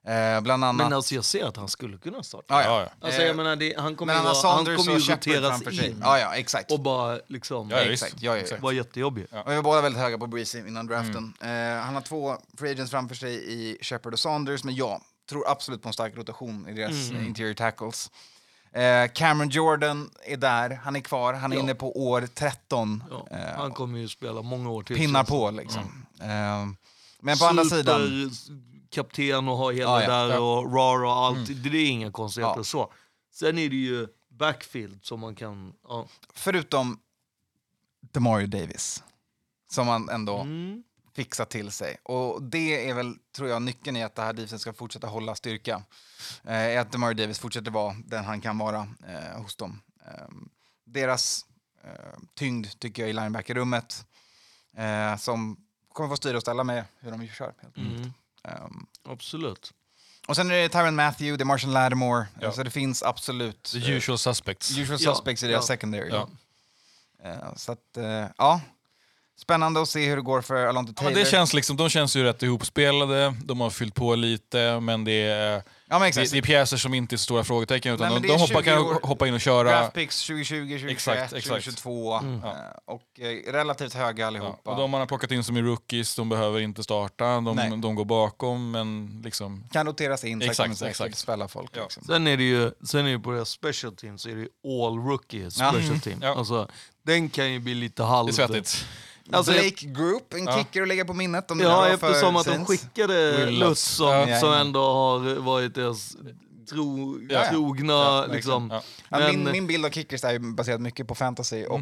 Eh, bland annat... Men alltså jag ser att han skulle kunna starta. ja, ja. Ja, ja. Alltså Eh, jag menar, det, han kommer men ju, vara, han Saunders kommer ju roteras framför sig. in Ja, ja, exakt. och bara liksom Ja, exakt. Ja, ja, ja. vara jättejobbig. Och vi var båda väldigt höga på Breezy innan draften. Eh, han har två free agents framför sig i Shepard och Saunders, men jag tror absolut på en stark rotation i deras eh, interior tackles. Eh, Cameron Jordan är där, han är kvar, han är Ja. inne på år 13. Ja, Eh, han kommer ju spela många år till. pinnar på liksom. Eh, men på andra sidan... kapten och ha hela Ja, där och rara och allt. Det är inga konstigheter så. Sen är det ju backfield som man kan... Förutom Demario Davis, som man ändå Mm. fixar till sig. Och det är väl, tror jag, nyckeln i att det här defensen ska fortsätta hålla styrka. Eh, är att Demario Davis fortsätter vara den han kan vara eh, hos dem. Eh, deras eh, tyngd, tycker jag, i linebackerrummet, eh, som kommer få styra och ställa med hur de kör. Helt. Mm. Ehm, Absolut. och sen är det Tyron Matthew, det är Marshall Lattimore, Ja. så det finns absolut The usual suspects. eh, usual Ja, suspects i deras ja. secondary. Ja. Eh, så att, eh, ja. Spännande att se hur det går för Alonte Ja, Taylor. men det känns liksom, de känns ju rätt ihopspelade, de har fyllt på lite, men det är, ja, men det, det är pjäser som inte är stora frågetecken, utan Nej, de, de hoppar, 20 kan år. hoppa in och köra. Draft picks 2020, 2021, Exakt, exakt. 2022 Mm. eh, och eh, relativt höga Ja, allihopa. och de man har plockat in som är rookies, de behöver inte starta, Nej. de, de går bakom, men liksom... kan roteras in sakta Exakt, säkert, exakt. spela folk. Ja. Liksom. Sen är det ju sen är det på deras special team så är det all rookie special team. Ja. Alltså, den kan ju bli lite halv... Det är svettigt. Alltså, Blake Group, en Ja. kicker att lägga på minnet. Om det Ja, eftersom att de skickade Lutz som, Lutz. Ja. som ändå har varit deras tro, Ja, trogna. Ja, liksom. Ja. Ja, Men- min, min bild av kickers är baserad mycket på fantasy och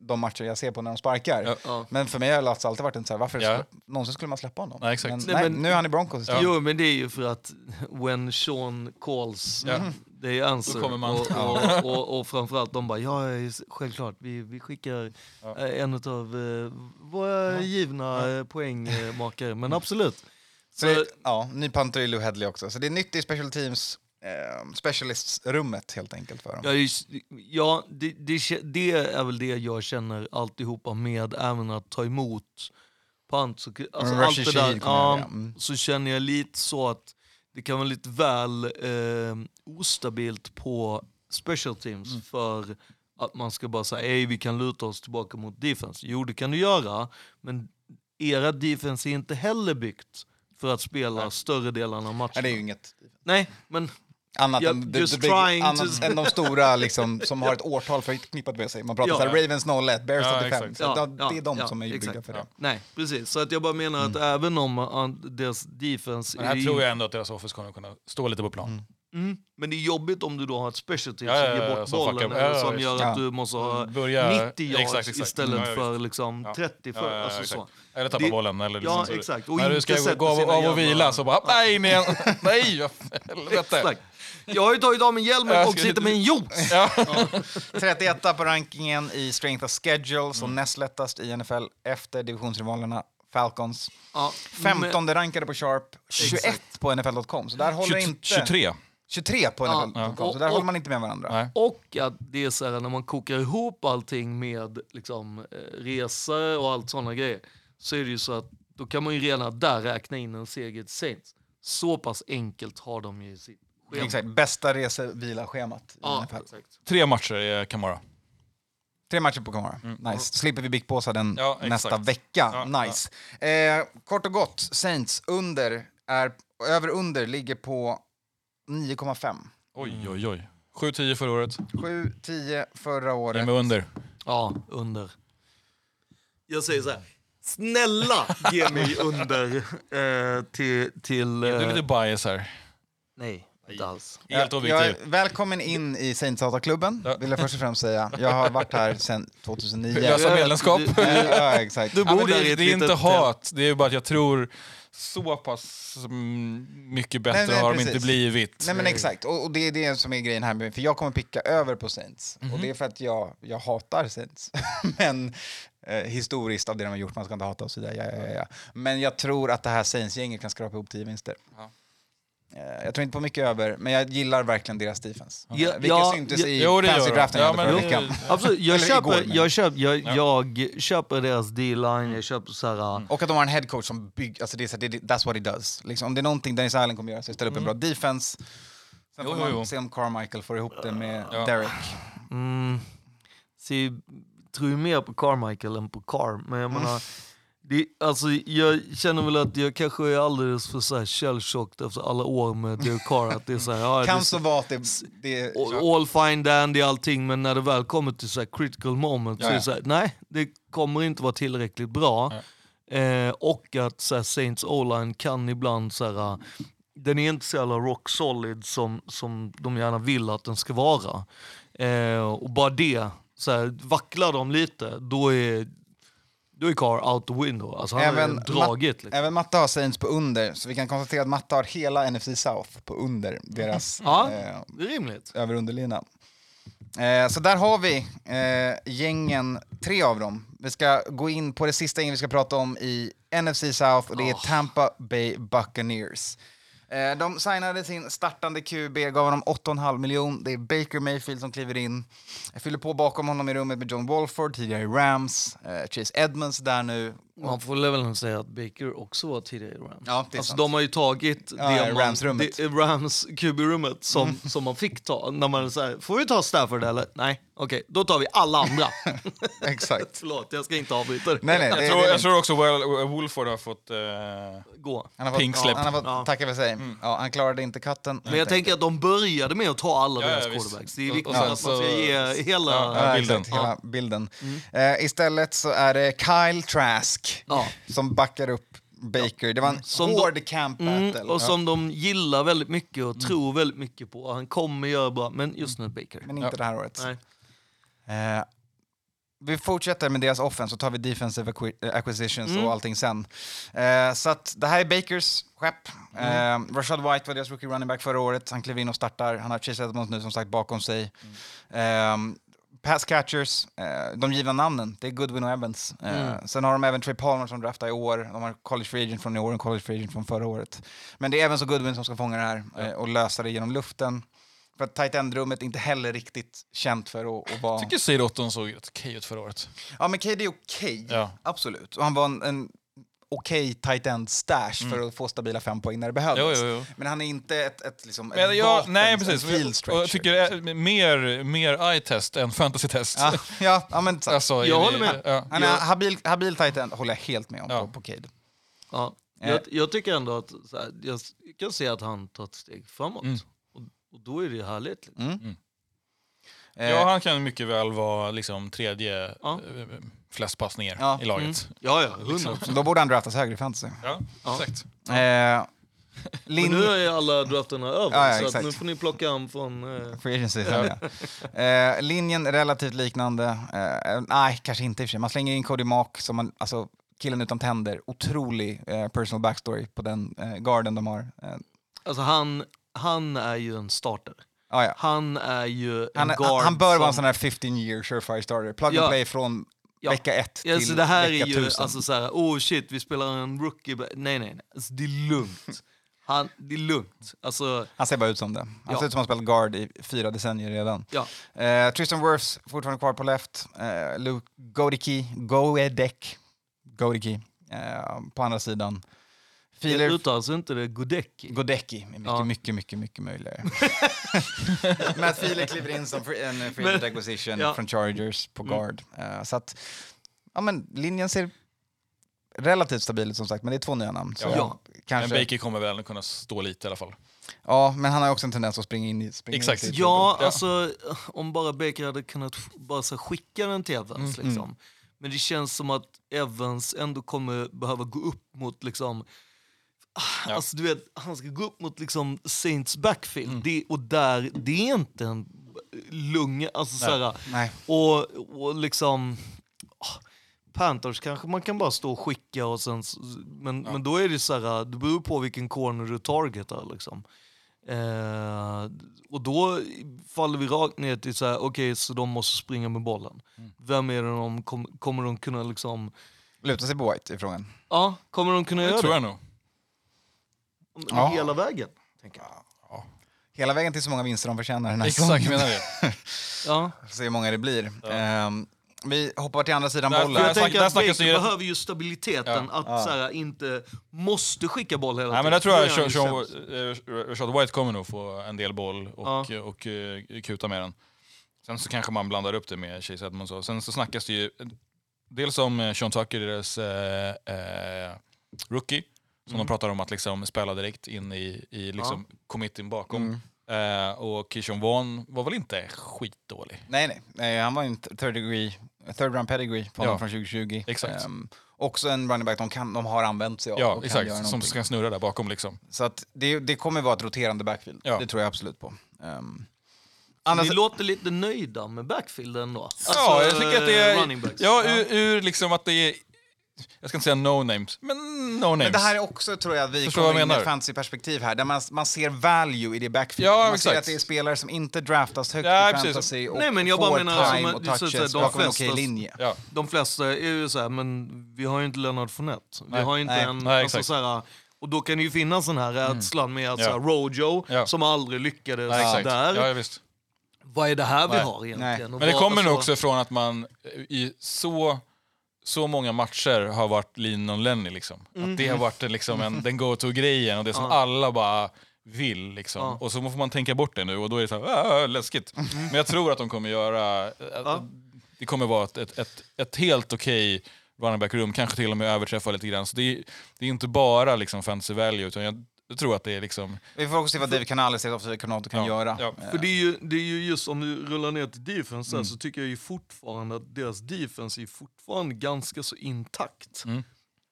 de matcher jag ser på när de sparkar. Ja. Ja. Men för mig har Lats alltid varit en så här, varför Ja. skulle, någonsin skulle man släppa honom? Nej, exakt. Men, Nej, nej, men- nu är han i Broncos. Jo, men det är ju för att when Sean calls, Ja. Det är answer. Då kommer man. Och, och, och, och framförallt de bara, ja självklart, vi, vi skickar Ja. eh, en av uh, våra givna ja. poängmakare. Men absolut. Så det, ja, ny punter i Lou Headley också. Så det är nytt i special teams, eh, specialists-rummet helt enkelt för dem. Ja, just- ja det, det, det är väl det jag känner alltihopa med även att ta emot punt. Så, alltså allt det där, ja, mm. så känner jag lite så att det kan vara lite väl eh, ostabilt på special teams Mm. för att man ska bara säga ej vi kan luta oss tillbaka mot defense. Jo det kan du göra, men era defense är inte heller byggt för att spela större delarna av matchen. Nej, det är ju inget Nej, men annat, Ja, än, just the big, annat to- än de stora liksom, som har ett årtal förknippat med sig. Man pratar Ja. så här, Ravens 01, Bears Ja, 85. exakt. Så Ja, det, ja, det är de ja, som är byggda exakt. för det. Nej, precis. Så att jag bara menar att även om uh, deras defense... Men här är- tror jag ändå att deras offense kommer kunna stå lite på plan. Mm, men det är jobbigt om du då har ett special team Ja, ja, som ger bort som bollen eller ja, som gör Ja. att du måste ha Börja- 90 yards exakt, exakt. istället Ja, ja, för liksom Ja. 30 för, Ja, ja, alltså så. Eller tappa Det- bollen. Eller liksom Ja, så- exakt. Och när du ska gå av, och vila så bara nej, nej, vad helvete. Exakt. Jag har ju tagit av mig hjälmen och sitter med en juice. Ja. 31 på rankingen i Strength of Schedule, Mm. så näst lättast i NFL efter divisionsrivalerna Falcons. Ja, 15 rankade på Sharp, 21 på NFL.com. Så där håller 20, inte... 23. 23 på Ja. NFL.com, Ja. så där Och- håller man inte med varandra. Nej. Och att det är så här när man kokar ihop allting med liksom, eh, resor och allt sådana grejer så är det ju så att då kan man ju redan där räkna in en seger till Saints. Så pass enkelt har de ju i sitt schema. Exakt, bästa rese-vila-schemat i Ja. Tre matcher är Camara. Tre matcher på Kamara. Nice. Så slipper vi Big Påsa den Mm. Ja, nästa vecka. Ja, nice. Eh, kort och gott, Saints under är, över under ligger på 9,5. Oj, oj, oj. 7-10 förra året. 7-10 förra Ge året. mig under. Ja, under. Jag säger så här. Snälla ge mig under eh, till... till Du är eh, lite bias här. nej, inte alls. Helt Jag, jag är objektiv. välkommen in i Saints klubben Ja. vill jag först och främst säga. Jag har varit här sedan 2009. Lösa medlemskap. Du- du- ja, exakt. Du Ja, bor det, där i ett det är inte hat, det är bara att jag tror så pass mm, mycket bättre Nej, nej, har de precis. inte blivit. Nej men exakt, och, och det är det som är grejen här, för jag kommer picka över på Saints. Och det är för att jag, jag hatar Saints. men eh, historiskt av det de har gjort, man ska inte hata och så vidare. Ja, ja, ja. Men jag tror att det här Saints-gänget kan skrapa ihop tio vinster. Ja. Eh, Jag tror inte på mycket över, men jag gillar verkligen deras defense. Ja, Vilket ja, syntes ja, i fantasy-draften jag hade Ja, förra men veckan. Absolut, jag köper, igår, jag, köper, jag, Ja. jag köper deras D-line, jag köper så här... Och att de har en headcoach som bygger, alltså det är så, här, det, that's what he does. Liksom, om det är någonting Dennis Allen kommer göra så är ställa upp en bra defense. Sen får jo, man jo. se om Carmichael får ihop det med Ja. Derek. Mm, se, tror ju mer på Carmichael än på Carr, men jag menar... Det, alltså, jag känner väl att jag kanske är alldeles för så här efter alla år med Derek Carr. Att det är så här, ja, det är Kan så- så vara att det, det är... all- all fine dandy allting, men när det väl kommer till så här critical moment så Ja, är ja. det så här, nej, det kommer inte vara tillräckligt bra. Eh, och att så här, Saints O-line kan ibland så här, den är inte så jävla rock solid som, som de gärna vill att den ska vara. Eh, och bara det, så här, vacklar de lite, då är, då är Carr out the window. Alltså han Även har dragit. Liksom. Även Matte har Saints på under, så vi kan konstatera att Matte har hela NFC South på under deras Ja. eh, Det är rimligt. över underlina. Eh, så där har vi eh, gängen, tre av dem. Vi ska gå in på det sista gänget vi ska prata om i NFC South och det är Tampa Bay Buccaneers. Eh, de signade sin startande QB, gav honom 8,5 miljon. Det är Baker Mayfield som kliver in. Jag fyller på bakom honom i rummet med John Wolford, tidigare i Rams. Eh, Chase Edmonds där nu. Man får väl säga att Baker också var tidigare i Rams. Ja, det är alltså, sant. de har ju tagit Ja, det man, Rams-rummet. det, Rams QB-rummet som, som man fick ta. När man så här, får vi ta Stafford eller? Nej, okej, då tar vi alla andra. Exakt. Förlåt, jag ska inte avbryta. Nej, nej, det, Jag tror, det, jag tror också well, Wolford har fått... Eh, Gå. han har fått, ja, han har fått Ja. tacka för sig. Ja, han klarade inte katten. Men jag tänker att de började med att ta alla Ja, ja, deras visst. quarterbacks. Det är viktigt att man ska ge hela... Ja, Ja, bilden. Exakt, hela bilden. Eh, istället så är det Kyle Trask Ja. som backar upp Baker. Det var en Som hård camp battle. Mm, och som de gillar väldigt mycket Mm. och tror väldigt mycket på. Han kommer göra bra, men just nu Baker. Men inte det här året. Nej. Eh, vi fortsätter med deras offense så tar vi defensive eh, acquisitions Mm. och allting sen. Eh, så att det här är Bakers skepp. Mm. Eh, Rashad White var deras rookie running back förra året. Han klev in och startar. Han har Chase Edmonds nu som sagt bakom sig. Mm. Eh, pass catchers, eh, de givna namnen, det är Goodwin och Evans. Eh, Mm. Sen har de även Trey Palmer som draftar i år. De har college free agent från i år och college free agent från förra året. Men det är Evans och Goodwin som ska fånga det här eh, och lösa det genom luften. För att tight end-rummet är inte heller riktigt känt för att, att vara... Jag tycker Seid Otton såg rätt okej ut förra året. Ja, men KD är okej. Ja. Absolut. Och han var en, en okej tight end stash för att få stabila fem poäng när det behövdes. Jo, jo, jo. Men han är inte ett, ett, liksom, Men ett jag, vapen, nej, en precis. field Och jag stretcher. tycker mer, mer eye-test än fantasy-test. Ja, ja, ja, men, så, Alltså, Jag håller med. Ja. han är jag- habil, habil tight end, håller jag helt med om Ja. på, på Cade. Ja. Eh. Jag, jag tycker ändå att så här, jag kan se att han tar ett steg framåt. Mm. Och, och då är det härligt. Liksom. Mm. Eh, ja, han kan mycket väl vara liksom tredje Ja. Flest passningar Ja. i laget. Ja, ja, hundra. så då borde han draftas högre i fantasy. Ja, Ja. exakt. Eh, Men Lin- nu är alla drafterna över, Ja, ja, så att exakt. nu får ni plocka an från... Eh, Free agency, ja. eh, linjen är relativt liknande. Eh, nej, kanske inte i och för sig. Man slänger in Cody Mock, som man, alltså, killen utan tänder. Otrolig eh, personal backstory på den eh, garden de har. Eh, alltså han, han är ju en starter. ah, ja. Han är ju en han, guard han, han bör vara en som- sån här 15 year surefire starter. Plug Ja. and play från Ja. vecka ett till Ja, så det här vecka är ju tusen. alltså så här, oh shit, vi spelar en rookie. Nej, nej, nej. Alltså, det är lugnt. Han, det är lugnt. Alltså, Han ser bara ut som det. Han Ja. ser ut som han spelat guard i fyra decennier redan. ja. Eh, Tristan Wirfs fortfarande kvar på left. Eh, Luke Godicki, Goedek, Godicki eh, på andra sidan. Det Filer uttalas inte det Godecki. Godecki mycket, Ja. mycket, mycket, mycket möjligare. Matt Filer kliver in som free, en free agent acquisition ja. från Chargers på Mm. guard. Eh, så att, ja men linjen ser relativt stabil ut som sagt, men det är två nya namn. Så Ja. kanske, Men Baker kommer väl kunna stå lite i alla fall. ja, men han har ju också en tendens att springa in i springa Exakt. In i Ja, Ja. alltså om bara Baker hade kunnat bara så skicka den till Evans. Mm, liksom. Men det känns som att Evans ändå kommer behöva gå upp mot liksom Ja. Alltså du vet, han ska gå upp mot liksom Saints backfield. Mm. Det, och där, det är inte en lunga. Alltså, så här, Nej. och, och liksom... ah, Panthers kanske man kan bara stå och skicka och sen... Men, men då är det så här, det beror på vilken corner du targetar liksom. Eh, och då faller vi rakt ner till så här, okej så de måste springa med bollen. Mm. Vem är det de, kom, kommer de kunna liksom... Luta sig på White i frågan. Ja, kommer de kunna Det göra tror det? jag nog. Ja. Hela vägen? Tänker jag. Hela vägen till så många vinster de förtjänar den här Exakt, menar det. Ja. Får se hur många det blir. Ehm, vi hoppar till andra sidan Nej, bollen. Jag Där tänker där att Baker ju- behöver ju stabiliteten, att Så här, inte måste skicka boll hela Nej, tiden. men jag tror att Sean, Sean, eh, Rashad White kommer nog få en del boll och, Ja. och, och eh, kuta med den. Sen så kanske man blandar upp det med Chase Edmonds. och Sen så snackas det ju dels om eh, Sean Tucker, deras eh, eh, rookie, som Mm. de pratar om att liksom spela direkt in i, i liksom committén bakom. Mm. Eh, och Kishon Vaughn var väl inte skitdålig? Nej, nej, nej. Han var ju en third, degree, third round pedigree på Ja. från 2020. Exakt. Ehm, också en running back de, kan, de har använt sig av. Ja, exakt. Som ska snurra där bakom liksom. Så att det, det kommer vara ett roterande backfield. Ja. Det tror jag absolut på. Um, Ni låter lite nöjda med backfielden då? Alltså, ja, jag tycker att det är... Ja, ur, ur liksom att det är... Jag ska inte säga no names, men no names. Men det här är också, tror jag, att vi Förstår kommer jag in ett fantasy-perspektiv här, där man, man ser value i det backfield. Ja, man ser exakt. att det är spelare som inte draftas högt Ja, i precis. fantasy och Nej, men jag bara menar time som- och touches säga, de bakom en flesta- okej linje. Ja. De flesta är ju så här, men vi har ju inte Leonard Fournette. Vi Nej. har inte Nej. en... Nej, alltså, exakt. så här, och då kan det ju finnas den här rädslan med att Ja. så här, Rojo, Ja. som aldrig lyckades Ja, exakt. där. Ja, ja, visst. Vad är det här vi Nej. har egentligen? Nej. Men det kommer nog alltså- också från att man i så, så många matcher har varit lean on Lenny. Liksom. Att det har varit liksom en, den go-to-grejen och det som. Ja. alla bara vill. Liksom. Ja. Och så får man tänka bort det nu och då är det så här, "Ah, läskigt. Men jag tror att de kommer göra... Mhm. Ja. Det kommer vara ett, ett, ett, ett helt okej running back-rum, kanske till och med överträffa lite grann. Så det är, det är inte bara liksom fantasy value, utan jag, jag tror att det är liksom... Vi får också se vad David Canales, offensive coordinator, kan Ja, göra. ja. För det är, ju, det är ju just om du rullar ner till defense Mm. så tycker jag ju fortfarande att deras defense är fortfarande ganska så intakt. Mm.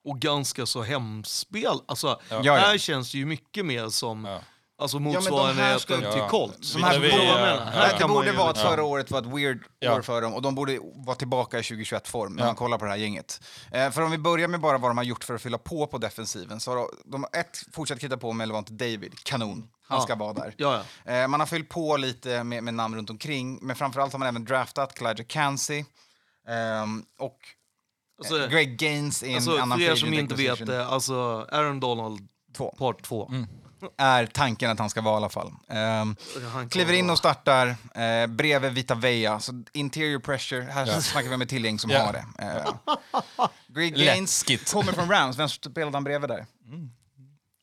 och ganska så hemspel. Alltså, Ja, ja. här känns det ju mycket mer som Ja. Alltså men de här motsvarigheten ska- till Ja. Colts. De här jag borde- ja, Här det borde vara att liksom- förra året var ett weird Ja. år för dem och de borde vara tillbaka i 2021-form när Ja. man kollar på det här gänget. Eh, för om vi börjar med bara vad de har gjort för att fylla på på defensiven så har de, ett fortsatt krita på med Levante David, kanon. Han Ja. ska vara där. Ja, ja. Eh, man har fyllt på lite med, med namn runt omkring, men framförallt har man även draftat Clyde Cansey ehm, och Alltså, eh, Greg Gaines i en alltså, annan för er som inte vet alltså Aaron Donald Två. part 2. Är tanken att han ska vara i alla fall. Han kliver in och startar eh, bredvid Vita Veja. Så interior pressure, här snackar vi om ett tillgäng som Ja. har det. Eh, Greg Gaines Läskigt. kommer från Rams, vem spelade han bredvid där?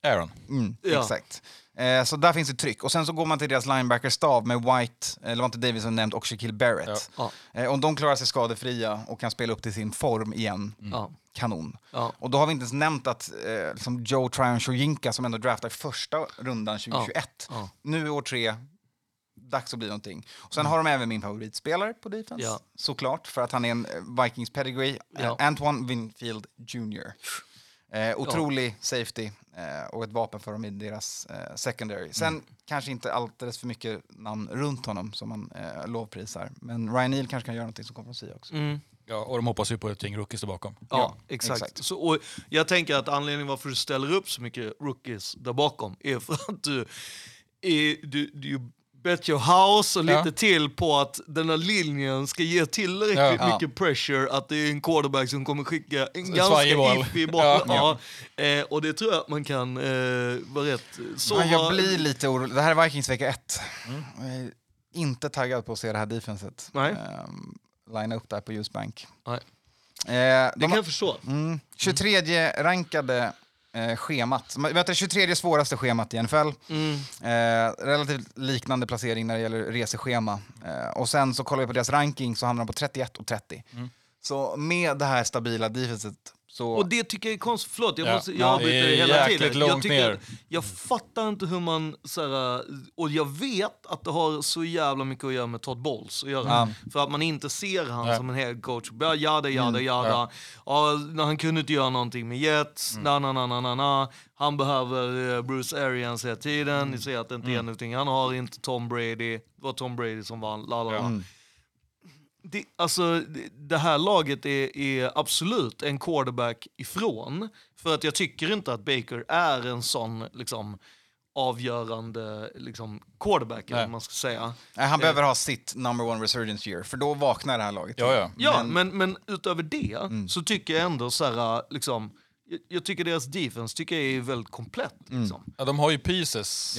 Aaron. Mm, Ja. Exakt. Eh, så där finns det tryck. Och sen så går man till deras linebacker-stav med White, eller var inte Davis som nämnt, och Shaquille Barrett. Ja. Eh, om de klarar sig skadefria och kan spela upp till sin form igen, Ja. Kanon. Ja. Och då har vi inte ens nämnt att eh, liksom Joe Tryon Shoyinka som ändå draftade första rundan 2021, Ja. nu är år tre, dags att bli någonting. Och sen har de även min favoritspelare på defense, Ja. såklart, för att han är en eh, Vikings pedigree, Ja. eh, Antoine Winfield Jr. Eh, otrolig safety eh, och ett vapen för dem i deras eh, secondary. Sen Mm. kanske inte alldeles för mycket namn runt honom som man eh, lovprisar. Men Ryan Neal kanske kan göra någonting som kommer från Seahawks. Mm. Ja, och de hoppas ju på ett gäng rookies där bakom. Ja, Ja, exakt. exakt. Så, och jag tänker att anledningen varför du ställer upp så mycket rookies där bakom är för att du, är, du, du bet your house och lite Ja. till på att den här linjen ska ge tillräckligt Ja. mycket pressure att det är en quarterback som kommer skicka en ganska iffy boll. Ja. Ja. Eh, och det tror jag att man kan eh, vara rätt så. Ja, jag blir lite orolig. Det här är Vikings vecka ett. Jag är inte taggad på att se det här defenset. Nej. Um, linea upp där på Ljusbank. Nej. Eh, Det de kan jag förstå. mm, 23 rankade eh, schemat. Vet det 23 svåraste schemat i NFL. Mm. Eh, relativt liknande placering när det gäller reseschema. Eh, och sen så kollar vi på deras ranking så hamnar de på 31 och 30. Så med det här stabila defenset så... Och det tycker jag är konstigt, förlåt jag, Ja. måste, jag Ja, avbryter dig hela tiden. Jag, tycker, ner. jag fattar inte hur man, så här, och jag vet att det har så jävla mycket att göra med Todd Bowles att göra. Ja. För att man inte ser han Ja. som en head coach. Bara Jada, jada, Mm. jada. Ja. Ja. när han kunde inte göra någonting med Jets, na, na, na, na, na, na. Han behöver eh, Bruce Arians hela tiden. Ni ser att det inte är någonting. Han har inte Tom Brady. Det var Tom Brady som vann. La, la, la. Mm. Det, alltså, det- här laget är, är absolut en quarterback ifrån. För att jag tycker inte att Baker är en sån liksom, avgörande liksom, quarterback, eller man ska säga. Nej, han behöver ha sitt number one resurgence year, för då vaknar det här laget. Ja, ja. Ja, men, men utöver det Mm. så tycker jag ändå så här, liksom, jag, tycker deras defense tycker jag är väldigt komplett. Liksom. Ja, de har ju pieces.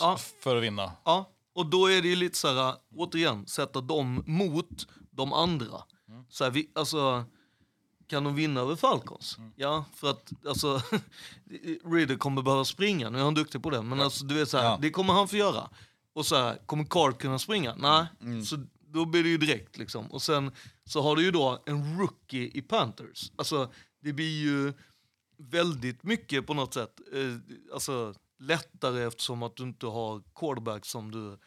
Ja. för att vinna. Ja, och då är det ju lite så här, återigen, sätta dem mot de andra. Så här, vi, alltså, kan de vinna över Falcons? Ja, för att alltså, Ridder kommer behöva springa, nu är han duktig på det, men alltså, du vet så här, Ja. det kommer han få göra. Och så här, kommer Card kunna springa? Nej, så då blir det ju direkt liksom. Och sen så har du ju då en rookie i Panthers. Alltså, det blir ju väldigt mycket på något sätt. Eh, alltså lättare eftersom att du inte har quarterback som du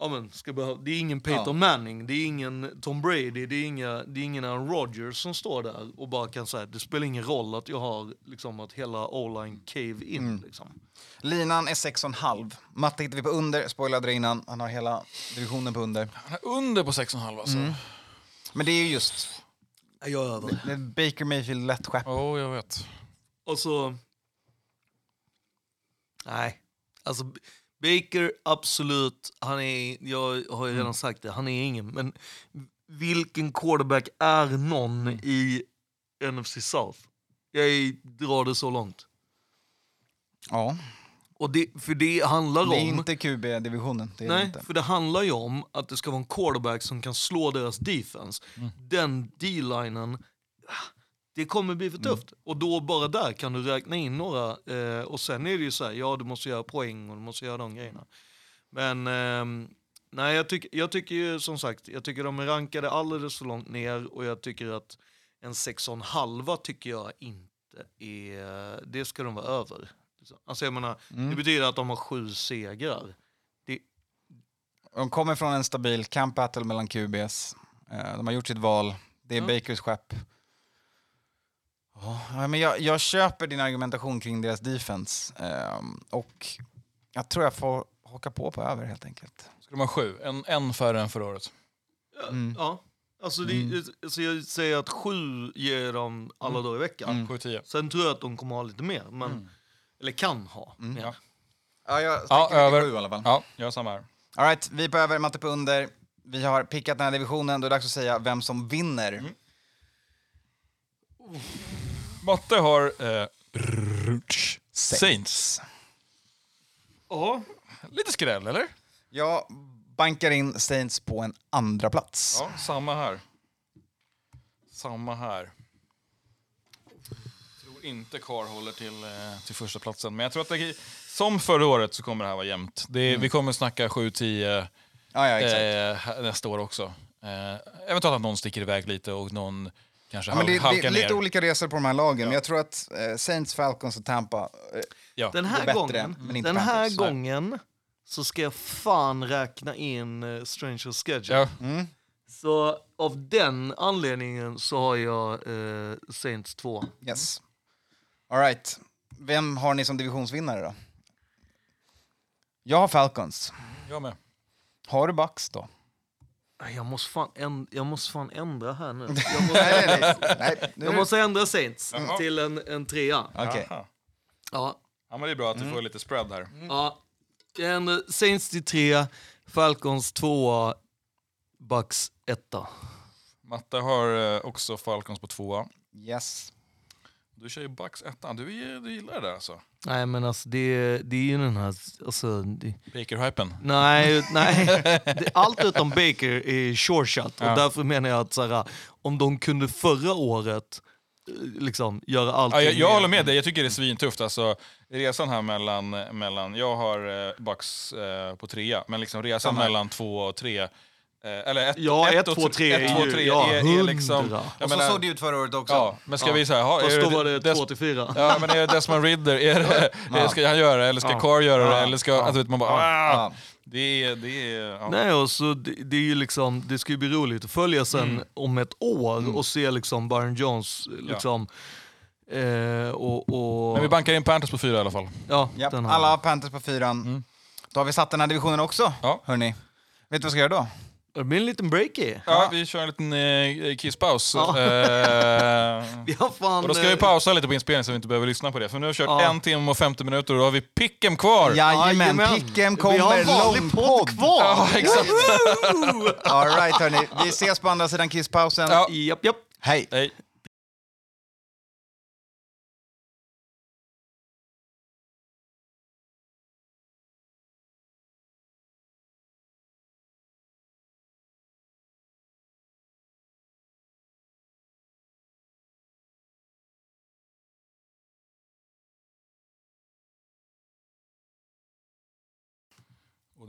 ja, men, ska behöva. Det är ingen Peyton Ja. Manning, det är ingen Tom Brady, det är, inga, det är ingen Aaron Rodgers som står där och bara kan säga det spelar ingen roll att jag har liksom att hela O-line cave in. Mm. Liksom. Linan är 6,5. Matte hittar vi på under, spoilade det innan. Han har hela divisionen på under. Han är under på 6,5 alltså. Mm. Men det är ju just Jag är över. det är Baker Mayfield lätt skepp. Oh, jag vet. Och så... Nej. Alltså, Baker, absolut. Han är, jag har ju redan sagt det, han är ingen. Men vilken quarterback är någon i NFC South? Jag drar det så långt. Ja, Och det, för det handlar det är om... inte QB-divisionen. Nej, inte. för det handlar ju om att det ska vara en quarterback som kan slå deras defense. Den D-linen, det kommer bli för tufft. Och då bara där kan du räkna in några. Eh, och sen är det ju så här, ja du måste göra poäng och du måste göra de grejerna. Men ehm, nej, jag, tycker jag tycker ju som sagt, jag tycker de är rankade alldeles för långt ner och jag tycker att en 6,5 tycker jag inte är, det ska de vara över. Alltså jag menar, det betyder att de har sju segrar. Det, De kommer från en stabil camp battle mellan QBs. Eh, De har gjort sitt val. Det är Ja. Bakers skepp. Ja, men jag, jag köper din argumentation kring deras defense. ehm, och jag tror jag får haka på på över helt enkelt. Ska de ha sju? En, en färre än förra året. Mm. Ja. Alltså, det, alltså jag säger att sju ger dem alla dagar i veckan. Sju, tio. Sen tror jag att de kommer ha lite mer. Men, Eller kan ha mer. Ja. Ja, jag Ja, över. sju i alla fall. Ja, jag samma här. All right, vi är på över, Matte på under. Vi har pickat den här divisionen. Då är det dags att säga vem som vinner. Mm. Matte har eh. Saints. Ja. Lite skräll, eller? Jag bankar in Saints på en andra plats. Ja, samma här. Samma här. tror inte Carr håller till, eh, till första platsen. Men jag tror att det, som förra året så kommer det här vara jämnt. Det, Vi kommer snacka 7-10 Ja, ja, exakt. eh, nästa år också. Eh, eventuellt att någon sticker iväg lite och någon kanske Ja, men det, halk- det är lite ner. olika resor på de här lagen, men jag tror att eh, Saints, Falcons och Tampa... Eh, Ja. Den Går här, bättre, gången, men inte den här Panthers. Nej. gången så ska jag fan räkna in uh, Stranger Schedule. Ja. Så av den anledningen så har jag eh, Saints 2. yes. All right. Vem har ni som divisionsvinnare då? Jag har Falcons. Jag med. Har du Bucks då? Nej, Jag måste, fan änd- jag måste fan ändra här nu. Jag måste, Nej, nej, nej. nej nu jag måste ändra Saints Jaha. till en, en trea. Aha. Ja, Ja, men det är bra att du får lite spread här. ja. En, Saints till tre, Falcons tvåa, Bucks etta. Matte har eh, också Falcons på tvåa. Yes. Du kör ju Bucks ettan. Du, du gillar det där alltså? Nej men alltså det, det är ju den här... Alltså, det, Baker-hypen. nej, nej. Allt utom Baker är sure shot. Ja. Och därför menar jag att så här, om de kunde förra året eh, liksom göra allting... Ja, jag, jag håller med dig, jag tycker det är svintufft. Alltså, resan här mellan, mellan jag har eh, Bucks eh, på trea, men liksom resan mellan två och tre, eller ett, Ja, ett, och två, tre- tre ett, är två, ju- tre ja, är, är liksom... Och så menar- såg det ut förra året också. Ja, men ska Ja. vi säga, Fast då var det Des- två till fyra. Ja, men är det Desmond Ridder, är det, är, ska han göra det, eller ska Ja. Carr göra det, Ja. eller ska... Alltså, vet man bara, Ja. Det är... Det är ja. Nej, och så det, det är ju liksom, det ska ju bli roligt att följa sen Mm. om ett år och se liksom Byron Jones liksom... Eh, och, och, Men vi bankar in Panthers på fyra i alla fall. ja, här. alla har Panthers på fyran. Då har vi satt den här divisionen också, Ja. hörni. Vet du vad vi ska göra då? Det blir en liten breaky. Ja, vi kör en liten eh, kisspaus. Ja. Eh, Vi har fan... Och då ska vi eh, pausa lite på inspelningen så vi inte behöver lyssna på det. För nu har vi kört Ja. en timme och 50 minuter och då har vi picken kvar. Jajamän, Jajamän. Picken Vi har en kommer, vanlig podd. kvar! Ja, exakt. All right, hörni. Vi ses på andra sidan kisspausen. Ja. Japp, japp. Hej! Hej.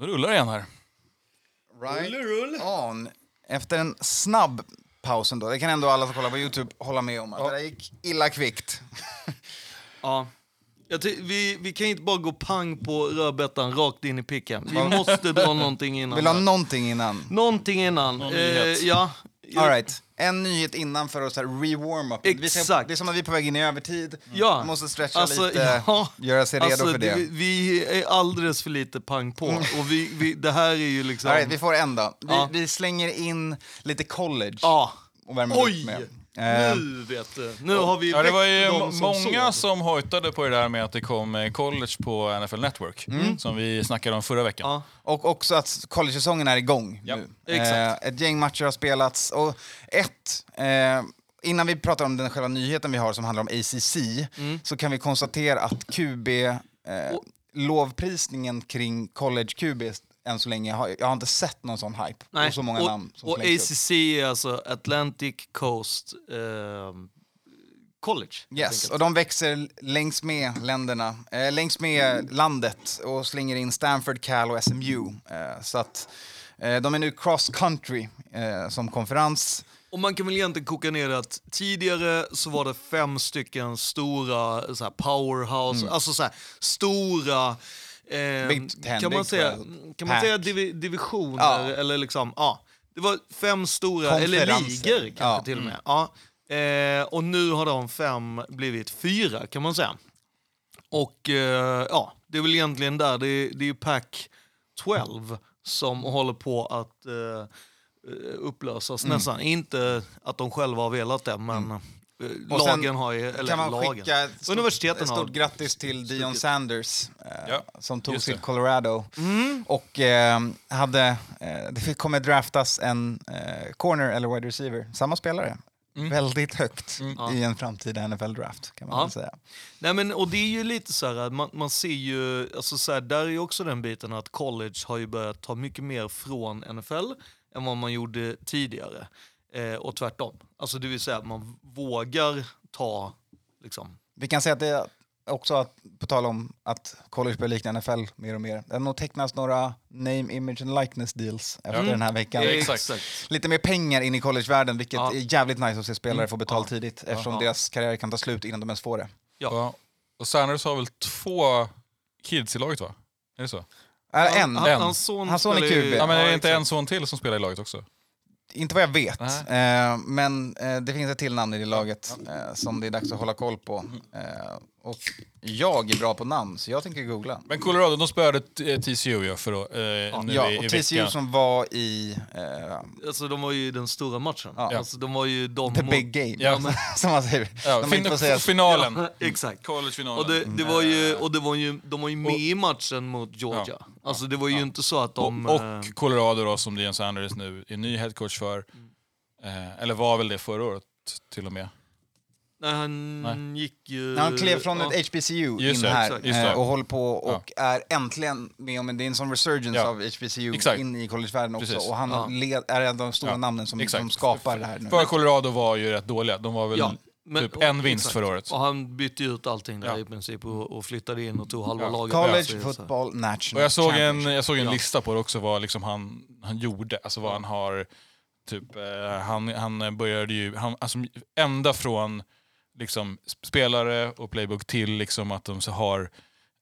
Då rullar det igen här. Right on. Efter en snabb paus ändå. Det kan ändå alla som kollar på Youtube hålla med om. Att det där gick illa kvickt. Ja. Jag ty- vi, vi kan inte bara gå pang på rödbetan rakt in i picken. Vi måste dra någonting innan. Vill ha någonting innan? Någonting innan. Någon Eh, ja. All right. En nyhet innan för att re-warm up. Vi ska, Exakt. det är som att vi är på väg in i övertid. Ja. Man måste stretcha Alltså, lite, ja. göra sig redo Alltså, för det. Vi, vi är alldeles för lite pang på. Och vi, vi, det här är ju liksom... All right, vi får en då. Vi, Ja. vi slänger in lite college Ja. och värmer Oj! upp med. Eh, Nu vet du. Nu har vi Ja, det var ju som många sov. som hojtade på det där med att det kom eh, college på NFL Network. Som vi snackade om förra veckan. Ja. Och också att college-säsongen är igång Ja, nu. exakt. Eh, ett gäng matcher har spelats. Och ett, eh, innan vi pratar om den själva nyheten vi har som handlar om ACC, Mm. så kan vi konstatera att QB, eh, lovprisningen kring college QB än så länge, har, jag har inte sett någon sån hype. Nej. Och så många och, namn som och. ACC är alltså Atlantic Coast eh, College. Yes, och de växer längs med länderna, eh, längs med landet och slänger in Stanford, Cal och SMU. Eh, så att eh, de är nu cross country eh, som konferens. Och man kan väl egentligen koka ner det att tidigare så var det fem stycken stora så powerhouse, alltså så här, stora eh, Mm. Kan man säga, 12, kan man säga divi, divisioner Ja. eller liksom, ja. Det var fem stora, eller ligor kanske Ja. Mm. till och med. Ja. Eh, och nu har de fem blivit fyra kan man säga. Och eh, ja, det är väl egentligen där, det är, det är Pack 12 som håller på att eh, eh, upplösas nästan. Inte att de själva har velat det, men eh, Och lagen har ju, eller kan man lagen. skicka ett stort, Universiteten har- stort grattis till Dion Sanders eh, Ja, som tog till. Colorado. Mm. Och eh, hade, eh, det kommer draftas en eh, corner eller wide receiver, samma spelare. Väldigt högt i en framtida NFL-draft kan man Ja. säga. Nej, men, och det är ju lite så här, man, man ser ju, alltså så här, där är ju också den biten att college har ju börjat ta mycket mer från NFL än vad man gjorde tidigare. Eh, och tvärtom. Alltså det vill säga att man vågar ta, liksom, Vi kan säga att det är också, att, på tal om att college börjar likna NFL mer och mer, det har nog tecknats några name, image and likeness deals efter den här veckan. Exakt. Lite mer pengar in i collegevärlden, vilket Ja. är jävligt nice att se spelare få betalt tidigt eftersom Ja. deras karriär kan ta slut innan de ens får det. Ja. Ja. Och Sanders har väl två kids i laget va? Är det så? Äh, en, Han, en. hans son, Hans son är QB. Ja, men är det inte en son till som spelar i laget också? Inte vad jag vet, eh, men eh, det finns ett till namn i det laget eh, som det är dags att hålla koll på. Eh, och jag är bra på namn, så jag tänker googla. Men Colorado, de spöade TCU ja, för, eh, nu Ja, i, i och TCU veckan. som var i eh, Alltså de var ju den stora matchen. Ja. Alltså de var ju de the big game, Ja, men- som man säger. Ja, får säga- fin- finalen. Ja, exakt. Collegefinalen. Och, det, det var ju, och det var ju, de var ju med Och- i matchen mot Georgia. Alltså det var ju inte så att de... och, eh, och Colorado då, som Dion Sanders nu är ny headcoach för. Eh, eller var väl det förra året till och med. Nej, han Nej. gick ju... När han klev från ja. ett HBCU Just in det, här exakt. Eh, och håller på och är äntligen med om en, det är en sån resurgence Ja. av HBCU Exakt. in i collegevärlden också. Precis. Och han Ja. led, är en av de stora Ja. namnen som, som skapar det här nu. För Colorado var ju rätt dåliga. De var väl Ja, men- typ en vinst exakt. förra året. Och han bytte ut allting där Ja. i princip och, och flyttade in och tog halva Ja. laget. College sig, Football National Och jag såg en, jag såg en Ja. lista på det också, vad liksom han, han gjorde. Alltså vad han har... Typ, eh, han, han började ju... Han, alltså, ända från liksom, spelare och playbook till liksom, att de så har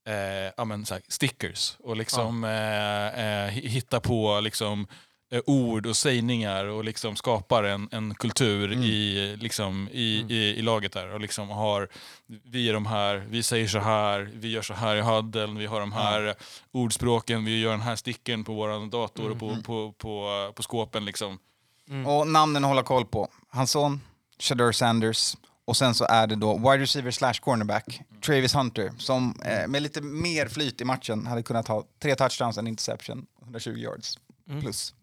eh, ja, men, så här, stickers. Och liksom eh, eh, hi- hitta på liksom, eh, ord och sägningar och liksom skapar en, en kultur i, liksom, i, i, i laget där. Och liksom har, vi är de här, vi säger så här, vi gör så här i hudden, vi har de här ordspråken, vi gör den här stickern på vår dator och på, på, på, på skåpen. Liksom. Och namnen att hålla koll på. Hans son, Shadur Sanders. Och sen så är det då wide receiver slash cornerback, Travis Hunter, som eh, med lite mer flyt i matchen hade kunnat ha tre touchdowns, en interception, 120 yards plus.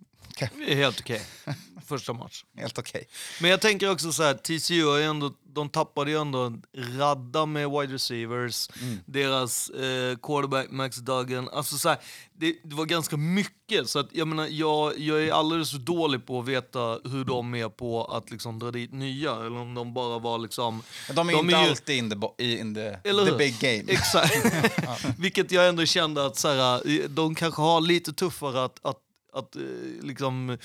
Är helt okej. Första match. Helt okej. Men jag tänker också så här, TCU är ändå, de tappade ju ändå en radda med wide receivers. Mm. Deras eh, quarterback Max Duggan. Alltså så här, det, det var ganska mycket. Så att, jag, menar, jag, jag är alldeles för dålig på att veta hur de är på att liksom dra dit nya. Eller om de bara var liksom... Men De är De inte är ju- alltid in the, in the, Eller the big game. Exakt. Vilket jag ändå kände att så här, de kanske har lite tuffare att, att, att eh, liksom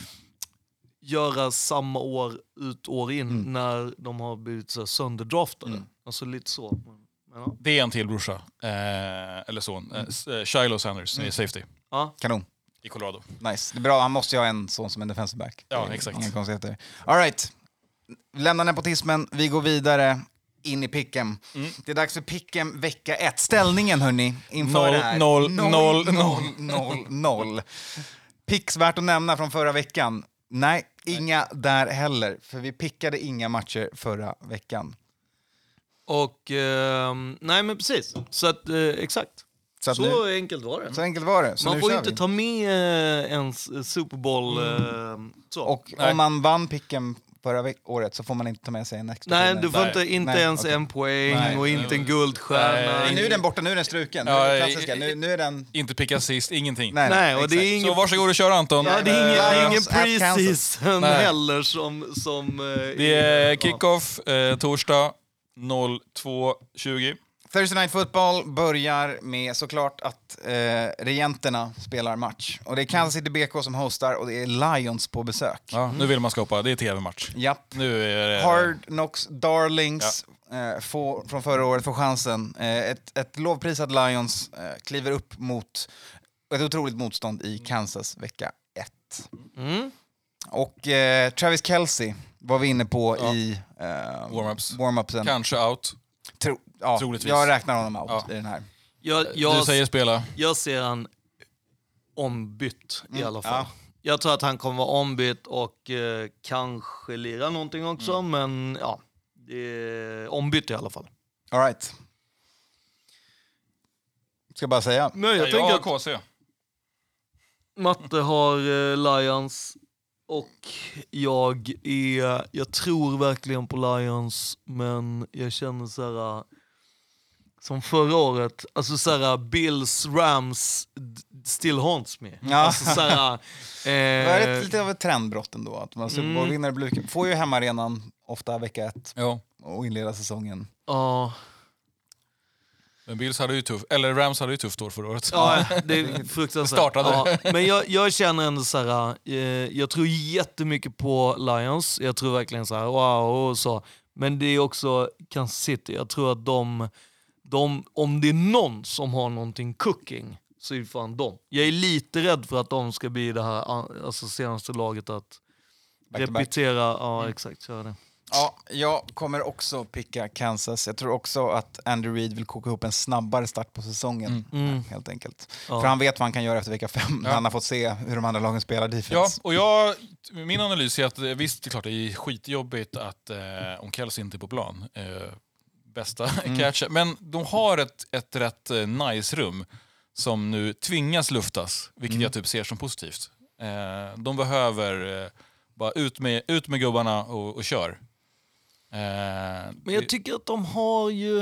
göra samma år ut år in Mm. när de har blivit så sönderdraftade. Alltså lite så. Men, ja. Det är en till brorsa, eh, eller son, eh, eh, Shiloh Sanders, mm. safety Ja. Kanon. i Colorado. Nice. Det är bra, han måste ju ha en sån som en defensive back. Ja, exakt. Inga konstigheter. All right. Lämna nepotismen, vi går vidare in i picken. Mm. Det är dags för picken vecka ett. Ställningen hörni, inför Noll, det här. noll, noll, noll, noll, noll. Picks värt att nämna från förra veckan. Nej, inga där heller, för vi pickade inga matcher förra veckan. Och, ehm, nej men precis. Så att, eh, exakt. Så, Så, nu, enkelt var det. så enkelt var det. Så Man får ju inte vi. ta med eh, ens eh, Super Bowl. eh, så. Och Nej. om man vann picken förra året så får man inte ta med sig en extra Nej, du får inte, inte Nej, ens okej. en poäng Nej. och inte en guldstjärna. Nej, Nu är den borta, nu är den struken. Nu är klassiska. Nu, nu är den... Inte picka sist, ingenting. Nej, Nej, och det är ingen Så varsågod och kör Anton. Ja, det är ingen, det är ingen preseason heller som... som eh, Det är kickoff eh, torsdag 02.20. Thursday Night Football börjar med såklart att eh, regenterna spelar match. Och det är Kansas City BK som hostar och det är Lions på besök. Ja, nu vill man skapa, det är tv-match. Japp. Nu är det... Hard Knocks Darlings eh, får, från förra året får chansen. Eh, ett, ett lovprisat Lions eh, kliver upp mot ett otroligt motstånd i Kansas vecka 1. Mm. Och eh, Travis Kelce var vi inne på Ja. i uh, Warm-ups. warm-upsen. Kanske out. Tro, ja, Troligtvis. jag räknar honom out Ja. i den här. Jag, Du jag, säger spela. jag ser han ombytt i alla fall. ja. Jag tror att han kommer vara ombytt och eh, kanske lira någonting också, men ja. Det är ombytt i alla fall. All right. Ska jag bara säga. Men jag jag tänker har KC. Matte har eh, Lions och jag är, jag tror verkligen på Lions men jag känner så här eh, som förra året, alltså så här Bills, Rams still haunts me. Ja. Alltså så här, Det var eh, ett, lite av ett trendbrott ändå. Att man Super Mm. Bowl-vinnare brukar- får ju hemmaarenan ofta vecka ett Ja. och inleda säsongen. ja, Men Bills hade ju tufft, eller Rams hade ju tufft år förra året. Ja, det är fruktansvärt. Startade. Ja, men jag, jag känner ändå så här, eh, jag tror jättemycket på Lions. Jag tror verkligen så här, wow och så. Men det är också Kansas City. Jag tror att de, de, om det är någon som har någonting cooking så är det fan de. Jag är lite rädd för att de ska bli det här alltså senaste laget att Back to back. repetera. Ja, exakt. Köra det. Ja, jag kommer också picka Kansas. Jag tror också att Andy Reid vill koka ihop en snabbare start på säsongen. Mm. Helt enkelt. Ja. För han vet vad han kan göra efter vecka fem, när Ja. han har fått se hur de andra lagen spelar Ja, defense. och jag, min analys är att eh, visst, det är klart det är skitjobbigt att eh, om Kelsey inte är på plan, eh, bästa Mm. catch, men de har ett, ett rätt eh, nice rum som nu tvingas luftas, vilket Mm. jag typ ser som positivt. Eh, de behöver eh, bara ut med, ut med gubbarna och, och kör. Eh, Men jag tycker att de har ju...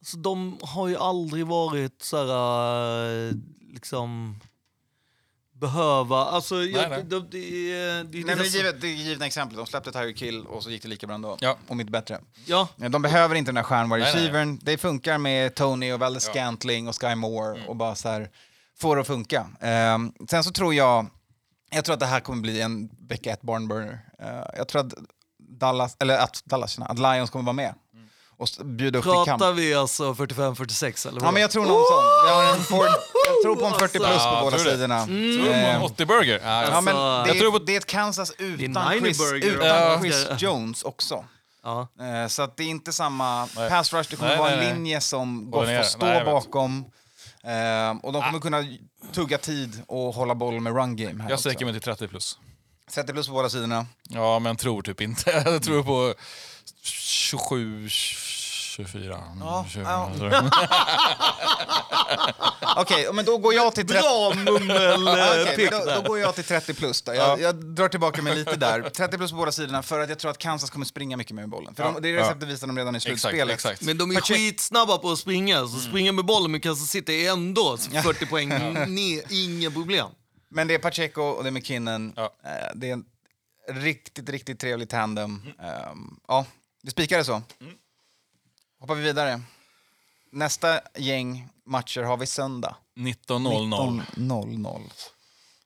Alltså de har ju aldrig varit så här, eh, liksom... Behöva, alltså... jag, nej. Det, det, är- det, Nej, men det, är nästan- givet, det är givna exempel. De släppte Tiger Kill och så gick det lika bra ändå. Ja. Om inte bättre. Ja, De behöver inte den här stjärnwide Nej, nej. receivern. Det funkar med Tony och Valdez Ja. Scantling och Sky Moore Mm. och bara så här, få det att funka. Ehm, sen så tror jag, jag tror att det här kommer bli en vecka ett barnburner. Uh, jag tror att Dallas, eller att Dallas, att Lions kommer vara med. Och bjuda upp till kamp. pratar vi alltså 45-46 eller Ja, vad? men jag tror någon sån. Jag, har en for, jag tror på en 40 plus på Ja, båda tror sidorna. Tror du på Ehm, en 80-burger? Ja, Ja, men Alltså, det, jag tror är, på- det är ett Kansas utan, Chris, utan Ja. Chris Jones också. Ja. Eh, Så att det är inte samma Nej. pass rush, det kommer Nej, vara en linje som Goff får stå Nej, bakom. Eh, och de kommer kunna tugga tid och hålla bollen med run game här jag sträcker mig till 30 plus. 30 plus på båda sidorna. Ja, men tror typ inte. Jag tror på 27, 24. Ja, 20, ja. Okej, men då går jag till 30... Bra mummel Ja, okej, pick men då, då går jag till 30 plus då. Jag, jag drar tillbaka mig lite där. 30 plus på båda sidorna för att jag tror att Kansas kommer springa mycket med bollen. För Ja, de, det är ja. receptet visar de redan i Exakt, slutspelet. exakt. Men de är skitsnabba på att springa, så springa med bollen med Kansas City är ändå 40 poäng ner, inga problem. Men det är Pacheco och det är McKinnon. Ja. Eh, Det är en riktigt, riktigt trevlig tandem. Ehm, Ja, vi spikar det så. Hoppar vi vidare. Nästa gäng matcher har vi söndag. 19.00 19.00.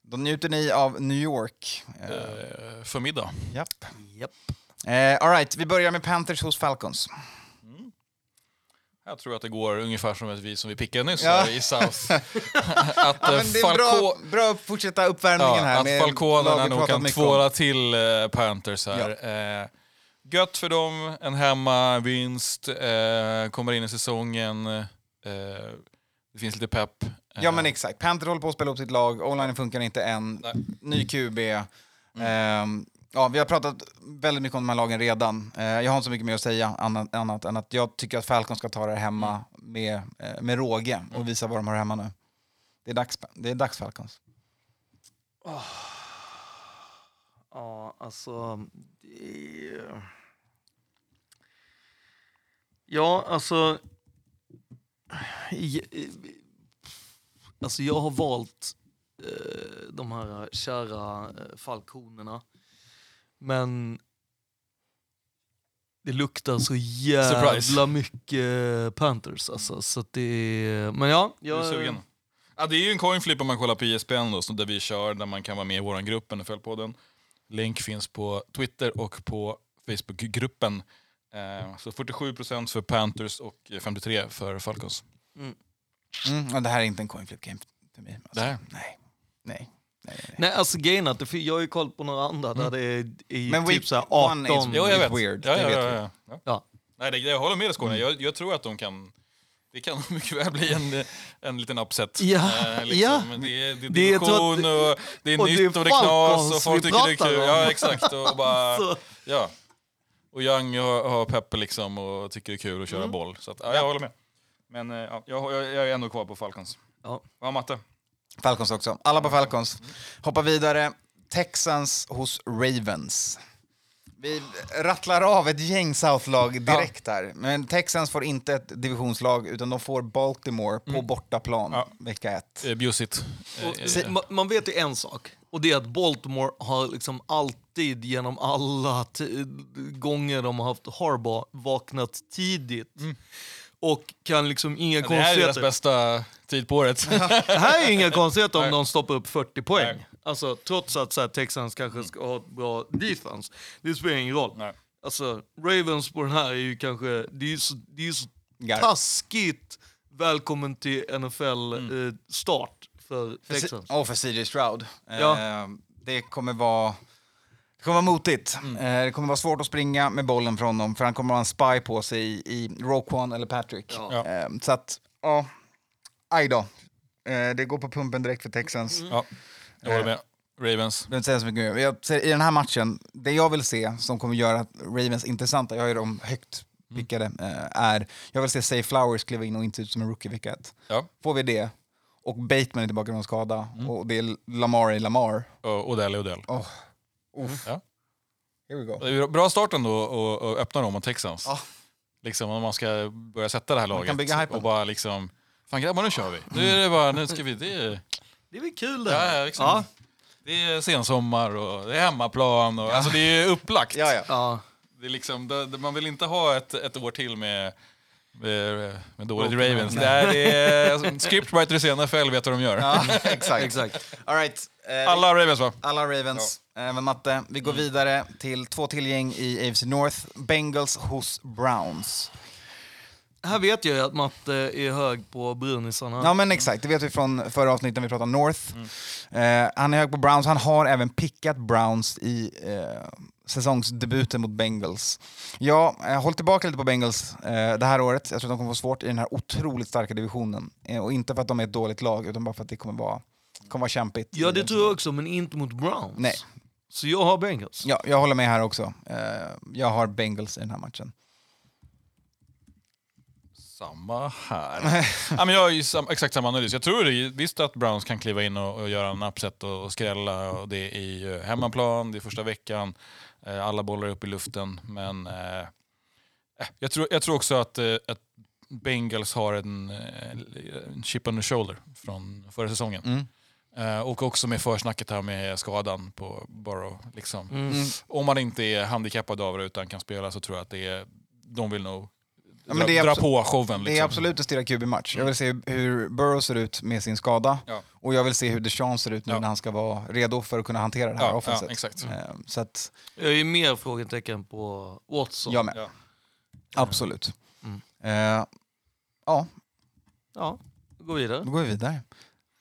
Då njuter ni av New York. Eh, eh, för middag. Japp. Japp. Eh, all right, vi börjar med Panthers hos Falcons. Jag tror att det går ungefär som vi som vi pickade nyss Ja. här i South. att Ja, eh, men det är Falco- bra, bra att fortsätta uppvärmningen Ja, här. att Falconerna nog kan tvåla till eh, Panthers här. Eh, gött för dem, en hemmavinst, eh, kommer in i säsongen. Eh, det finns lite pepp. Eh, Ja men exakt, Panthers håller på att spela upp sitt lag, online funkar inte än, Nej. ny QB. Ehm, ja, vi har pratat väldigt mycket om de här lagen redan. Eh, jag har inte så mycket mer att säga annat, annat än att jag tycker att Falcons ska ta det hemma med, eh, med råge och visa vad de har hemma nu. Det är dags, det är dags Falcons. Ja, alltså... Det... Ja, alltså... Alltså jag har valt eh, de här kära eh, falkonerna. Men det luktar så jävla Surprise. mycket Panthers alltså. Så att det är... Men ja, Jag är sugen. Ja, det är ju en coin flip om man kollar på ISBN då, så där vi kör, där man kan vara med i vår grupp, NFL-podden. Länk finns på Twitter och på Facebookgruppen. Eh, så 47% för Panthers och 53% för Falcons. Mm, och det här är inte en coin flip game för mig. Alltså, Det här? Nej. Nej. Nej, alltså grejen är att det- jag har ju koll på några andra där det är i Mm. Men typ week så här one is 18. Jo, jag vet. Weird, Ja, ja, ja, ja, ja. Ja. Nej, det, jag håller med dig Skåne. Jag, jag tror att de kan... Det kan mycket väl bli en, en liten upset. Ja, Eh, ja. Men Det är, det är Det division och det är och det är nytt och det är knas Falcons och folk tycker det är kul. Ja, exakt. Och, bara, Så, ja. Och Young har, har peppe liksom och tycker det är kul att köra Mm. boll. Så att, ja, jag håller med. Men eh, ja, jag, jag, jag är ändå kvar på Falcons. ja. Vad Matte? Falcons också. Alla på Falcons. Hoppa vidare. Texans hos Ravens. Vi rattlar av ett gäng South-lag direkt här. Men Texans får inte ett divisionslag, utan de får Baltimore på bortaplan Ja. vecka ett. Eh, Bjussigt. Och, Eh, se, ma- man vet ju en sak, och det är att Baltimore har liksom alltid genom alla gånger de har haft Harbaugh vaknat tidigt. Och kan liksom inga Mm. det här är deras konstigheter. bästa tid på året. Det här är inga konstigheter om Nej. de stoppar upp 40 poäng. Nej. Alltså, trots att så här, Texans kanske ska ha ett bra defense. Det spelar ingen roll. Nej. Alltså, Ravens på den här är ju kanske... Det är ju så, det är ju så Gar- taskigt välkommen till Mm. NFL-start för Texans. Och för CJ Stroud. Ja. Eh, det kommer vara... Det kommer vara motigt. Mm. Eh, det kommer vara svårt att springa med bollen från honom för han kommer ha en spy på sig i, i Roquan eller Patrick. Ja. Eh, så att, ja, aj då. Eh, det går på pumpen direkt för Texans. Ja, jag håller med. Ravens. Jag säga så mycket mer. Jag ser, I den här matchen, det jag vill se som kommer göra Ravens intressanta, jag har ju dem högt pickade, eh, är jag vill se Say Flowers kliva in och inte ut som en rookie vecka ett. Ja. Får vi det, och Bateman är tillbaka från skada, och det är Lamar i Lamar. Och Odell är Odell. Oh. Uff. Ja. Here we go. Det är bra start ändå att öppna dem mot Texans. Ja. Liksom om man ska börja sätta det här laget. kan bygga hypen. och bara liksom, fan grabbar nu kör vi. Nu är det bara, nu ska vi, det är, Det är väl kul det ja, ja, liksom, Ja. det är sensommar och det är hemmaplan och alltså det är upplagt. Ja, ja. Ja. Det är liksom, det, det, man vill inte ha ett, ett år till med med, med dåligt Ravens. Det är, det är, alltså, scriptwriters i NFL vet vad de gör. ja exakt. Exakt. All right. Eh, Alla Ravens va? Alla Ravens. Även matte. Vi går vidare till två till gäng i AFC North. Bengals hos Browns. Här vet jag ju att Matte är hög på brunisarna. Ja men exakt, det vet vi från förra avsnittet när vi pratade North. Eh, han är hög på Browns, han har även pickat Browns i eh, säsongsdebuten mot Bengals. Ja, jag håller tillbaka lite på Bengals eh, det här året. Jag tror att de kommer få svårt i den här otroligt starka divisionen. Eh, och inte för att de är ett dåligt lag, utan bara för att det kommer vara, kommer vara kämpigt. Ja, det tror jag också, men inte mot Browns. Nej. Så jag har Bengals. Ja, jag håller med här också. Eh, jag har Bengals i den här matchen. Samma här. ja, men jag har ju sam, exakt samma analys. Jag tror det, visst att Browns kan kliva in och, och göra en upset och, och skrälla. Och det är i hemmaplan, det är första veckan. Eh, alla bollar är upp i luften. Men eh, eh, jag, tror, jag tror också att, eh, att Bengals har en, en chip on the shoulder från förra säsongen. Mm. Eh, och också med försnacket här med skadan på Burrow. Liksom. Mm. Om man inte är handikappad av det utan kan spela så tror jag att det är, de vill nog Ja, men dra, det är dra på showen. Det är Liksom. absolut en stirra QB-match. Jag vill se hur Burrow ser ut med sin skada. Ja. Och jag vill se hur Deshaun ser ut nu Ja. när han ska vara redo för att kunna hantera det här Ja, offenset. ja, exakt. Eh, Så att, Jag är mer frågetecken på Watson. jag med. Ja. Absolut. Mm. Eh, ja, Ja, gå vidare. då går vi vidare.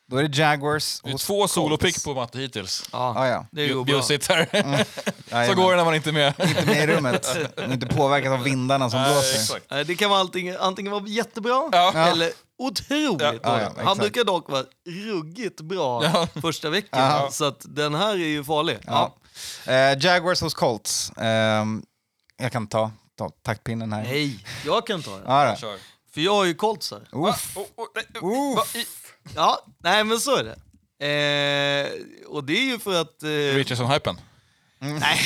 Då är det Jaguars Det är två solopick på Matte hittills. Ja, Ja, ja. det bra. Bjussigt här. Så Jajamän. går det när man inte är med. Inte med i rummet. Och inte påverkat av vindarna som blåser. Nej, Det kan vara antingen, antingen vara jättebra Ja. eller otroligt Ja. Ja, ja, Han brukar dock vara ruggigt bra Ja. första veckan. Ja. Så att den här är ju farlig. Ja. Eh, Jaguars hos Colts. Ehm, jag kan ta, ta taktpinnen här. Nej, jag kan ta. Kör. För jag har ju Colts här. Uff. Oh, oh, nej, Uff. va, i- Ja, nej men så är det. Eh, och det är ju för att... Eh, Richardson-hypen. nej,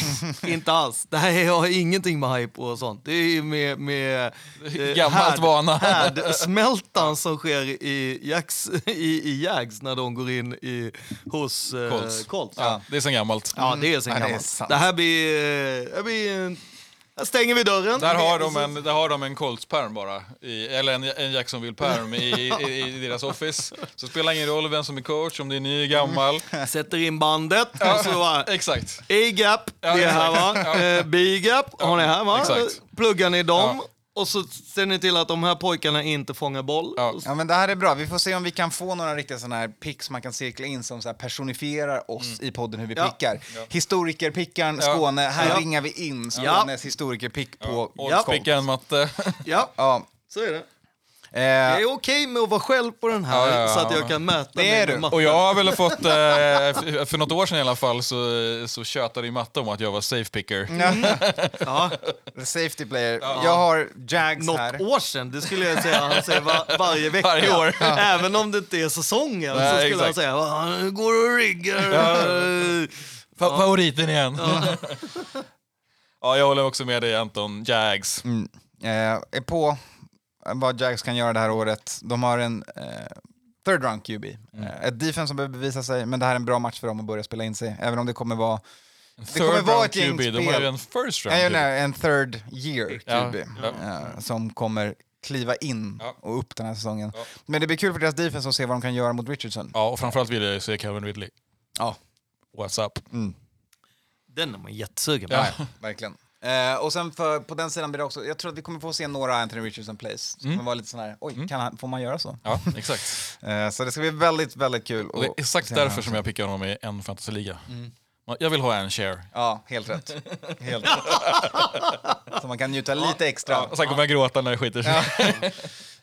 inte alls. Det här har ingenting med hype och sånt. Det är ju med... med eh, Gammalt härd- vana. Härdsmältan som sker i, Jags, i, i Jags när de går in i, hos eh, Colts. Colts. Ja, det är sen gammalt. Ja, det är sen Ja, det är gammalt. sant. Det här blir... eh, Det blir en, här stänger vi dörren. Där har de en, där har de en Colts-perm bara. I, eller en, en Jacksonville-perm i, i, i deras office. Så spelar ingen roll vem som är coach, om det är ny, gammal. Sätter in bandet. Och så bara, Exakt. A-gap, Ja, det är här va? Ja. Eh, B-gap, har ni här va? exakt. Pluggar ni dem? Och så ser ni till att de här pojkarna inte fångar boll. Ja. Ja men det här är bra, vi får se om vi kan få några riktiga sådana här picks man kan cirkla in som så här personifierar oss i podden hur vi Ja. pickar. Historikerpickaren Ja. Skåne, här Ja. ringar vi in Skånes historikerpick på Oddspickaren matte. Ja, Ja. så är det. Eh, Jag är okej med att vara själv på den här Ja, ja, ja, så att jag ja. kan mäta Det mig är du. Och jag har väl fått, eh, för- något år sedan i alla fall, så, så tjötade ju matte om att jag var safe picker. Ja, the safety player. Jag har Jags något här. år sedan, det skulle jag säga. Han säger var, varje vecka. Varje år. Även om det inte är säsongen så Nej, skulle han exakt. säga "Va, han går och riggar. Fa- Favoriten igen. Ja. jag håller också med dig Anton. Jags. Mm. Eh, är på vad Jags kan göra det här året. De har en eh, third round QB. Mm. Eh, ett defense som behöver bevisa sig, men det här är en bra match för dem att börja spela in sig. Även om det kommer vara Third kommer vara ett gäng QB, de har ju en first Nej, round. nej, en third year Ja. QB Ja. eh, som kommer kliva in Ja. och upp den här säsongen. Ja. Men det blir kul för deras defense att se vad de kan göra mot Richardson. Ja, och framförallt vill jag ju se Kevin Ridley. Ja. What's up? Den är man jättesugen på. Ja. Verkligen. Eh, och sen för, på den sidan blir det också, jag tror att vi kommer få se några Anthony Richardson plays. Det Mm. vara lite sån här, oj, kan han, får man göra så? Ja, exakt. Eh, så det ska bli väldigt, väldigt kul. Och det är exakt därför som jag pickar honom i en fantasyliga. Mm. Jag vill ha en share. Ja, helt rätt. Helt rätt. så man kan njuta lite extra. Ja, sen kommer jag gråta när det skiter sig.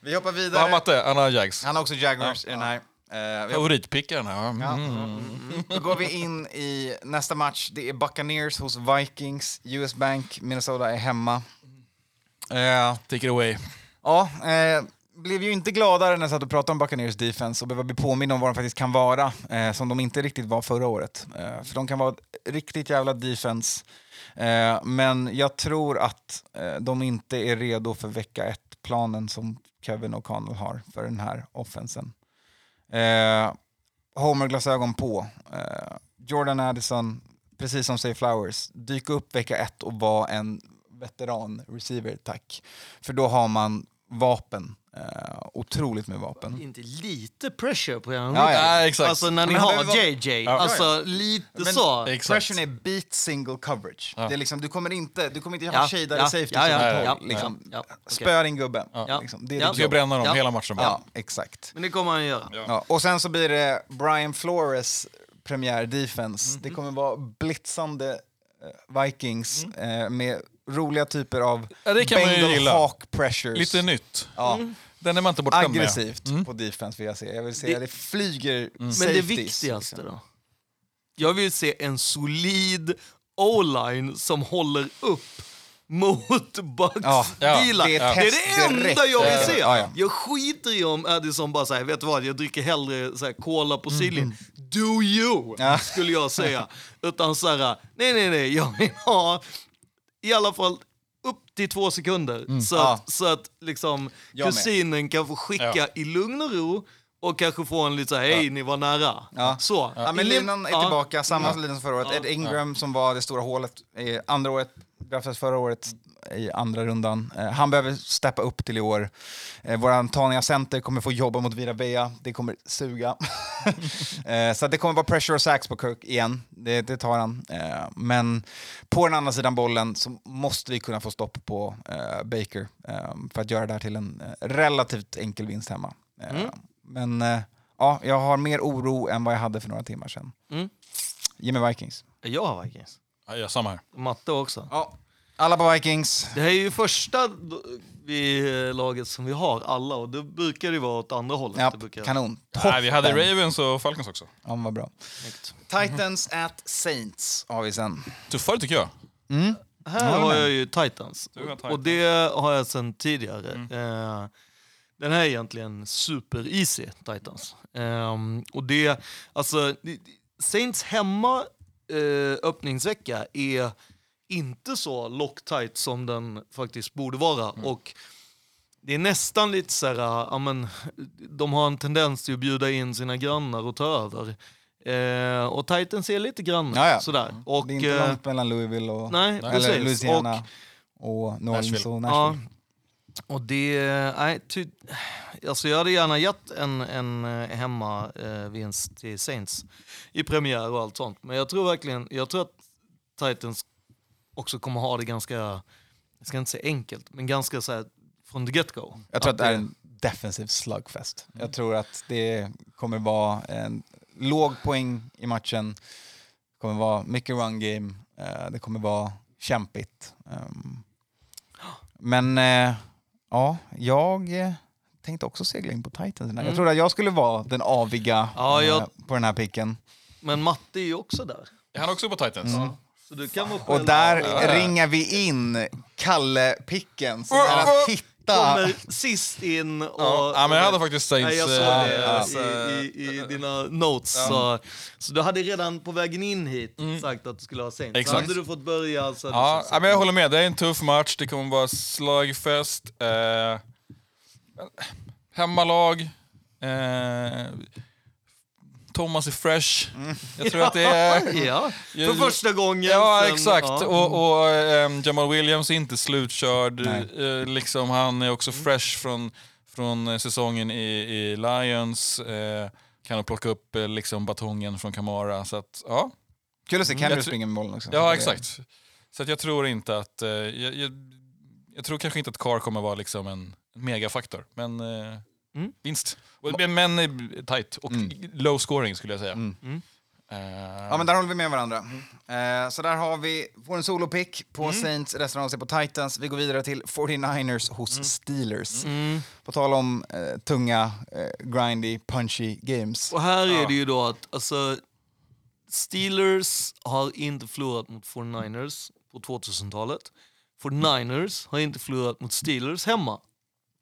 Vi hoppar Vad har vidare. Matte? Han har Jags. Han har också Jaguars i den här. Eh, vi Favoritpickaren. Ja. Ja. Mm. Då går vi in i nästa match. Det är Buccaneers hos Vikings. US Bank, Minnesota är hemma. Eh, Take it away. ja, eh, blev ju inte gladare när jag satt och pratade om Buccaneers defense och behöva bli påminn om vad de faktiskt kan vara, eh, som de inte riktigt var förra året. Eh, för de kan vara riktigt jävla defense. Eh, men jag tror att eh, de inte är redo för vecka ett-planen som Kevin O'Connell har för den här offensen. Eh, Homer-glasögon på. Eh, Jordan Addison, precis som Say Flowers, dyk upp vecka ett och var en veteran-receiver, tack. För då har man vapen. Eh, otroligt med vapen. Inte lite pressure på er Ja, ja. Ja, exakt. Alltså när ni Men har JJ. Ja. Alltså lite Men- så. Exakt. Pression är beat single coverage. Ja. Det är liksom, du kommer inte, du kommer inte Ja, ha shadade ja, safety ja, ja, ja, ja, liksom. ja, ja, okej. Spöa din gubbe. Ja. Liksom. Det är Ja. ditt Ska bränna dem Ja. hela matchen. Ja, exakt. Men det kommer han göra. Ja. Och sen så blir det Brian Flores premiär defense. Mhm. Det kommer vara blitzande eh, Vikings Mm. eh, med roliga typer av Ja, det kan man ju Bengal gilla. Hawk pressures. Lite nytt. ja. Den är man inte bortskämd med. Aggressivt på defense vill jag se. Jag vill se Det- att det flyger Men det safeties, viktigaste liksom. då? Jag vill se en solid o-line som håller upp mot Bucks Ja, ja, det Det är är, ett test det enda jag vill se. ja, ja. Jag skiter i om Addison bara säger, vet du vad, jag dricker hellre så här, cola på. Do you, Mm. Ja. skulle jag säga. Utan så här, nej nej nej, jag vill ha i alla fall upp till två sekunder. Så, Mm. Ja. att, så att liksom Jag med. kusinen kan få skicka Ja. i lugn och ro och kanske få en lite så här, hej ni var nära. Ja. Så. Ja, men linan är ja. tillbaka, samma lina som förra året. Ja. Ed Ingram som var det stora hålet andra året, draftades förra året i andra rundan. Eh, han behöver steppa upp till i år. Eh, våran Tania Center kommer få jobba mot Vira det kommer suga. eh, så det kommer vara pressure och sax på Kirk igen, det, det tar han. Eh, men på den andra sidan bollen så måste vi kunna få stopp på eh, Baker eh, för att göra det här till en relativt enkel vinst hemma. Eh, Men ja, jag har mer oro än vad jag hade för några timmar sedan. Mm. Ge mig Vikings. Jag har Vikings. Ja, samma här. Matte också. Ja. Alla på Vikings. Det här är ju första d- vi, eh, laget som vi har alla och det brukar det vara åt andra hållet. Ja, det brukar... kanon. Nej, vi hade. Ravens och Falcons också. Ja, men vad bra. Snyggt. Titans at Saints har vi sen. Tuffare tycker jag. Här har jag ju Titans. Du har Titans. Och det har jag sedan tidigare. Eh, den här är egentligen super easy, Titans. Ehm, och det, alltså, det- Saints hemma eh, öppningsvecka är inte så locktight som den faktiskt borde vara. Och det är nästan lite så här, ja, men, de har en tendens till att bjuda in sina grannar och ta över. Eh, och Titans är lite grannar. Ja, ja. Sådär. Och, det är inte eh, långt mellan Louisville och Nej, eller. Louisiana och, Orleans Nashville. och Ja, Nashville. Och det... Nej, ty, alltså jag hade gärna gett en, en eh, hemmavinst till Saints i premiär och allt sånt. Men jag tror verkligen, jag tror att Titans också kommer ha det ganska, jag ska inte säga enkelt, men ganska så här från the get-go. Jag tror att det är en defensiv slugfest. Mm. Jag tror att det kommer vara en låg poäng i matchen. Det kommer vara mycket run game. eh, Det kommer vara kämpigt. Ehm, Men eh, ja, jag eh, tänkte också segla in på Titans. Jag trodde att jag skulle vara den aviga Mm. Ja, jag- eh, på den här picken. Men Matte är ju också där. Är han också på Titans? Så du kan vara på Och där Ja. ringar vi in Kalle-picken som är att hitta... Kommer sist in och... Ja, ja, men jag hade faktiskt Saints... Jag såg det alltså, i, i, i dina notes. Så, så du hade redan på vägen in hit sagt att du skulle ha Saints. Så Exakt. hade du fått börja så Ja, ja, men jag håller med. Det är en tuff match. Det kommer vara slagfest. Eh, hemmalag. Eh, Thomas är fresh. Jag tror att det är... Ja, för första gången. Ja, sen- exakt. ja. Och, och ehm, Jamal Williams är inte slutkörd. Eh, liksom, han är också fresh från, från eh, säsongen i, i Lions. Eh, kan plocka upp eh, liksom, batongen från Kamara. Så att, ja. Kul att se Kendrick tror- springa med bollen också. ja, exakt. Så att jag tror inte att... Jag, jag, jag tror kanske inte att Carr kommer vara liksom en megafaktor. Men Mm. vinst. Och- Men, tight och Mm. low scoring skulle jag säga. Mm. Mm. Eh, Ja, men där håller vi med varandra. Eh, så där har vi en solopick på Mm. Saints, resten av sig på Titans. Vi går vidare till 49ers hos Steelers. Mm. På tal om eh, tunga, eh, grindy, punchy games. Och här är det ju då att alltså, Steelers har inte förlorat mot 49ers på 2000-talet. 49ers har inte förlorat mot Steelers hemma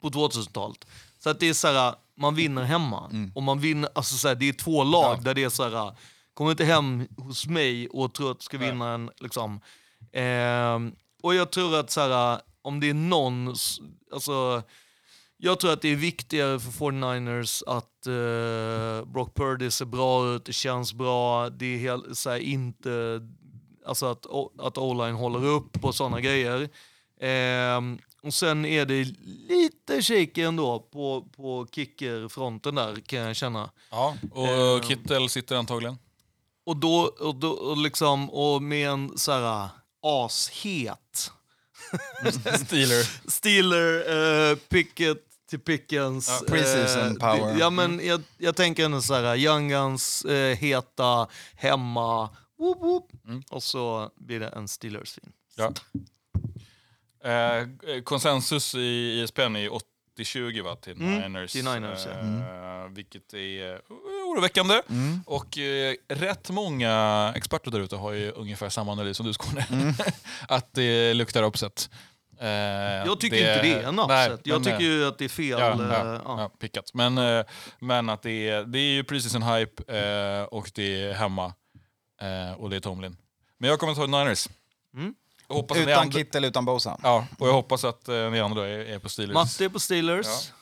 på 2000-talet. Så att det är så här, man vinner hemma. Och man vinner, alltså så här, det är två lag där det är så här, kom inte hem hos mig och tro att du ska vinna en, liksom. Ehm, och jag tror att så här, om det är någon, alltså jag tror att det är viktigare för 49ers att eh, Brock Purdy ser bra ut, det känns bra, det är helt, så här, inte, alltså att, att O-line håller upp och sådana grejer. Ehm, och sen är det lite shaky ändå på, på kickerfronten där kan jag känna. ja, och Ehm. Kittel sitter antagligen. Och då, och då och liksom, och med en så här ashet Steeler. Steeler, uh, Pickett till Pickens. Preseason eh, power. Ja, men jag, jag tänker ändå så här, Young Guns, eh, heta, hemma, whoop, whoop. Mm. och så blir det en Steelers-fin. Ja. Eh, konsensus i ISPN är 80-20 va, till Mm, Niners. till Niners, ja. eh, Vilket är eh, oroväckande. Mm. Och eh, rätt många experter där ute har ju ungefär samma analys som du Skåne. att det luktar upset. Eh, Jag tycker inte det är en upset. Jag tycker eh, ju att det är fel. Ja, eh, ja, ja. pickat. Men, eh, men att det är, det är ju precis en hype eh, och det är hemma. Eh, och det är Tomlin. Men jag kommer att ta Niners. Mm. Jag hoppas Utan andra- Kittel, utan Bosa. Ja, och jag hoppas att eh, ni andra är, är på Steelers. Matte är på Steelers. Ja.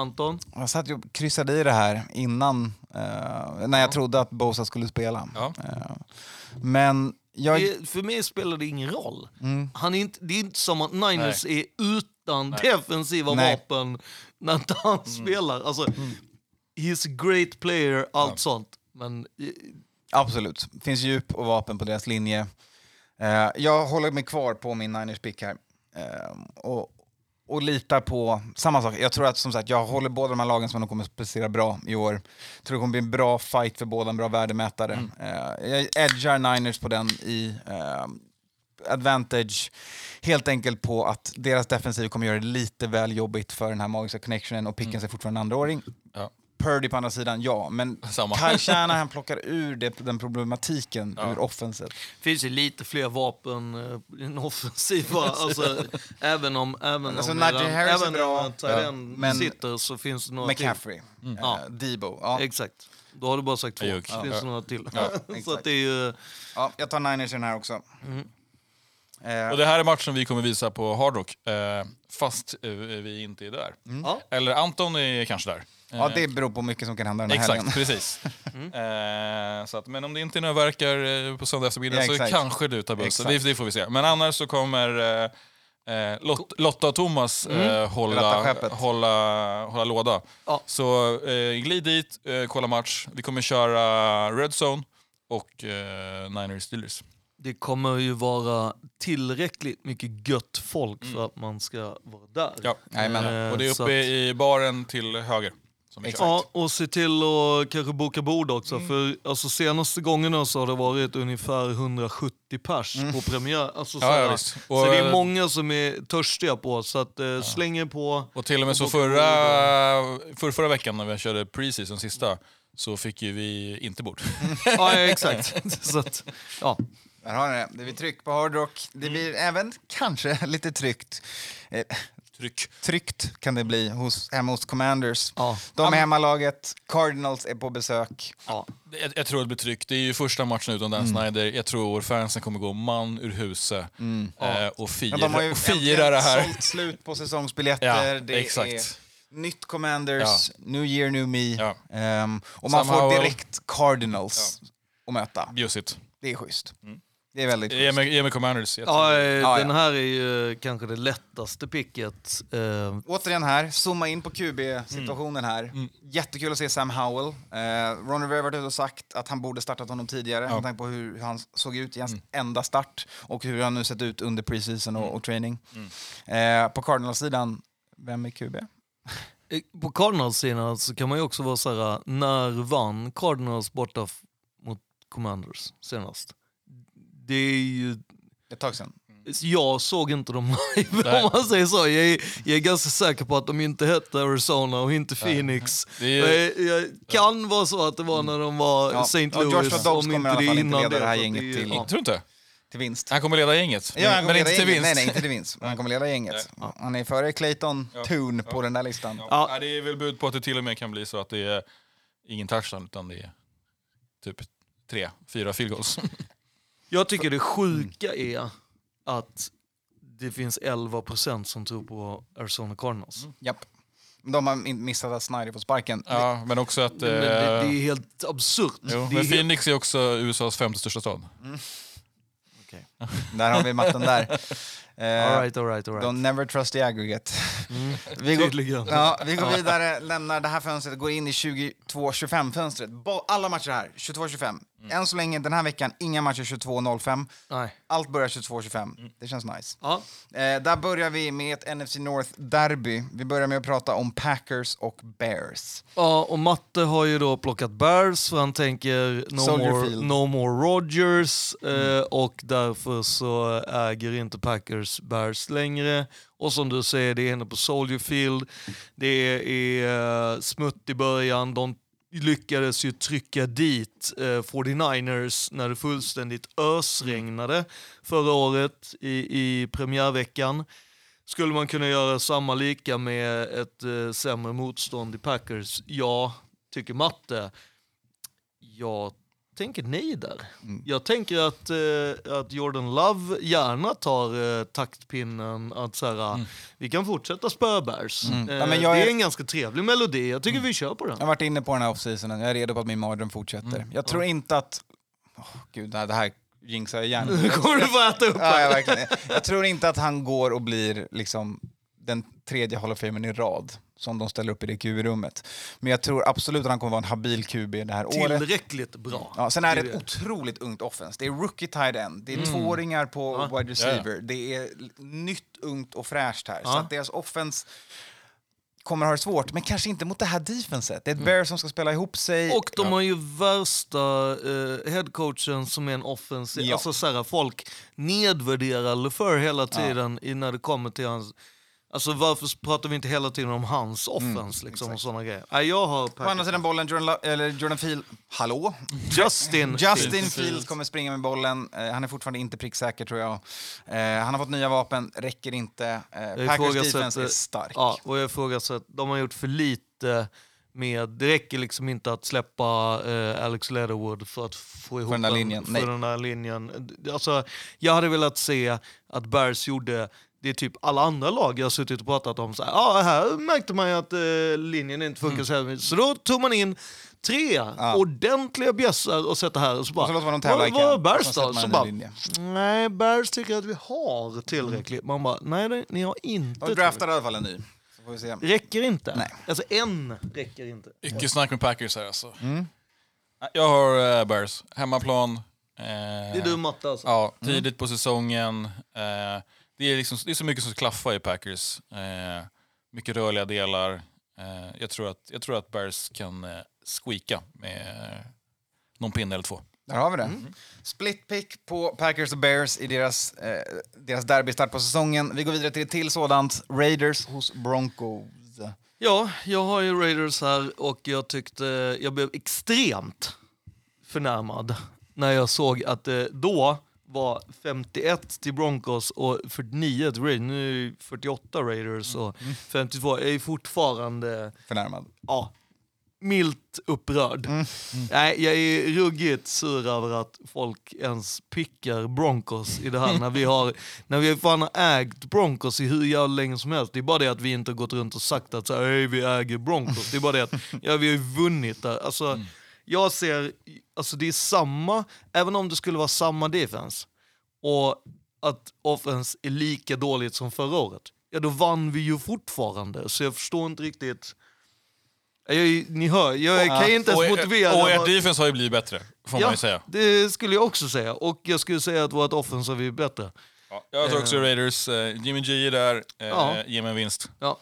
Anton? Jag satt och kryssade i det här innan, eh, när jag trodde att Bosa skulle spela. Ja. Eh, men jag... Det, för mig spelar det ingen roll. Mm. Han är inte, det är inte som att Niners är utan Nej. defensiva Nej. vapen när inte han spelar. Alltså, He's a great player, allt sånt. Men eh, Absolut. finns djup och vapen på deras linje. Eh, jag håller mig kvar på min Niners pick här. Eh, och, och litar på samma sak. Jag tror att som sagt, jag håller båda de här lagen som de kommer att prestera bra i år. Jag tror det kommer bli en bra fight för båda, en bra värdemätare. Eh, jag edgar Niners på den i eh, advantage. Helt enkelt på att deras defensiv kommer göra det lite väl jobbigt för den här magiska connectionen och Pickens är fortfarande en andraåring. Ja. Purdy på andra sidan, ja. Men Samma. Kyle Shanahan plockar ur det, den problematiken Ja. ur offenset. finns ju lite fler vapen eh, i den offensiva. alltså, även om, även Alltså, om Najee Harris är även bra, om Tyren men- sitter så finns det några till. McCaffrey, Ja. eh, Debo. Ja. Exakt. Då har du bara sagt två. Ajuk. Det finns Ja. det några till. Ja, så det är ju... Ja, jag tar Niners i den här också. Mm. Eh, Och det här är matchen vi kommer visa på Hard Rock, fast vi inte är där. Ja. Eller Anton är kanske där. Ja, Eh, det beror på mycket som kan hända den här Exakt, helgen. precis. Eh, så att, men om det inte är några verkar eh, på söndag eftermiddag Ja, så kanske du tar bussen. Det, det får vi se. Men annars så kommer eh, eh, Lot, Lotta och Thomas eh, Ratta hålla, hålla, hålla låda. Ja. Så eh, glid dit, eh, kolla match. Vi kommer köra Red Zone och eh, Niners Steelers. det kommer ju vara tillräckligt mycket gött folk för att man ska vara där. Ja. Eh, Och det är uppe att- i baren till höger. Ja, och se till att kanske boka bord också. Mm. För alltså, senaste gångerna så har det varit ungefär 170 pers på premiär. Alltså, Mm. Ja, ja, så Och, det är eh, många som är törstiga på, så att, eh, släng er på. Och till och med så Och boka förra, för förra veckan när vi körde preseason sista så fick ju vi inte bord. ja, ja, exakt. så att, ja. Där har ni det. Det blir tryck på Hard Rock. Det blir även kanske lite tryckt. Tryck. tryckt kan det bli hos, hemma hos Commanders. Ja. De är hemmalaget, Cardinals är på besök. Ja. Jag, jag tror det blir tryck. Det är ju första matchen utan Dan Snyder. Jag tror fansen kommer gå man ur huset eh, och fira, Men de har ju och fira det här. sålt slut på säsongsbiljetter. Ja, det exakt. är nytt Commanders, new year, new me. Ja. Ehm, och man Sam får direkt Cardinals att möta. Bjussigt. Det är schysst. Det är väldigt Ge schysst. mig, ge mig Commanders. Ja, eh, Ja, den ja. här är ju kanske det lättaste picket. Eh, Återigen här, zooma in på QB-situationen här. Mm. Jättekul att se Sam Howell. Eh, Ron Rivera har varit ute och sagt att han borde startat honom tidigare med tanke på hur, hur han såg ut i hans Mm. enda start och hur han nu sett ut under preseason Mm. och, och training. Eh, på Cardinals-sidan, vem är QB? Eh, På Cardinals-sidan så kan man ju också vara så här, när vann Cardinals borta mot Commanders senast? Det är ju... Ett tag sedan. Jag såg inte dem live Nej. om man säger så. Jag är, jag är ganska säker på att de inte hette Arizona och inte Phoenix. Det är ju- Jag, jag kan vara så att det var när de var Ja. St. Louis. Joshua Dobbs om kommer i alla det fall inte innan leda det här så att gänget till- ja. Tror du inte? Till vinst. Han kommer leda gänget, men, Ja, han men kommer inte leda till vinst. Nej, nej, inte till vinst. Men han kommer leda gänget. Han är före Clayton Toon på den där listan. Ja. Ja. Det är väl bud på att det till och med kan bli så att det är ingen touchdown utan det är typ tre, fyra field goals. Jag tycker det sjuka är att det finns 11% som tror på Arizona Cardinals. Japp. De har missat att Snyder får sparken. ja, men också att... Men det, det eh, är helt absurt. jo, det är men helt... Phoenix är också USAs femte största stad. Där har vi matten där. Eh, All right, all right, all right. Don't never trust the aggregate. vi, går, ja, vi går vidare, lämnar det här fönstret, går in i 22-25-fönstret. Ba- Alla matcher här, 22-25. Än så länge, den här veckan, inga matcher 22-05. Nej. Allt börjar 22-25. Det känns nice. Ja. Eh, där börjar vi med ett NFC North-derby. Vi börjar med att prata om Packers och Bears. ja, och Matte har ju då plockat Bears för han tänker no, Soldier more, Field. no more Rodgers eh, och därför så äger inte Packers Bears längre. Och som du säger, det är inne på Soldier Field. Det är eh, smutt i början. De lyckades ju trycka dit eh, 49ers när det fullständigt ösregnade förra året i, i premiärveckan. Skulle man kunna göra samma lika med ett eh, sämre motstånd i Packers? Ja, tycker Matte. Jag tänker nej där. Jag tänker att, eh, att Jordan Love gärna tar eh, taktpinnen att så här, vi kan fortsätta spöa Bears. Eh, Ja, jag det är är- en ganska trevlig melodi, jag tycker vi kör på den. Jag har varit inne på den här offseasonen, jag är redo på att min mardröm fortsätter. Jag tror inte att... Åh, gud, det här, jinxar jag igen. Nu kommer du få äta upp Ja, här. ja, verkligen. Jag tror inte att han går och blir liksom den tredje Hall of Famen i rad som de ställer upp i det QB-rummet. Men jag tror absolut att han kommer vara en habil QB det här året. Tillräckligt bra. Ja, sen är det ett det. otroligt ungt offense. Det är rookie tight end, det är Mm. tvååringar på wide receiver, det är nytt, ungt och fräscht här. Så Ja. att deras offense kommer ha det svårt, men kanske inte mot det här defenset. Det Mm. är ett Bear som ska spela ihop sig. Och de har ju värsta eh, headcoachen som är en offensiv... Ja. Alltså så här, folk nedvärderar LeFur hela tiden i, när det kommer till hans... Alltså varför pratar vi inte hela tiden om hans offense liksom, och såna grejer? Nej, jag har På andra sidan bollen, Jordan, eller Jordan Field... Hallå? Justin. Justin Fields. Kommer springa med bollen. Eh, han är fortfarande inte pricksäker, tror jag. Eh, han har fått nya vapen, räcker inte. Eh, Jag Packers defense är stark. Ja, och jag ifrågasätter, de har gjort för lite med, det räcker liksom inte att släppa eh, Alex Leatherwood för att få ihop den där en- linjen, För den där linjen. Alltså, jag hade velat se att Bears gjorde det är typ alla andra lag jag har suttit och pratat om. Så här, ah, här märkte man ju att eh, linjen inte funkar så här. Så då tog man in tre ordentliga bjässar och sätter här och så bara... Och så låter man dem tävla vad, camp. Bears då? man Så bara, nej, Bears tycker att vi har tillräckligt. Man bara, nej ni har inte De draftar i alla fall en ny. Så får vi se. Räcker inte. Nej. Alltså en räcker inte. Mycket snack med Packers här alltså. Mm. Jag har uh, Bears. Hemmaplan, Eh, Det är du Matte alltså? Ja, tidigt på säsongen. Eh, det, är liksom, det är så mycket som klaffar i Packers. Eh, mycket rörliga delar. Eh, jag, tror att, jag tror att Bears kan eh, squeaka med eh, någon pinne eller två. Där har vi det. Split pick på Packers och Bears i deras, eh, deras derbystart på säsongen. Vi går vidare till ett till sådant. Raiders hos Broncos. Ja, jag har ju Raiders här och jag tyckte jag blev extremt förnärmad när jag såg att det då var 51 till Broncos och 49 till Raiders. Nu är det 48 Raiders och 52. Jag är fortfarande Förnärmad. ja, milt upprörd. Nej, jag är ruggigt sur över att folk ens pickar Broncos i det här när vi har, när vi fan har ägt Broncos i hur jävla länge som helst. Det är bara det att vi inte har gått runt och sagt att så här, "Hej, vi äger Broncos. Det är bara det att ja, vi har vunnit där. Alltså, Jag ser, alltså det är samma, även om det skulle vara samma defense och att offense är lika dåligt som förra året, ja då vann vi ju fortfarande. Så jag förstår inte riktigt. Jag, ni hör, jag kan ju inte ens motivera. och ert defense har ju blivit bättre, får man ju säga. det skulle jag också säga. Och jag skulle säga att vårt offense har blivit bättre. Ja, jag tror också Raiders. Eh, Jimmy G är där, eh, Ja. ge mig en vinst. Ja,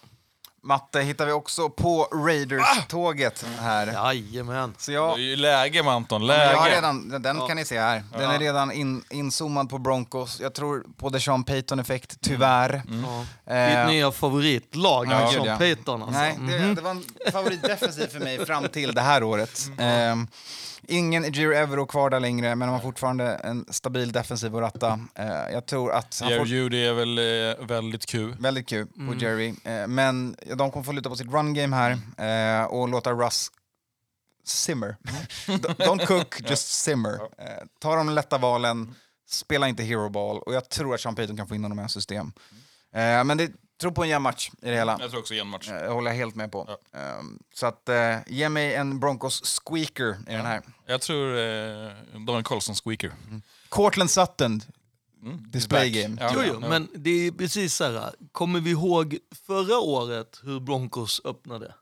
Matte hittar vi också på Raiders-tåget här. jajamän. Så Det jag, är ju läge med Anton, jag läge. har redan, den kan ni se här. Den är redan in, inzoomad på Broncos. Jag tror på The Sean Payton-effekt, tyvärr. Ja. Eh, Ditt nya favoritlag, Ja, Sean gud, ja. Payton alltså. Nej, det, det var en favoritdefensiv för mig fram till det här året. Ehm, ingen Giro Evero kvar där längre, men de har fortfarande en stabil defensiv att ratta. Eh, jag tror att han Jerry får Judy är väl eh, väldigt kul. väldigt kul på Jerry. Eh, men de kommer få luta på sitt run game här eh, och låta Russ simmer. Don't cook, just simmer. Ta de lätta valen, spela inte hero ball och jag tror att Sean Payton kan få in honom i hans system. Eh, men det tror på en jämn match i det hela. Jag tror också igen match. Eh, Jag håller helt med på. Ehm, så att, eh, ge mig en Broncos squeaker i den här. Jag tror eh, Daniel Carlson squeaker. Cortland Sutton, display Back. game. Ja, Jo, ja, jo, ja. men det är precis så här. Kommer vi ihåg förra året hur Broncos öppnade?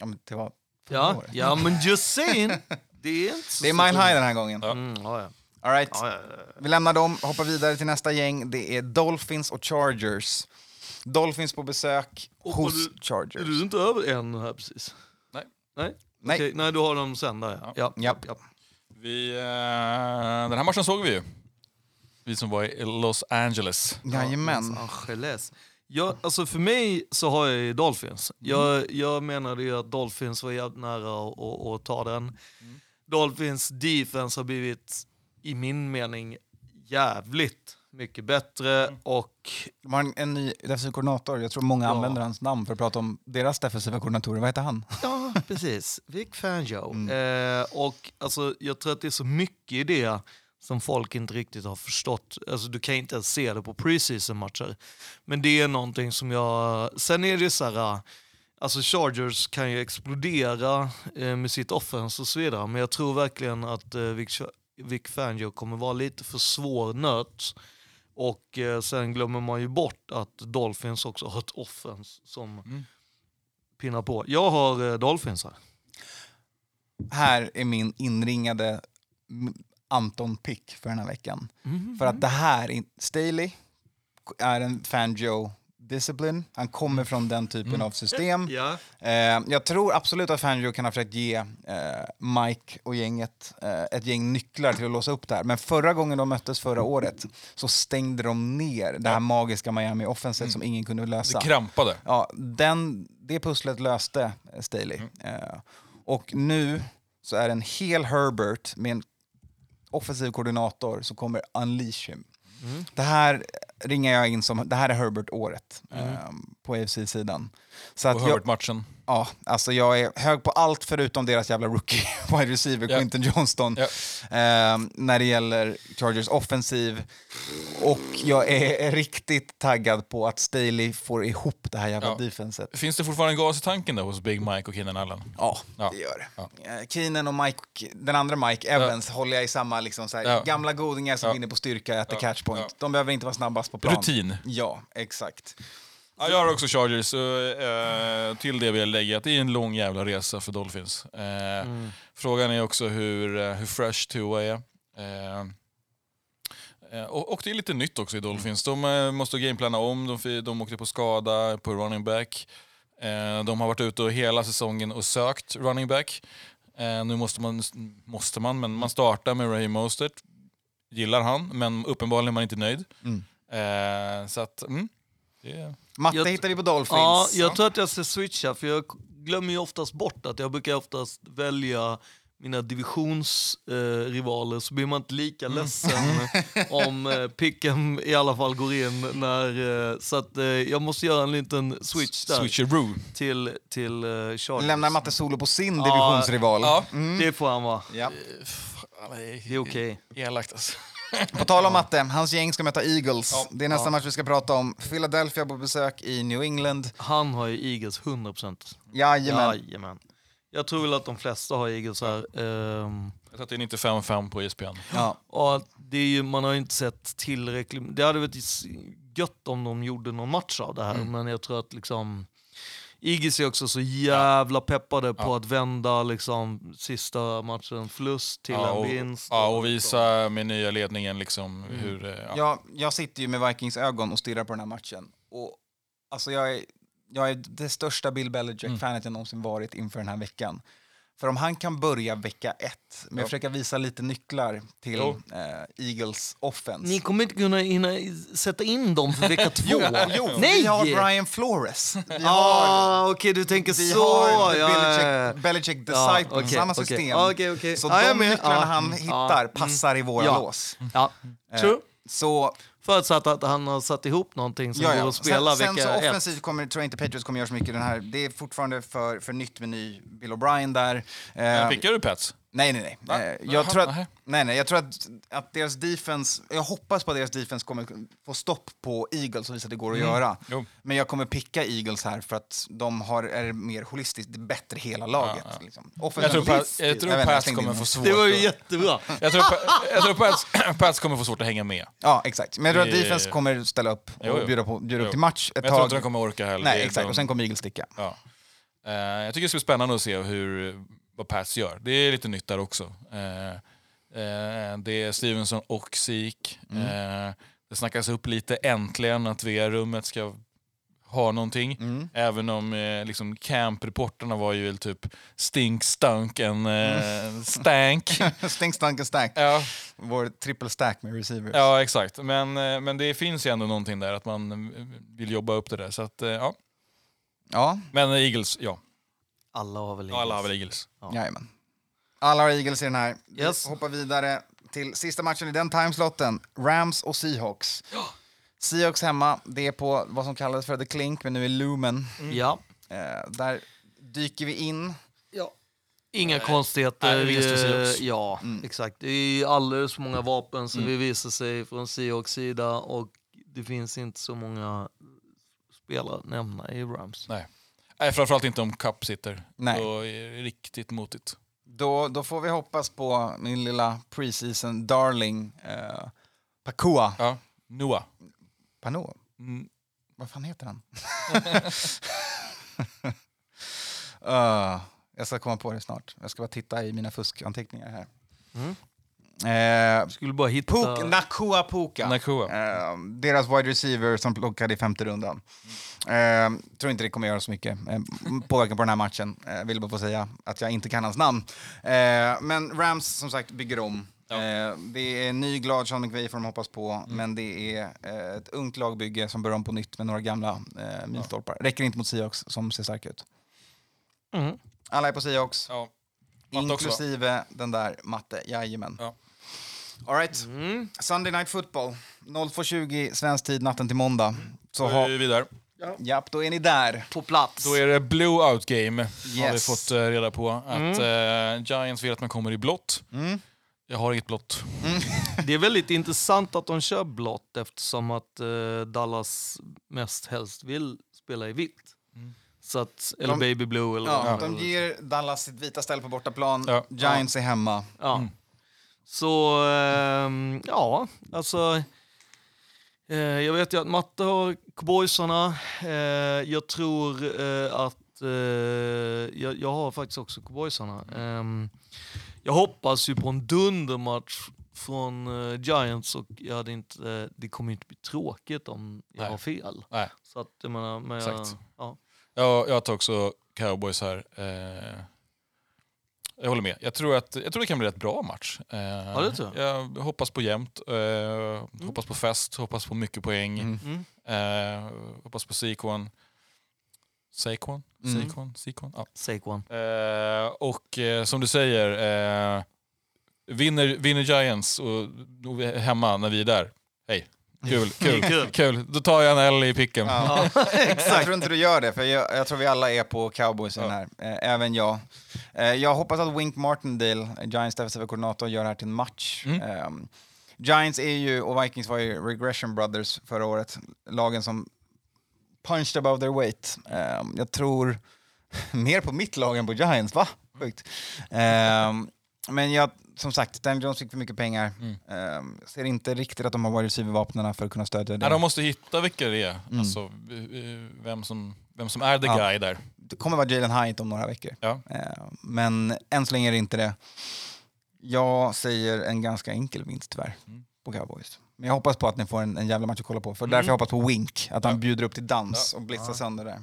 Ja, men det, var förra Ja, året. ja men just saying. Det är inte så det är mile high den här gången. Mm, ja, ja. All right. Ja, ja, ja. Vi lämnar dem, hoppar vidare till nästa gäng. Det är Dolphins och Chargers. Dolphins på besök Hoppar hos du- Är Chargers. du inte över en här precis? Nej. Nej? Nej. Okej, nej, du har dem sen där ja. ja. Japp. ja. Vi, eh, den här matchen såg vi ju. Vi som var i Los Angeles. Jajamän. Los Angeles. Ja, alltså för mig så har jag ju Dolphins. Jag, jag menade ju att Dolphins var jävligt nära att, att, att ta den. Dolphins defense har blivit, i min mening, jävligt mycket bättre och De har en, en ny defensiv koordinator. Jag tror många Ja. använder hans namn för att prata om deras defensiva koordinatorer. Vad heter han? Ja, precis. Vic Fangio. Eh, och alltså, jag tror att det är så mycket i det som folk inte riktigt har förstått. Alltså, du kan inte ens se det på preseason-matcher. Men det är någonting som jag... Sen är det så här... Alltså Chargers kan ju explodera eh, med sitt offense och så vidare. Men jag tror verkligen att eh, Vic, Vic Fangio kommer vara lite för svår nöt. Och eh, sen glömmer man ju bort att Dolphins också har ett offense som pinnar på. Jag har eh, Dolphins här. Här är min inringade Anton-pick för den här veckan. För att det här, är- Staley är en Fangio discipline. Han kommer från den typen av system. Ja. Eh, jag tror absolut att Fangio kan ha försökt ge eh, Mike och gänget eh, ett gäng nycklar till att låsa upp det här. Men förra gången de möttes förra året så stängde de ner det här magiska Miami offenset som ingen kunde lösa. Det krampade. Ja, den, det pusslet löste Staley. Eh, och nu så är det en hel Herbert med en offensiv koordinator som kommer unleash him. Det här ringar jag in som, det här är Herbert-året eh, på AFC-sidan. Så Och Herbert-matchen. ja, alltså jag är hög på allt förutom deras jävla rookie wide receiver, Ja. Quinton Johnston, Ja. eh, när det gäller Chargers offensiv. Och jag är riktigt taggad på att Staley får ihop det här jävla Ja. defenset. Finns det fortfarande gas i tanken då hos Big Mike och Keenan Allen? Ja, Ja. det gör det. Ja. Eh, Keenan och Mike, den andra Mike Evans håller jag i samma liksom, så här, Ja. gamla godingar som Ja. vinner på styrka the Ja. catch point. Ja. De behöver inte vara snabbast på plan. Rutin. Ja, exakt. Ja, jag har också Chargers. Eh, till det vill jag lägga att det är en lång jävla resa för Dolphins. Eh, Frågan är också hur, eh, hur fresh Tua är. Eh, eh, och, och det är lite nytt också i Dolphins. De eh, måste gameplana om, de, de åkte på skada på running back. Eh, de har varit ute och hela säsongen och sökt running back. Eh, nu måste man, måste man, men man startar med Ray Mostert. Gillar han, men uppenbarligen är man inte nöjd. Mm. Eh, så att, mm, är... Matte Jag- hittar vi på Dolphins. Ja, jag tror att jag ska switcha, för jag glömmer ju oftast bort att jag brukar oftast välja mina divisionsrivaler, eh, så blir man inte lika ledsen om eh, picken i alla fall går in. När, eh, så att eh, jag måste göra en liten switch där Switcheroo. till, till eh, Chargers. Lämnar Matte solo på sin divisionsrival. Ja. Det får han vara. Ja. Det är okej. Elakt alltså. På tal om Matte, hans gäng ska möta Eagles. Ja. Det är nästa match vi ska prata om. Philadelphia på besök i New England. Han har ju Eagles 100%. Jajamän. Jajamän. Jag tror väl att de flesta har Eagles här. Ehm, Jag tror att det är 95-5 på ESPN. Ja. Och det är ju, man har ju inte sett tillräckligt. Det hade varit gött om de gjorde någon match av det här, Mm. men jag tror att liksom Igis är också så jävla peppade på Ja. att vända liksom, sista matchen förlust till Ja, en och, vinst. ja, och visa med nya ledningen liksom Mm. hur... eh, Ja. Jag, jag sitter ju med Vikings ögon och stirrar på den här matchen. Och, alltså jag, är, jag är det största Bill Belichick-fanet jag någonsin varit inför den här veckan. För om han kan börja vecka ett med att Ja. försöka visa lite nycklar till Jo. eh, Eagles offense. Ni kommer inte kunna hinna sätta in dem för vecka två. Jo, jo Nej! vi har Brian Flores. Vi har, Ah, okej du tänker vi så. har ja, Belichick, ja, ja. Disciple, Ja, Disciples, okej, samma okej. system. Ja, okej, okej. Så Ja, jag är de med. nycklarna Ja, han mm, hittar ja, passar i våra Ja. lås. Ja, Eh, true. Så Förutsatt att han har satt ihop någonting som Ja, går ja. att spela sen, sen vecka så ett. offensivt kommer, tror jag inte Patriots kommer göra så mycket i den här. Det är fortfarande för, för nytt med ny Bill O'Brien där. Eh, Pickar du Pats? Nej, nej, nej. Va? Eh, jag, tror att, nej, nej. jag tror att, att deras defense, jag hoppas på att deras defense kommer få stopp på Eagles och visa att det går att göra. Mm. Jo. Men jag kommer picka Eagles här för att de har, är mer holistiskt, det är bättre hela laget. Ja, ja. Liksom. Jag tror, Pats, jag tror jag Pats kommer få det. svårt Det var ju jättebra. Jag tror, jag tror Pats, Pats kommer få svårt att hänga med. Ja, exakt. Men jag tror att defense kommer ställa upp och Jo, jo. bjuda, på, bjuda upp till match ett Men jag tror tag. inte de kommer orka heller. Nej, exakt. Och sen kommer Eagles sticka. Ja. Eh, jag tycker det ska bli spännande att se hur, vad Pats gör. Det är lite nytt där också. Eh, eh, det är Stevenson och Sik. Mm. Eh, det snackas upp lite äntligen att VR-rummet ska ha någonting. Mm. Även om eh, liksom camp-reporterna var ju typ stink, stunk en eh, stank. Stink, stank and stack. ja, Vår triple stack med receivers. ja, exakt. Men, eh, men det finns ju ändå någonting där att man vill jobba upp det där. Så att, eh, ja. Ja, Men Eagles, ja. Alla har väl Ja, Alla har Eagles. väl Eagles. Ja. jajamän. Alla har Eagles i den här. Vi Yes. hoppar vidare till sista matchen i den timeslotten. Rams och Seahawks. Seahawks hemma, det är på vad som kallades för The Clink, men nu är Lumen. Ja. Eh, där dyker vi in. ja. Inga konstigheter. Nej, vinst för Seahawks. Eh, Ja, Mm. exakt. Det är alldeles för många vapen som vi visar sig från Seahawks sida och det finns inte så många spelare att nämna i Rams. Nej. Nej, framförallt inte om Cup sitter. Nej. Då är det riktigt motigt. Då, då får vi hoppas på min lilla preseason darling eh, Pakua. Ja. Noah. Pano? Mm. Vad fan heter han? uh, jag ska komma på det snart. Jag ska bara titta i mina fuskanteckningar här. Mm. Eh, Skulle bara hitta... Puk, Nakua Puka. Nakua. Eh, deras wide receiver som plockade i femte rundan. Eh, tror inte det kommer göra så mycket eh, påverkan på den här matchen. Eh, vill bara få säga att jag inte kan hans namn. Eh, men Rams som sagt bygger om. Ja. Eh, det är en ny glad Sean McVay får de hoppas på, men det är eh, ett ungt lagbygge som börjar om på nytt med några gamla eh, milstolpar. Räcker inte mot Seahawks som ser starka ut. Mm. Alla är på Seahawks, Ja. Matte också. inklusive den där Matte. Jajamän. Ja. All right. Mm. Sunday Night Football. 02.20 svensk tid natten till måndag. Så Då är vi vidare. japp, då är ni där. På plats. Då är det blowout game, har vi Yes. fått eh, reda på. Att eh, Giants vill att man kommer i blått. Mm. Jag har inget blått. Det är väldigt intressant att de kör blått eftersom att eh, Dallas mest helst vill spela i vitt. Mm. Så att, eller De- baby blue eller Ja, de ger Dallas sitt vita ställ på bortaplan. Ja. Giants är hemma. Ja. Så, ehm, ja, alltså. Eh, jag vet ju att Matte har cowboysarna. Eh, jag tror eh, att eh, jag, jag har faktiskt också cowboysarna. Ehm, jag hoppas ju på en dundermatch från eh, Giants och jag hade inte, eh, det kommer ju inte bli tråkigt om jag Nej. har fel. Nej. Så att jag menar, men jag, Exakt. ja. Jag, jag tar också cowboys här. Jag håller med. Jag tror, att, jag tror det kan bli rätt bra match. Eh, Ja, det tror jag hoppas på jämnt, eh, hoppas på fest, hoppas på mycket poäng. Mm. Mm. Eh, hoppas på Saquon. Saquon? Mm. Saquon? Saquon? Ja. Saquon. Eh, och eh, som du säger, eh, vinner, vinner Giants och, och vi är hemma när vi är där. Hej, kul, kul, Kul. kul. Då tar jag en L i picken. Ja. Jag tror inte du gör det, för jag, jag tror vi alla är på cowboys i den här. Eh, även jag. Eh, jag hoppas att Wink Martindale, Giants defensiva koordinator, gör det här till en match. Mm. Ehm, Giants är ju, och Vikings var ju regression brothers förra året. Lagen som punched above their weight. Ehm, jag tror mer på mitt lag än på Giants, va? Sjukt. Ehm, men jag, som sagt, Dan Jones fick för mycket pengar. Mm. Ehm, ser inte riktigt att de har wide receiver-vapnen för att kunna stödja det. Nej, de måste hitta vilka det är. Alltså, eh, eh, vem, som, vem som är the Ja. guy där. det kommer vara Jalen Hyatt om några veckor. Ja. Eh, men än så länge är det inte det. Jag säger en ganska enkel vinst tyvärr Mm. på Cowboys. Men jag hoppas på att ni får en, en jävla match att kolla på. För Mm. därför jag hoppas på Wink, att han Ja. bjuder upp till dans Ja. och blitzar sönder det.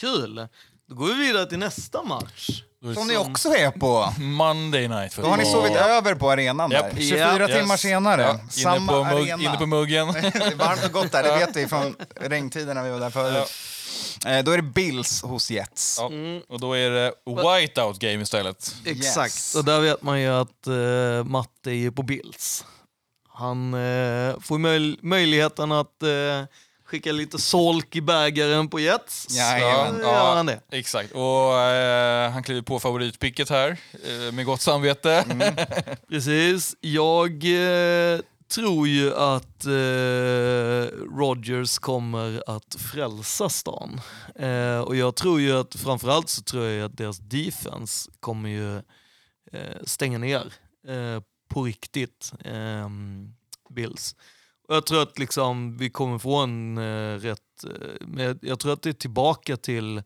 Kul! Då går vi vidare till nästa match. Som ni så- också är på. Monday night Då har ni sovit över på arenan Japp. där. 24 Yes. timmar senare. Ja, inne, Samma på mugg, arena. inne på muggen. det är varmt och gott där, det vet vi från regntiden när vi var där förut. Eh, då är det Bills hos Jets. Ja. Mm. Och då är det whiteout game istället. Exakt, Yes. och där vet man ju att uh, Matte är ju på Bills. Han eh, får möj- möjligheten att eh, skicka lite solk i bägaren på Jets. Jajamän. Så gör han det. Exakt. Och eh, han kliver på favoritpicket här eh, med gott samvete. Mm. Precis. Jag eh, tror ju att eh, Rodgers kommer att frälsa stan. Eh, och jag tror ju att framförallt så tror jag att deras defense kommer ju eh, stänga ner på riktigt eh, Bills. Jag tror att liksom vi kommer få en eh, rätt, eh, men jag- jag tror att det är tillbaka till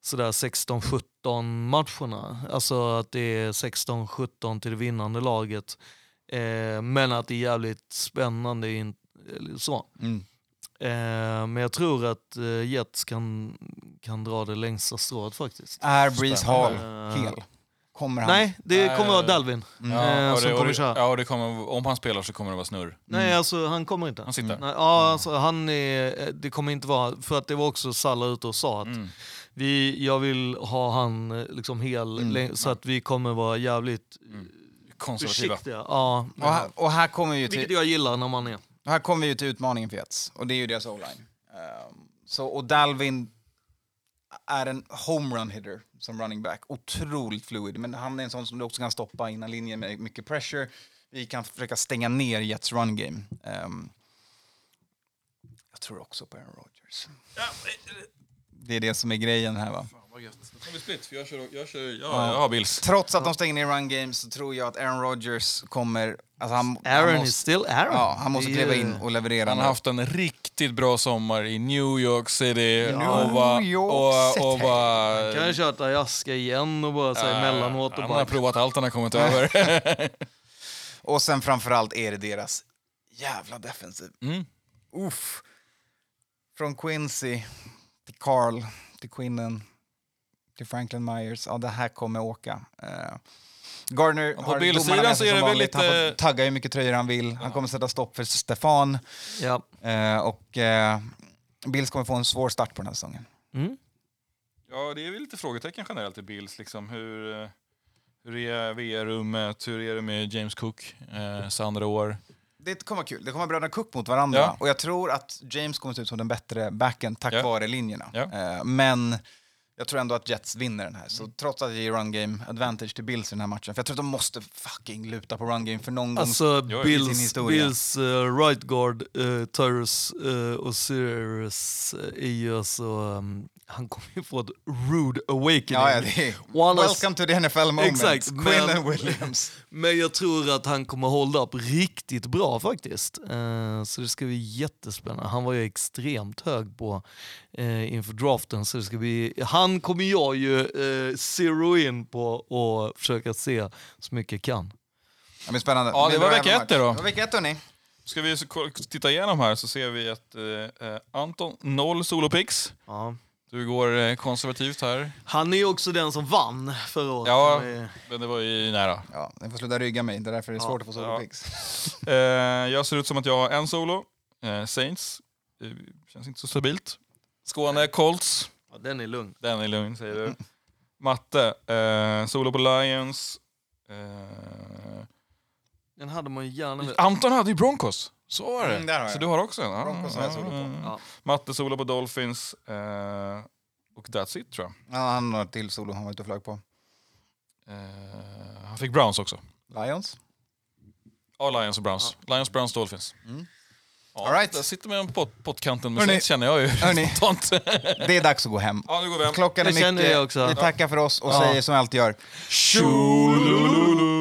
sådär 16-17 matcherna. Alltså att det är 16-17 till det vinnande laget. Eh, men att det är jävligt spännande. In, så. Mm. Eh, men jag tror att eh, Jets kan, kan dra det längsta strået faktiskt. Är Breeze Hall hel? Kommer han? Nej, det kommer vara eh, Dalvin Ja, eh, och som det, och kommer det, köra. ja, och det kommer, om han spelar så kommer det vara snurr. Nej, alltså han kommer inte. Han sitter. Nej, ja, alltså, han är, det kommer inte vara, för att det var också Salla ute och sa att Mm. vi, jag vill ha han eh, liksom hel, Mm. så att vi kommer vara jävligt Konservativa. försiktiga. Ja, Och här, och här kommer vi ju vilket till, jag gillar när man är. här kommer vi ju till utmaningen för Jets. Och det är ju deras o-line. Så, och Dalvin är en homerun hitter som running back. Otroligt fluid. Men han är en sån som du också kan stoppa innan linjen med mycket pressure. Vi kan försöka stänga ner Jets run game. Ehm, jag tror också på Aaron Rodgers. Det är det som är grejen här va. Då tar split, för jag, kör, jag, kör, ja, jag har Bills. Trots att de stänger ner run game så tror jag att Aaron Rodgers kommer... Alltså han, han Aaron måste, is still Aaron. Ja, han måste kliva in och leverera. Han har haft en riktigt bra sommar i New York City. New och var, York och, och City. var, Kan jag köra Ayaska igen och bara säga emellanåt och han bara... har provat allt han har kommit över. Och sen framförallt är det deras jävla defensiv. Mm. Uff. Från Quincy till Carl, till Quinnen, till Franklin Myers. Ja, det här kommer åka. Uh, Gardner på har domarna med så sig är det väl. Han lite- får tagga hur mycket tröjor han vill. Han kommer sätta stopp för Stefan. Ja. Eh, och eh, Bills kommer få en svår start på den här säsongen. Mm. Ja, det är väl lite frågetecken generellt i Bills. Liksom. Hur, eh, hur är VR-rummet? Hur är det med James Cook? Eh, så andra år. Det kommer vara kul. Det kommer bröderna Cook mot varandra. Ja. Och jag tror att James kommer se ut som den bättre backen tack Ja. vare linjerna. Ja. Eh, men jag tror ändå att Jets vinner den här. Så trots att det ger run game advantage till Bills i den här matchen. För jag tror att de måste fucking luta på run game för någon Alltså gång Jo, i sin Bills, historia. Bills uh, right guard uh, Tyrus uh, och Sirius uh, är ju alltså, um, han kommer ju få ett rude awakening. Ja, ja, det är, welcome to the NFL moment. Exakt, Quinn men- and Williams. Men jag tror att han kommer hålla upp riktigt bra faktiskt. Eh, så det ska bli jättespännande. Han var ju extremt hög på eh, inför draften. Så det ska bli, han kommer jag ju eh, zero in på och försöka se så mycket jag kan. Det blir spännande. Ja, det var vecka ett det då. Det var vecka ett hörni. Ska vi titta igenom här så ser vi att eh, eh, Anton, noll solopix. Ja. Du går eh, konservativt här. Han är ju också den som vann förra året. Ja, men det var ju nära. Ja, ni får sluta rygga mig. Det är därför det är Ja, svårt att få ja. solopix. Eh, jag ser ut som att jag har en solo. Saints. Eh, känns inte så stabilt. Skåne, Colts. Ja, den är lugn. Den är lugn säger du. Matte. Eh, solo på Lions. Eh, Den hade man ju gärna velat... Anton hade ju Broncos. Så var det. Mm, där har så jag. du har också en? Ja, Broncos har jag solo på. ja. Ja. Matte solo på Dolphins. Eh, och that's it tror jag. Ja, han har ett till solo han var ute och flög på. Eh, han fick Browns också. Lions. Ja, Lions och Browns. Lions, Browns, Dolphins. Mm. Ja, All right. Där sitter man på pot pottkanten med Hörni. Känner jag ju Hörni. Det är dags att gå hem. ja, nu går vi hem. Klockan är Det mycket. Vi tackar för oss och Ja. säger som vi alltid gör. Tjolululu.